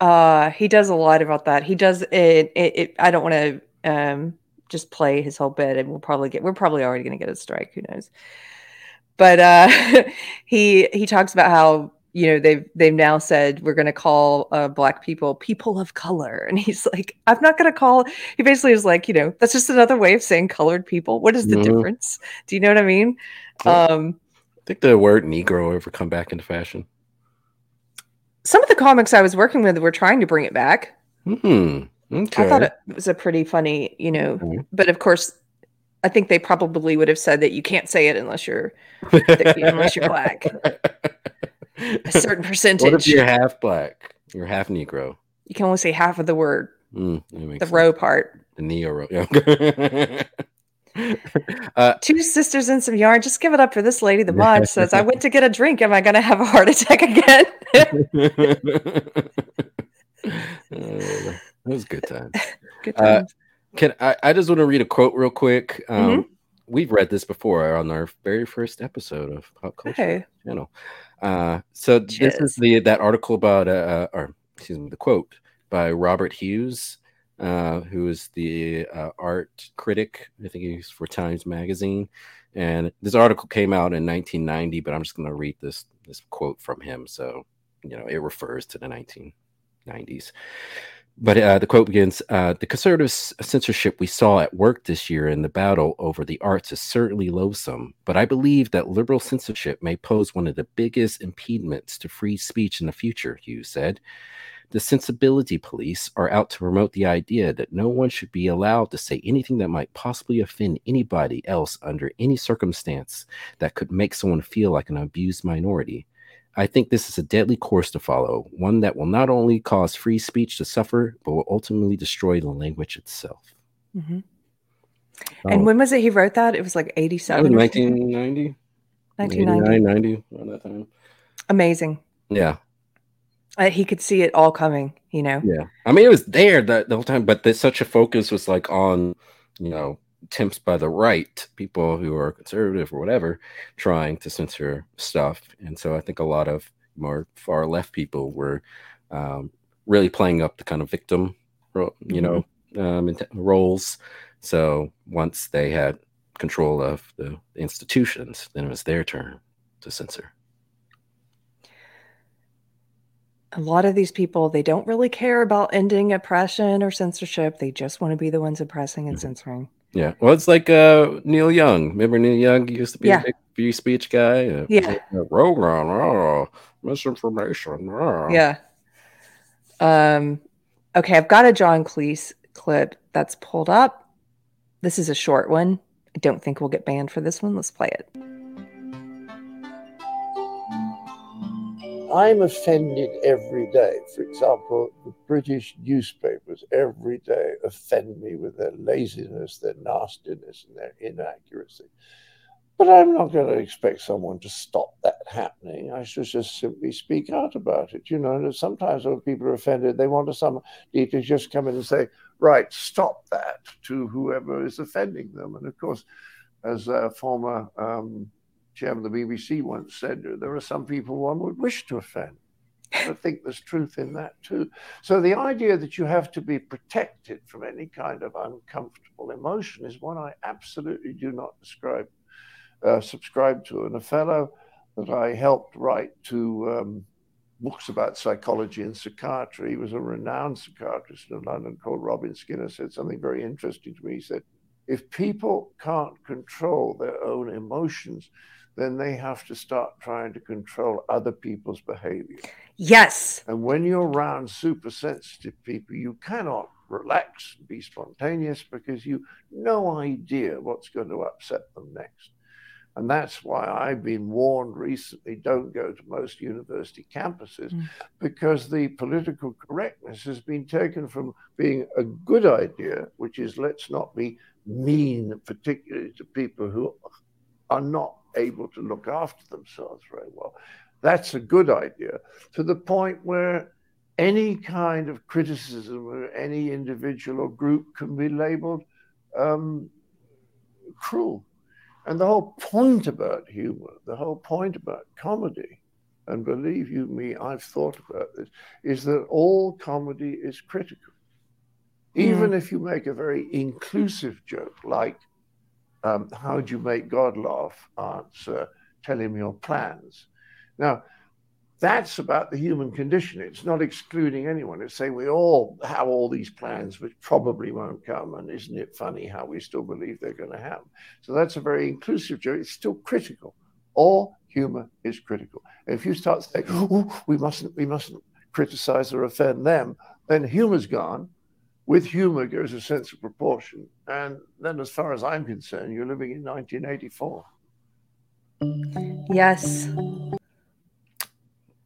uh he does a lot about that he does it, it, it i don't want to um just play his whole bit and we'll probably get we're probably already going to get a strike who knows but uh (laughs) he he talks about how you know they've they've now said we're going to call uh, black people people of color and he's like i'm not going to call he basically is like you know that's just another way of saying colored people what is the Mhm. difference do you know what i mean Yeah. um I think the word Negro ever come back into fashion. some of the comics i was working with were trying to bring it back Hmm. Okay. i thought it was a pretty funny you know Mhm. but of course i think they probably would have said that you can't say it unless you're unless you're black. a certain percentage. (laughs) What if you're half black? You're half Negro. you can only say half of the word Mm, the sense. row part The neo row. Yeah. (laughs) uh, two sisters and some yarn. Just give it up for this lady. The mod says, I went to get a drink. Am I going to have a heart attack again? Uh, (laughs) that was a good time. (laughs) Good Uh. Can I, I just want to read a quote real quick. Um, Mm-hmm. We've read this before on our very first episode of Popped Culture Hey. Channel. Uh, so this is the that article about uh, uh, or excuse me, the quote by Robert Hughes, uh, who is the uh, art critic. I think he's for Times Magazine. And this article came out in 1990, but I'm just going to read this this quote from him. So you know, it refers to the 1990s. But uh, the quote begins uh, The conservative censorship we saw at work this year in the battle over the arts is certainly loathsome, but I believe that liberal censorship may pose one of the biggest impediments to free speech in the future, Hughes said. The sensibility police are out to promote the idea that no one should be allowed to say anything that might possibly offend anybody else under any circumstance that could make someone feel like an abused minority. I think this is a deadly course to follow, one that will not only cause free speech to suffer, but will ultimately destroy the language itself. Mhm. Oh, And when was it he wrote that? It was like that 87. was or something? 1990, 1990. 90, around that time. Amazing. Yeah, Uh, he could see it all coming, you know? yeah. I mean, it was there the, the whole time, but there's such a focus was like on, you know, attempts by the right, people who are conservative or whatever, trying to censor stuff. And so I think a lot of more far left people were um, really playing up the kind of victim, you know, um, roles. So once they had control of the institutions, then it was their turn to censor. A lot of these people, they don't really care about ending oppression or censorship. They just want to be the ones oppressing and Mhm. censoring. Yeah, well, it's like uh, Neil Young. Remember Neil Young? He used to be Yeah. a big free speech guy. Uh, Yeah. Rogan, oh, misinformation. oh. Yeah. Um, okay, I've got a John Cleese clip that's pulled up. This is a short one. I don't think we'll get banned for this one. Let's play it. I'm offended every day. For example, the British newspapers every day offend me with their laziness, their nastiness, and their inaccuracy. But I'm not going to expect someone to stop that happening. I should just simply speak out about it. You know, sometimes when people are offended, they want somebody to just come in and say, right, stop that to whoever is offending them. And of course, as a former um, chairman of the BBC once said, there are some people one would wish to offend. I think there's truth in that too. So the idea that you have to be protected from any kind of uncomfortable emotion is one I absolutely do not describe, uh, subscribe to. And a fellow that I helped write to um, books about psychology and psychiatry, he was a renowned psychiatrist in London called Robin Skinner, said something very interesting to me. He said, if people can't control their own emotions, then they have to start trying to control other people's behavior. Yes. And when you're around super sensitive people, you cannot relax and be spontaneous because you no idea what's going to upset them next. And that's why I've been warned recently don't go to most university campuses Mm. because the political correctness has been taken from being a good idea, which is let's not be mean, particularly to people who are not able to look after themselves very well. That's a good idea to the point where any kind of criticism of any individual or group can be labeled um, cruel. And the whole point about humor, the whole point about comedy, and believe you me, I've thought about this, is that all comedy is critical. Even if you make a very inclusive joke, like um, how do you make God laugh? Answer, tell him your plans. Now, that's about the human condition. It's not excluding anyone. It's saying we all have all these plans which probably won't come. And isn't it funny how we still believe they're going to happen? So that's a very inclusive joke. It's still critical. All humor is critical. If you start saying, oh, we mustn't, we mustn't criticize or offend them, then humor's gone. With humor goes a sense of proportion. And then, as far as I'm concerned, you're living in 1984. Yes.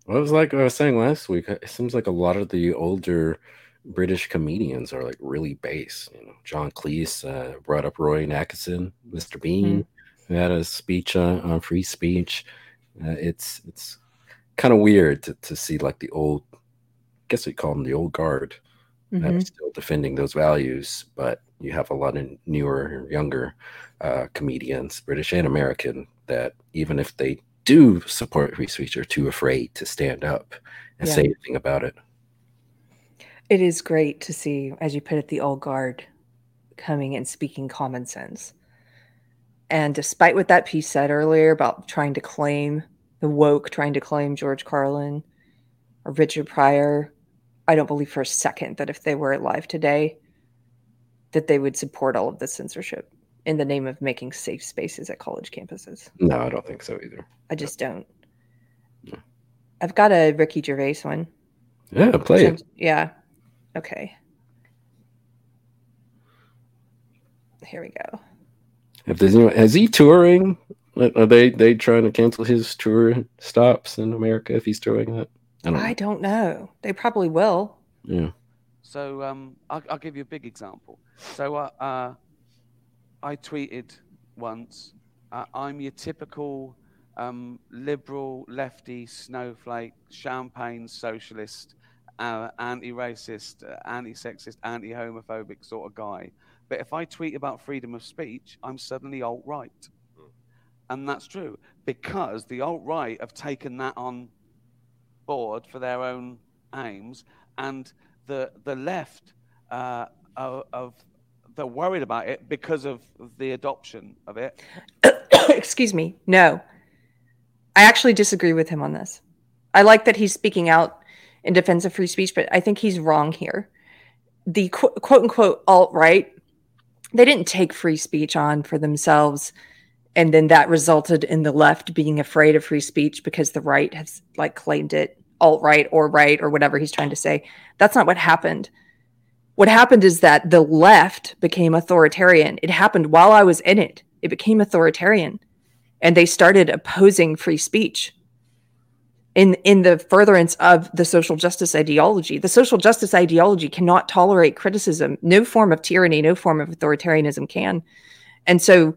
Well, it was like I was saying last week. It seems like a lot of the older British comedians are like really base. You know, John Cleese uh, brought up Rowan Atkinson, Mr. Bean, mm-hmm. who had a speech on, on free speech. Uh, it's it's kind of weird to, to see like the old, I guess we call them the old guard, mm-hmm. that are still defending those values. But you have a lot of newer, younger uh, comedians, British and American, that even if they do support free speech are too afraid to stand up and yeah. say anything about it. It is great to see, as you put it, the old guard coming and speaking common sense. And despite what that piece said earlier about trying to claim the woke, trying to claim George Carlin or Richard Pryor, I don't believe for a second that if they were alive today, that they would support all of the censorship in the name of making safe spaces at college campuses. No, I don't think so either. I just don't. No. I've got a Ricky Gervais one. Yeah, play it. Yeah. Okay. Here we go. If there's anyone, is he touring? Are they they trying to cancel his tour stops in America if he's touring that? I don't, I don't know. They probably will. Yeah. So um, I'll, I'll, give you a big example. So uh, uh, I tweeted once, uh, I'm your typical um, liberal, lefty, snowflake, champagne socialist, uh, anti-racist, uh, anti-sexist, anti-homophobic sort of guy. But if I tweet about freedom of speech, I'm suddenly alt-right. Mm. And that's true because the alt-right have taken that on board for their own aims, and the the left uh, of, of they're worried about it because of the adoption of it. (coughs) Excuse me. No, I actually disagree with him on this. I like that he's speaking out in defense of free speech, but I think he's wrong here. The qu- quote unquote alt right, they didn't take free speech on for themselves. And then that resulted in the left being afraid of free speech because the right has like claimed it alt right or right or whatever he's trying to say. That's not what happened what happened is that the left became authoritarian. It happened while I was in it. It became authoritarian and they started opposing free speech in in the furtherance of the social justice ideology. The social justice ideology cannot tolerate criticism. No form of tyranny, no form of authoritarianism can. And so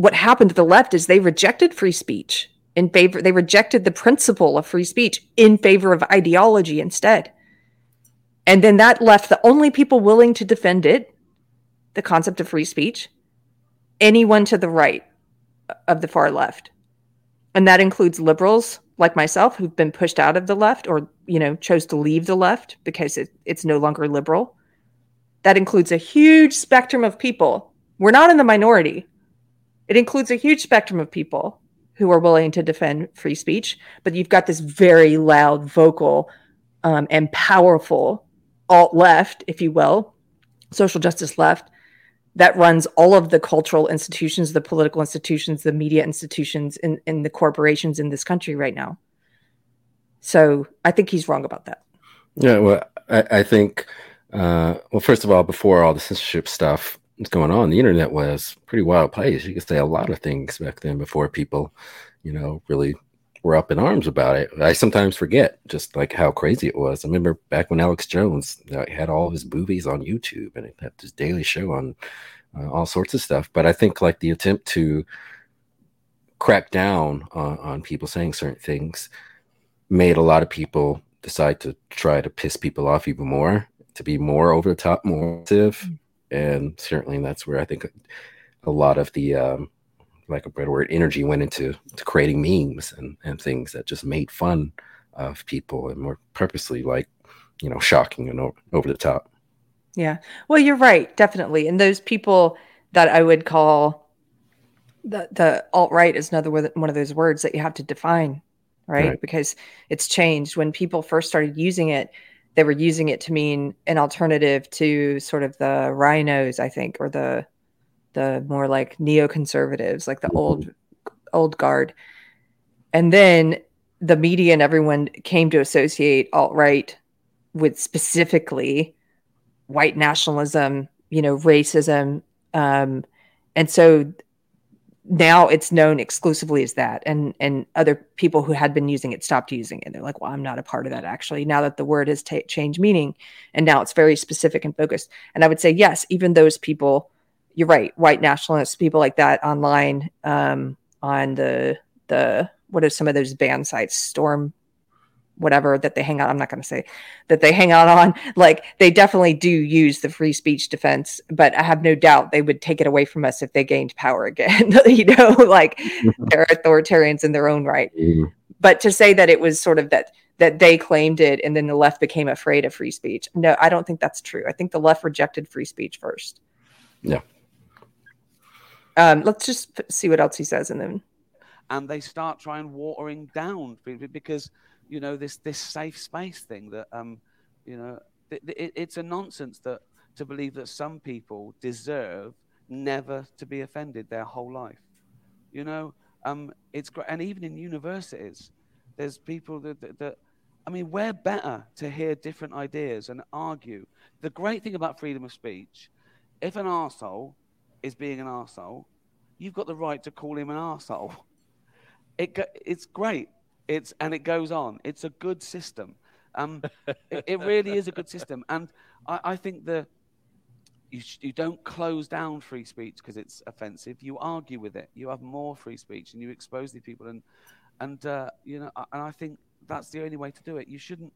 what happened to the left is they rejected free speech in favor they rejected the principle of free speech in favor of ideology instead. And then that left the only people willing to defend it, the concept of free speech, anyone to the right of the far left. And that includes liberals like myself who've been pushed out of the left or, you know, chose to leave the left because it, it's no longer liberal. That includes a huge spectrum of people. We're not in the minority. It includes a huge spectrum of people who are willing to defend free speech, but you've got this very loud, vocal, um, and powerful alt left, if you will, social justice left, that runs all of the cultural institutions, the political institutions, the media institutions, and, the corporations in this country right now. So I think he's wrong about that. Yeah, well, I, I think, uh, well, first of all, before all the censorship stuff was going on, the internet was pretty wild place. You could say a lot of things back then before people, you know, really were up in arms about it. I sometimes forget just like how crazy it was. I remember back when Alex Jones uh, had all his movies on YouTube and had this daily show on uh, all sorts of stuff. But I think like the attempt to crack down on, on people saying certain things made a lot of people decide to try to piss people off even more, to be more over the top, more active. And certainly that's where I think a lot of the um, like a better word, energy went into creating memes and, and things that just made fun of people and were purposely like, you know, shocking and over, over the top. Yeah. Well, you're right, definitely. And those people that I would call the the alt right is another one of those words that you have to define, right? Right. Because it's changed. When people first started using it, they were using it to mean an alternative to sort of the RINOs, I think, or the the more like neoconservatives, like the old old guard. And then the media and everyone came to associate alt right with specifically white nationalism, you know, racism. Um, and so now it's known exclusively as that and and other people who had been using it stopped using it. They're like well i'm not a part of that actually. Now that the word has ta changed meaning and now it's very specific and focused. And i would say yes even those people you're right white nationalists people like that online um on the the what are some of those banned sites? Storm whatever that they hang out i'm not going to say that they hang out on like they definitely do use the free speech defense but i have no doubt they would take it away from us if they gained power again (laughs) you know like (laughs) they're authoritarians in their own right Mhm. but to say that it was sort of that that they claimed it and then the left became afraid of free speech no i don't think that's true i think the left rejected free speech first Yeah. um let's just see what else he says and then and they start trying watering down be- be- because you know this this safe space thing that um you know it, it's a nonsense that to believe that some people deserve never to be offended their whole life you know um it's great and even in universities there's people that, that, that i mean we're better to hear different ideas and argue the great thing about freedom of speech if an arsehole is being an arsehole you've got the right to call him an arsehole it it's great. It's and it goes on. It's a good system. Um, it, it really is a good system, and I, I think the you, sh- you don't close down free speech because it's offensive. You argue with it. You have more free speech, and you expose the people. And and uh, you know, and I think that's the only way to do it. You shouldn't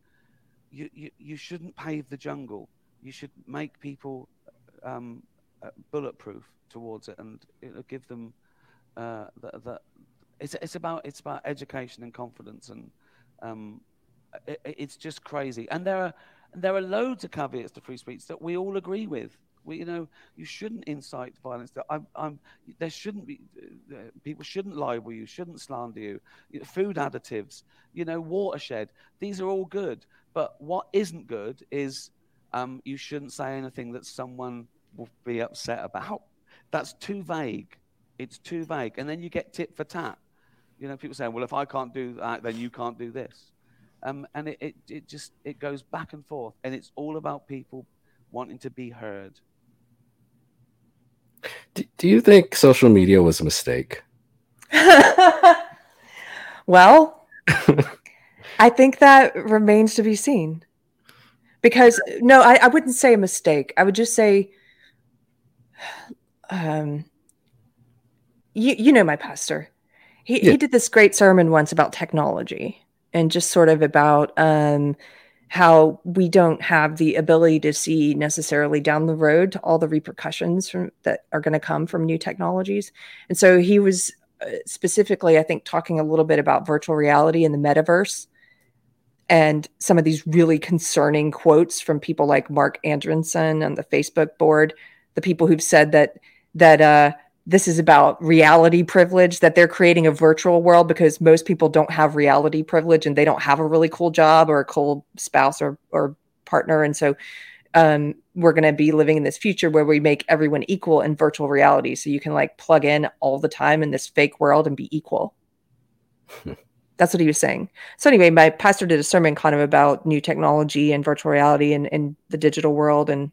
you, you, you shouldn't pave the jungle. You should make people um, uh, bulletproof towards it, and it'll give them uh, the, the it's it's about it's about education and confidence, and um, it, it's just crazy. And there are there are loads of caveats to free speech that we all agree with. We, you know, you shouldn't incite violence. That I'm, there shouldn't be. Uh, people shouldn't libel you. Shouldn't slander you. You Food additives. You know, watershed. These are all good. But what isn't good is um, you shouldn't say anything that someone will be upset about. That's too vague. It's too vague. And then you get tit for tat. You know, people saying, well, if I can't do that, then you can't do this. Um, and it, it, it just it goes back and forth. And it's all about people wanting to be heard. Do, do you think social media was a mistake? (laughs) well, I think that remains to be seen. Because no, I, I wouldn't say a mistake. I would just say, (sighs) um, you you know my pastor. He Yeah. he did this great sermon once about technology and just sort of about um how we don't have the ability to see necessarily down the road to all the repercussions from that are going to come from new technologies. And so he was uh, specifically, I think, talking a little bit about virtual reality and the metaverse and some of these really concerning quotes from people like Marc Andreessen on the Facebook board, the people who've said that that uh, this is about reality privilege, that they're creating a virtual world because most people don't have reality privilege and they don't have a really cool job or a cool spouse or or partner, and so um, we're going to be living in this future where we make everyone equal in virtual reality, so you can like plug in all the time in this fake world and be equal. (laughs) That's what he was saying. So anyway, my pastor did a sermon kind of about new technology and virtual reality and, and the digital world. And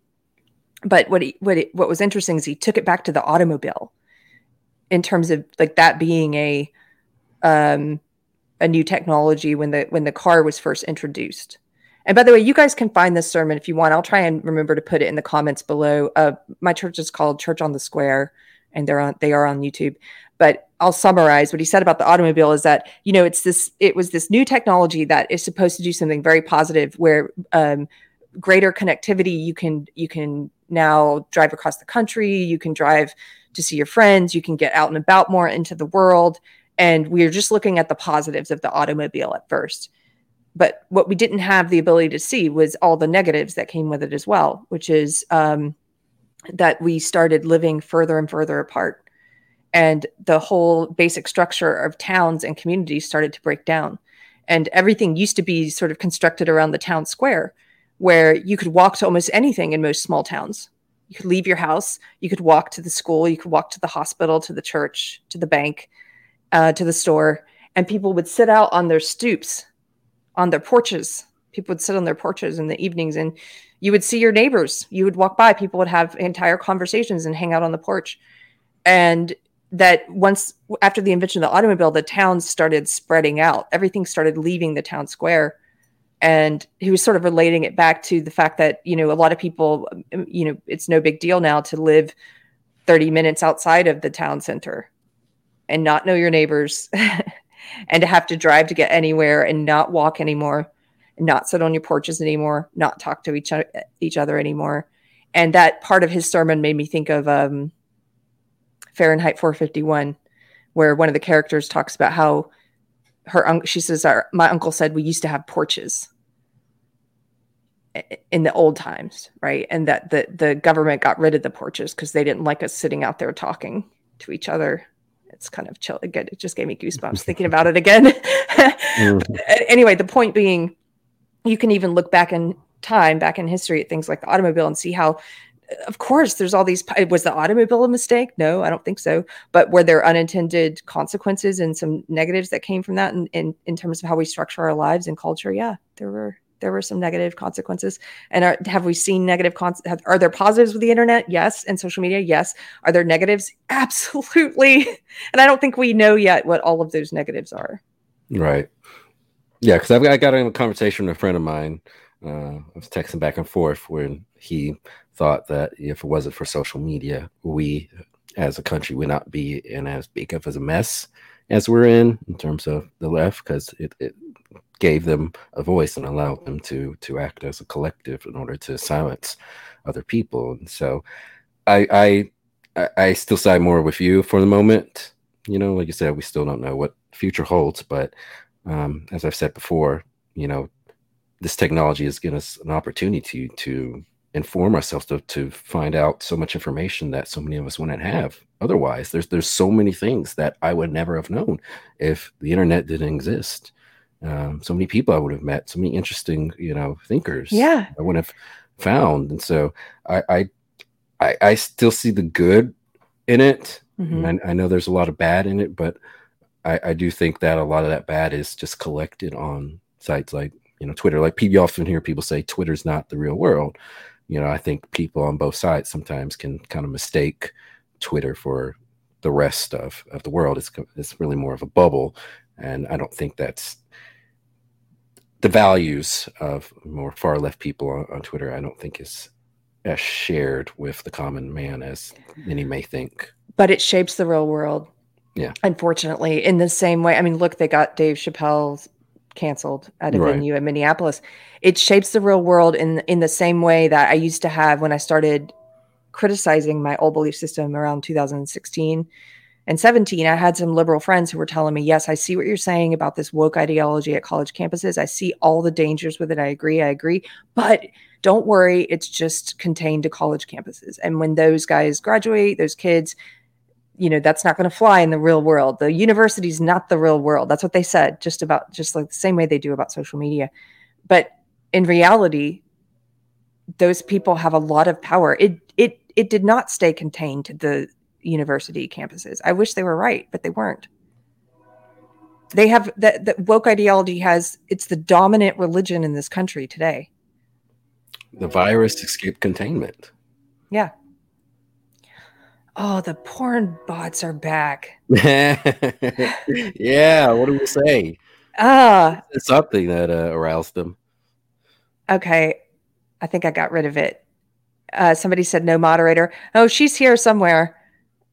but what he, what he, what was interesting is he took it back to the automobile in terms of like that being a um a new technology when the when the car was first introduced. And by the way, you guys can find this sermon if you want. I'll try and remember to put it in the comments below. Uh, my church is called Church on the Square, and they're on they are on YouTube. But I'll summarize what he said about the automobile is that you know it's this it was this new technology that is supposed to do something very positive where um, greater connectivity you can you can now drive across the country you can drive to see your friends you can get out and about more into the world. And we are just looking at the positives of the automobile at first. But what we didn't have the ability to see was all the negatives that came with it as well which is um, that we started living further and further apart. And the whole basic structure of towns and communities started to break down. And everything used to be sort of constructed around the town square where you could walk to almost anything in most small towns you could leave your house you could walk to the school you could walk to the hospital to the church to the bank uh, to the store and people would sit out on their stoops on their porches. People would sit on their porches in the evenings and you would see your neighbors. You would walk by. People would have entire conversations and hang out on the porch. And that once after the invention of the automobile the towns started spreading out. Everything started leaving the town square and he was sort of relating it back to the fact that you know a lot of people um, you know it's no big deal now to live 30 minutes outside of the town center and not know your neighbors (laughs) and to have to drive to get anywhere and not walk anymore not sit on your porches anymore not talk to each, each other anymore. And that part of his sermon made me think of um, Fahrenheit 451, where one of the characters talks about how her she says, our, my uncle said we used to have porches in the old times, right? And that the, the government got rid of the porches because they didn't like us sitting out there talking to each other. It's kind of chill. Again, it just gave me goosebumps thinking about it again. (laughs) mm-hmm. Anyway, the point being, you can even look back in time, back in history at things like the automobile and see how of course there's all these was the automobile a mistake no i don't think so but were there unintended consequences and some negatives that came from that in, in, in terms of how we structure our lives and culture yeah there were there were some negative consequences. And are, have we seen negative cons have, are there positives with the internet? Yes. And social media? Yes. Are there negatives? (laughs) Absolutely. And i don't think we know yet what all of those negatives are. Right. Yeah because I've, I got in a conversation with a friend of mine uh, i was texting back and forth when he thought that if it wasn't for social media, we as a country would not be in as big of a mess as we're in in terms of the left because it, it gave them a voice and allowed them to to act as a collective in order to silence other people. And so I I I still side more with you for the moment. You know, like you said, we still don't know what future holds, but um, as I've said before, you know, this technology has given us an opportunity to inform ourselves to, to find out so much information that so many of us wouldn't have otherwise there's there's so many things that i would never have known if the internet didn't exist um, so many people i would have met so many interesting you know thinkers yeah i would have found and so i i i, I still see the good in it mm-hmm. I, I know there's a lot of bad in it but I, I do think that a lot of that bad is just collected on sites like you know Twitter. Like people often hear people say Twitter's not the real world, you know, I think people on both sides sometimes can kind of mistake Twitter for the rest of, of the world. It's it's really more of a bubble, and I don't think that's the values of more far left people on, on Twitter. I don't think is as shared with the common man as many may think. But it shapes the real world. Yeah. Unfortunately, in the same way, I mean, look, they got Dave Chappelle's canceled at a right. venue in Minneapolis. It shapes the real world in in the same way that I used to have when I started criticizing my old belief system around 2016 and 17. I had some liberal friends who were telling me, "Yes, I see what you're saying about this woke ideology at college campuses. I see all the dangers with it. I agree. I agree. But don't worry, it's just contained to college campuses. And when those guys graduate, those kids, you know that's not going to fly in the real world the university is not the real world that's what they said just about just like the same way they do about social media but in reality those people have a lot of power it it it did not stay contained to the university campuses i wish they were right but they weren't they have that the woke ideology has it's the dominant religion in this country today the virus escaped containment yeah Oh, the porn bots are back. (laughs) yeah, what do we say? Ah, uh, something that uh, aroused them. Okay, I think I got rid of it. Uh, somebody said no moderator. Oh, she's here somewhere.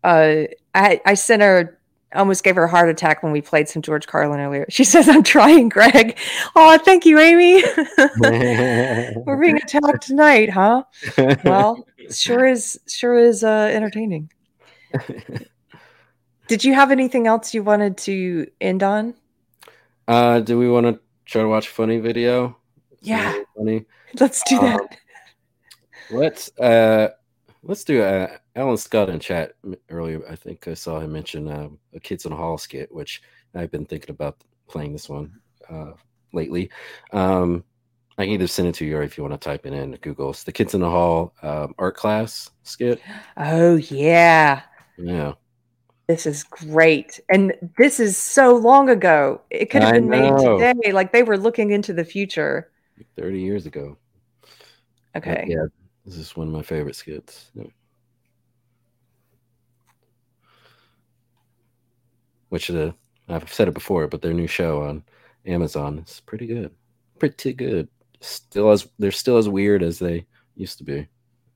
Uh, I I sent her. Almost gave her a heart attack when we played some George Carlin earlier. (laughs) She says, "I'm trying, Greg." Oh, thank you, Amy. (laughs) We're being attacked tonight, huh? Well, (laughs) sure is sure is uh, entertaining. Did you have anything else you wanted to end on? Uh, do we want to try to watch a funny video? Yeah, funny. Let's do that. Um, let's uh, let's do uh, Alan Scott in chat earlier. I think I saw him mention uh, a Kids in the Hall skit, which I've been thinking about playing this one uh, lately. Um, I can either send it to you or if you want to type it in Google. It's the Kids in the Hall um, art class skit. Oh yeah. Yeah. This is great. And this is so long ago. It could have been made today. Like they were looking into the future. 30 years ago. But Okay. yeah, this is one of my favorite skits. Yeah. Which uh, I've said it before, but their new show on Amazon is pretty good. Pretty good. Still as they're still as weird as they used to be.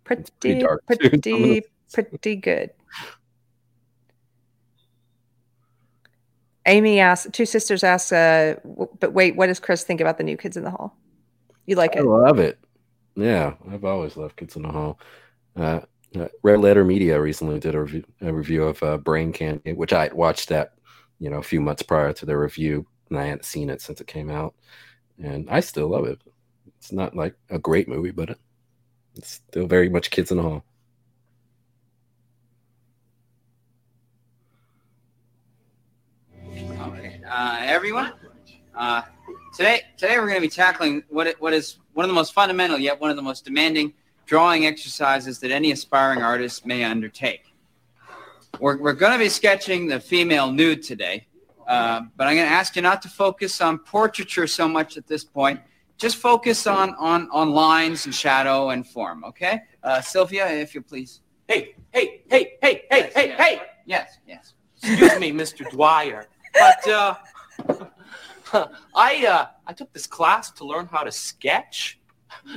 Pretty pretty dark, too, (laughs) some of pretty pretty good. Amy asked two sisters asked uh but wait, what does Chris think about the new kids in the hall? You like I it? I love it. Yeah, I've always loved Kids in the Hall. Uh, uh, Red Letter Media recently did a review, a review of uh, Brain Candy, which I watched that, you know, a few months prior to their review, and I hadn't seen it since it came out, and I still love it. It's not like a great movie, but it's still very much Kids in the Hall. Uh, everyone, uh, today today we're going to be tackling what it, what is one of the most fundamental yet one of the most demanding drawing exercises that any aspiring artist may undertake. We're, we're going to be sketching the female nude today, uh, but I'm going to ask you not to focus on portraiture so much at this point. Just focus on on on lines and shadow and form. Okay, uh, Sylvia, if you please. Hey, hey, hey, hey, hey, hey, hey! Yes, yes. Excuse me, Mr. Dwyer, but uh, (laughs) I uh, I took this class to learn how to sketch,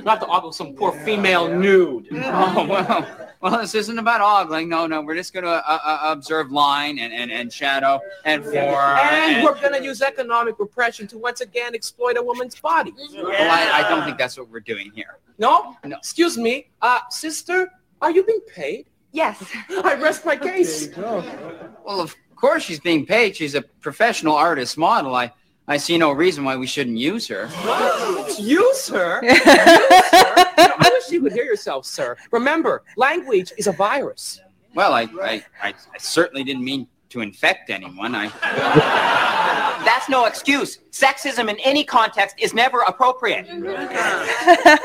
not to ogle some poor female nude. (laughs) Oh well, well, this isn't about ogling. No, no, we're just going to uh, uh, observe line and, and, and shadow and form. And we're gonna use economic repression to once again exploit a woman's body. Well, I, I don't think that's what we're doing here. No? No. Excuse me, uh, sister, are you being paid? Yes. (laughs) I rest my case. Well, of course she's being paid. She's a professional artist model. I, I see no reason why we shouldn't use her. Use her? (laughs) Use her? You know, I wish you could hear yourself, sir. Remember, language is a virus. Well, I, I, I, I certainly didn't mean to infect anyone. I, (laughs) That's no excuse. Sexism in any context is never appropriate. (laughs)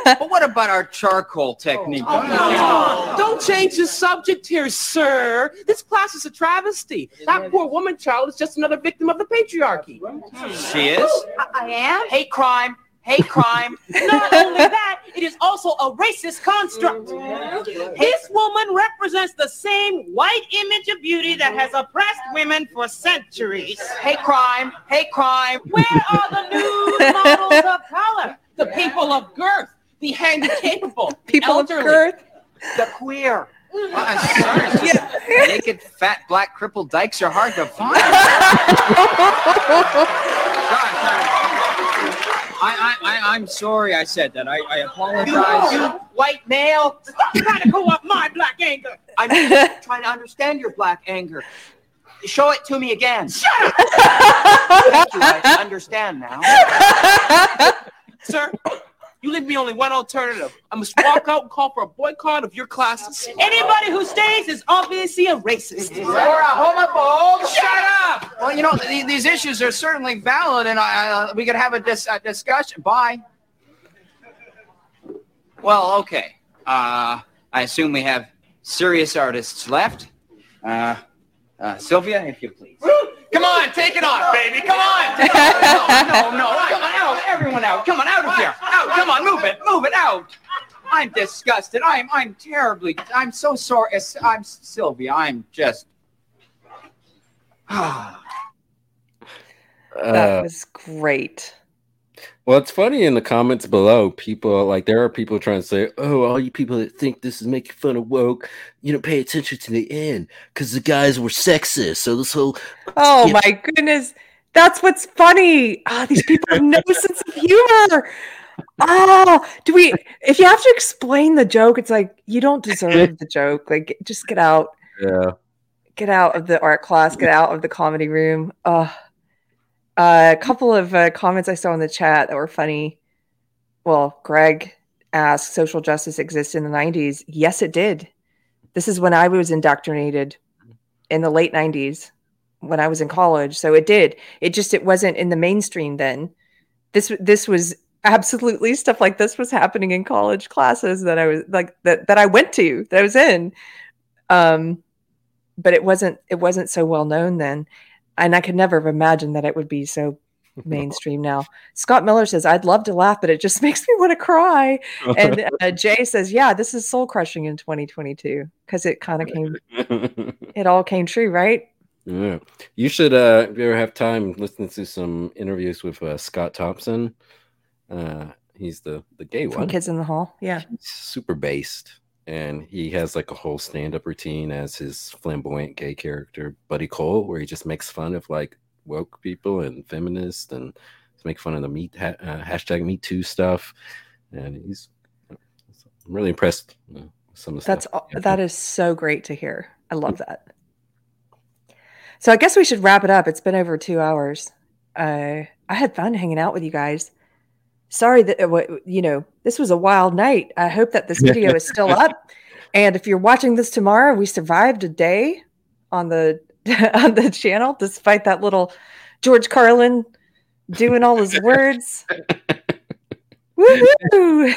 but what about our charcoal technique? Oh, Don't change the subject here, sir. This class is a travesty. That poor woman child is just another victim of the patriarchy. She is? I am? Hate crime. Hate crime. Not only that, it is also a racist construct. This woman represents the same white image of beauty that has oppressed women for centuries. Hate crime. Hate crime. Where are the new (laughs) models of color? The people of girth, the handicapable, (laughs) People of girth. The queer. Well, I'm sorry. (laughs) it's just Naked, fat, black, crippled dykes are hard to find. I, I, I, I'm sorry I said that. I, I apologize. You white male. Stop trying to go up my black anger. I'm (laughs) trying to understand your black anger. Show it to me again. Shut up. Thank you. I understand now. Sir, you leave me only one alternative. I must walk out and call for a boycott of your classes. Anybody who stays is obviously a racist. Or a homophobe. Shut up. Well, you know, th- these issues are certainly valid, and I, uh, we could have a, dis- a discussion. Bye. Well, okay. Uh, I assume we have serious artists left. Uh, uh, Sylvia, if you please. Come on, take it off, baby. Come on. Take it off. No, no, no. Come on out. Everyone out. Come on, out of here. Out. Come on, move it. Move it out. I'm disgusted. I'm I'm terribly. I'm so sorry. I'm Sylvia. I'm just. (sighs) That Uh, was great. Well, it's funny in the comments below. People like there are people trying to say, "Oh, all you people that think this is making fun of woke, you know, pay attention to the end because the guys were sexist." So this whole Oh Yeah. my goodness. That's what's funny. Ah, these people have no (laughs) sense of humor. Oh, do we if you have to explain the joke, it's like you don't deserve the joke. Like just get out. yeah, Get out of the art class, get out of the comedy room. Uh, a couple of uh, comments I saw in the chat that were funny. Well, Greg asked, social justice exists in the 90s. Yes, it did. This is when I was indoctrinated in the late 90s when I was in college. So it did. It just it wasn't in the mainstream then. this this was absolutely (laughs) stuff like this was happening in college classes that I was like that that I went to that I was in. Um, but it wasn't it wasn't so well known then, and I could never have imagined that it would be so (laughs) mainstream now. Scott Miller says, "I'd love to laugh, but it just (laughs) makes me want to cry." (laughs) And uh, Jay says, "Yeah, this is soul crushing in 2022 because it kind of came, it all came true, right?" Yeah, you should. Uh, if you ever have time, listen to some interviews with uh, Scott Thompson. Uh, he's the the gay From one. Kids in the Hall, yeah. super based and he has like a whole stand-up routine as his flamboyant gay character buddy cole where he just makes fun of like woke people and feminists and make fun of the meat ha- uh, hashtag me too stuff and he's i'm really impressed with some of the That's all, that is so great to hear. I love that. So I guess we should wrap it up. It's been over two hours. Uh, I had fun hanging out with you guys. Sorry that uh, you know this was a wild night. I hope that this video is still (laughs) up. And if you're watching this tomorrow, we survived a day on the (laughs) on the channel despite that little George Carlin doing all his words. (laughs) Woohoo!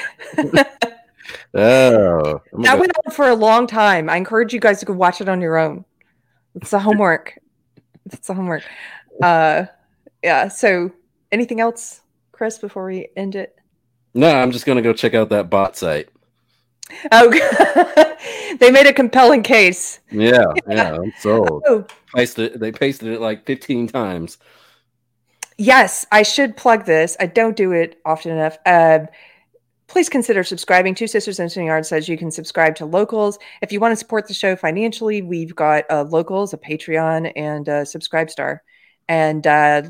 oh I'm That gonna- went on for a long time. I encourage you guys to go watch it on your own. It's the homework. it's the homework. Uh, yeah. So, anything else, Chris, before we end it? no i'm just gonna go check out that bot site Oh, (laughs) they made a compelling case. yeah yeah i'm sold (laughs) Oh. pasted they pasted it like 15 times Yes, I should plug this. I don't do it often enough. Uh, please consider subscribing. Two Sisters in Yard says you can subscribe to Locals. If you want to support the show financially, we've got uh, Locals, a Patreon, and a Subscribe Star. And uh,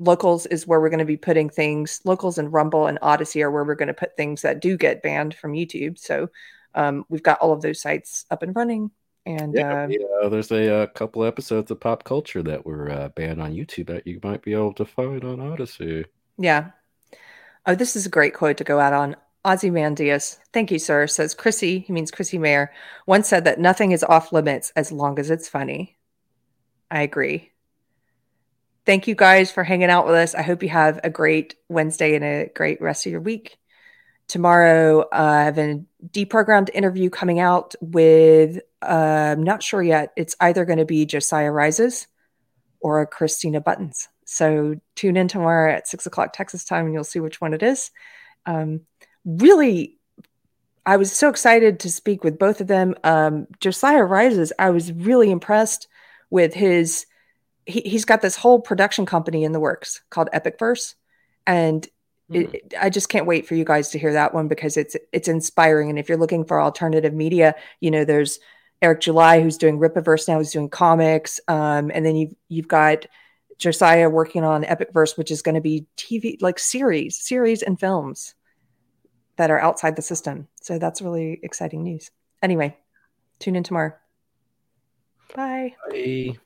Locals is where we're going to be putting things. Locals and Rumble and Odysee are where we're going to put things that do get banned from YouTube. So um, we've got all of those sites up and running. And Yeah, uh, yeah, there's a, uh couple episodes of Popped Culture that were uh, banned on YouTube that you might be able to find on Odysee. Yeah. Oh, this is a great quote to go out on. Ozymandias, thank you, sir, says Chrissy, he means Chrissie Mayr, once said that nothing is off limits as long as it's funny. I agree. Thank you guys for hanging out with us. I hope you have a great Wednesday and a great rest of your week. Tomorrow, uh, I have a deprogrammed interview coming out with, uh, I'm not sure yet. It's either going to be Josiah Rises or Christina Buttons. So tune in tomorrow at six o'clock Texas time and you'll see which one it is. Um, really, I was so excited to speak with both of them. Um, Josiah Rises, I was really impressed with his. He, he's got this whole production company in the works called Epic Verse, and it, it- I just can't wait for you guys to hear that one because it's it's inspiring. And if you're looking for alternative media, you know, there's Eric July who's doing Rippaverse now, who's doing comics, um, and then you've you've got Josiah working on Epic Verse, which is going to be TV like series, series and films that are outside the system. So that's really exciting news. Anyway, tune in tomorrow. Bye. Bye.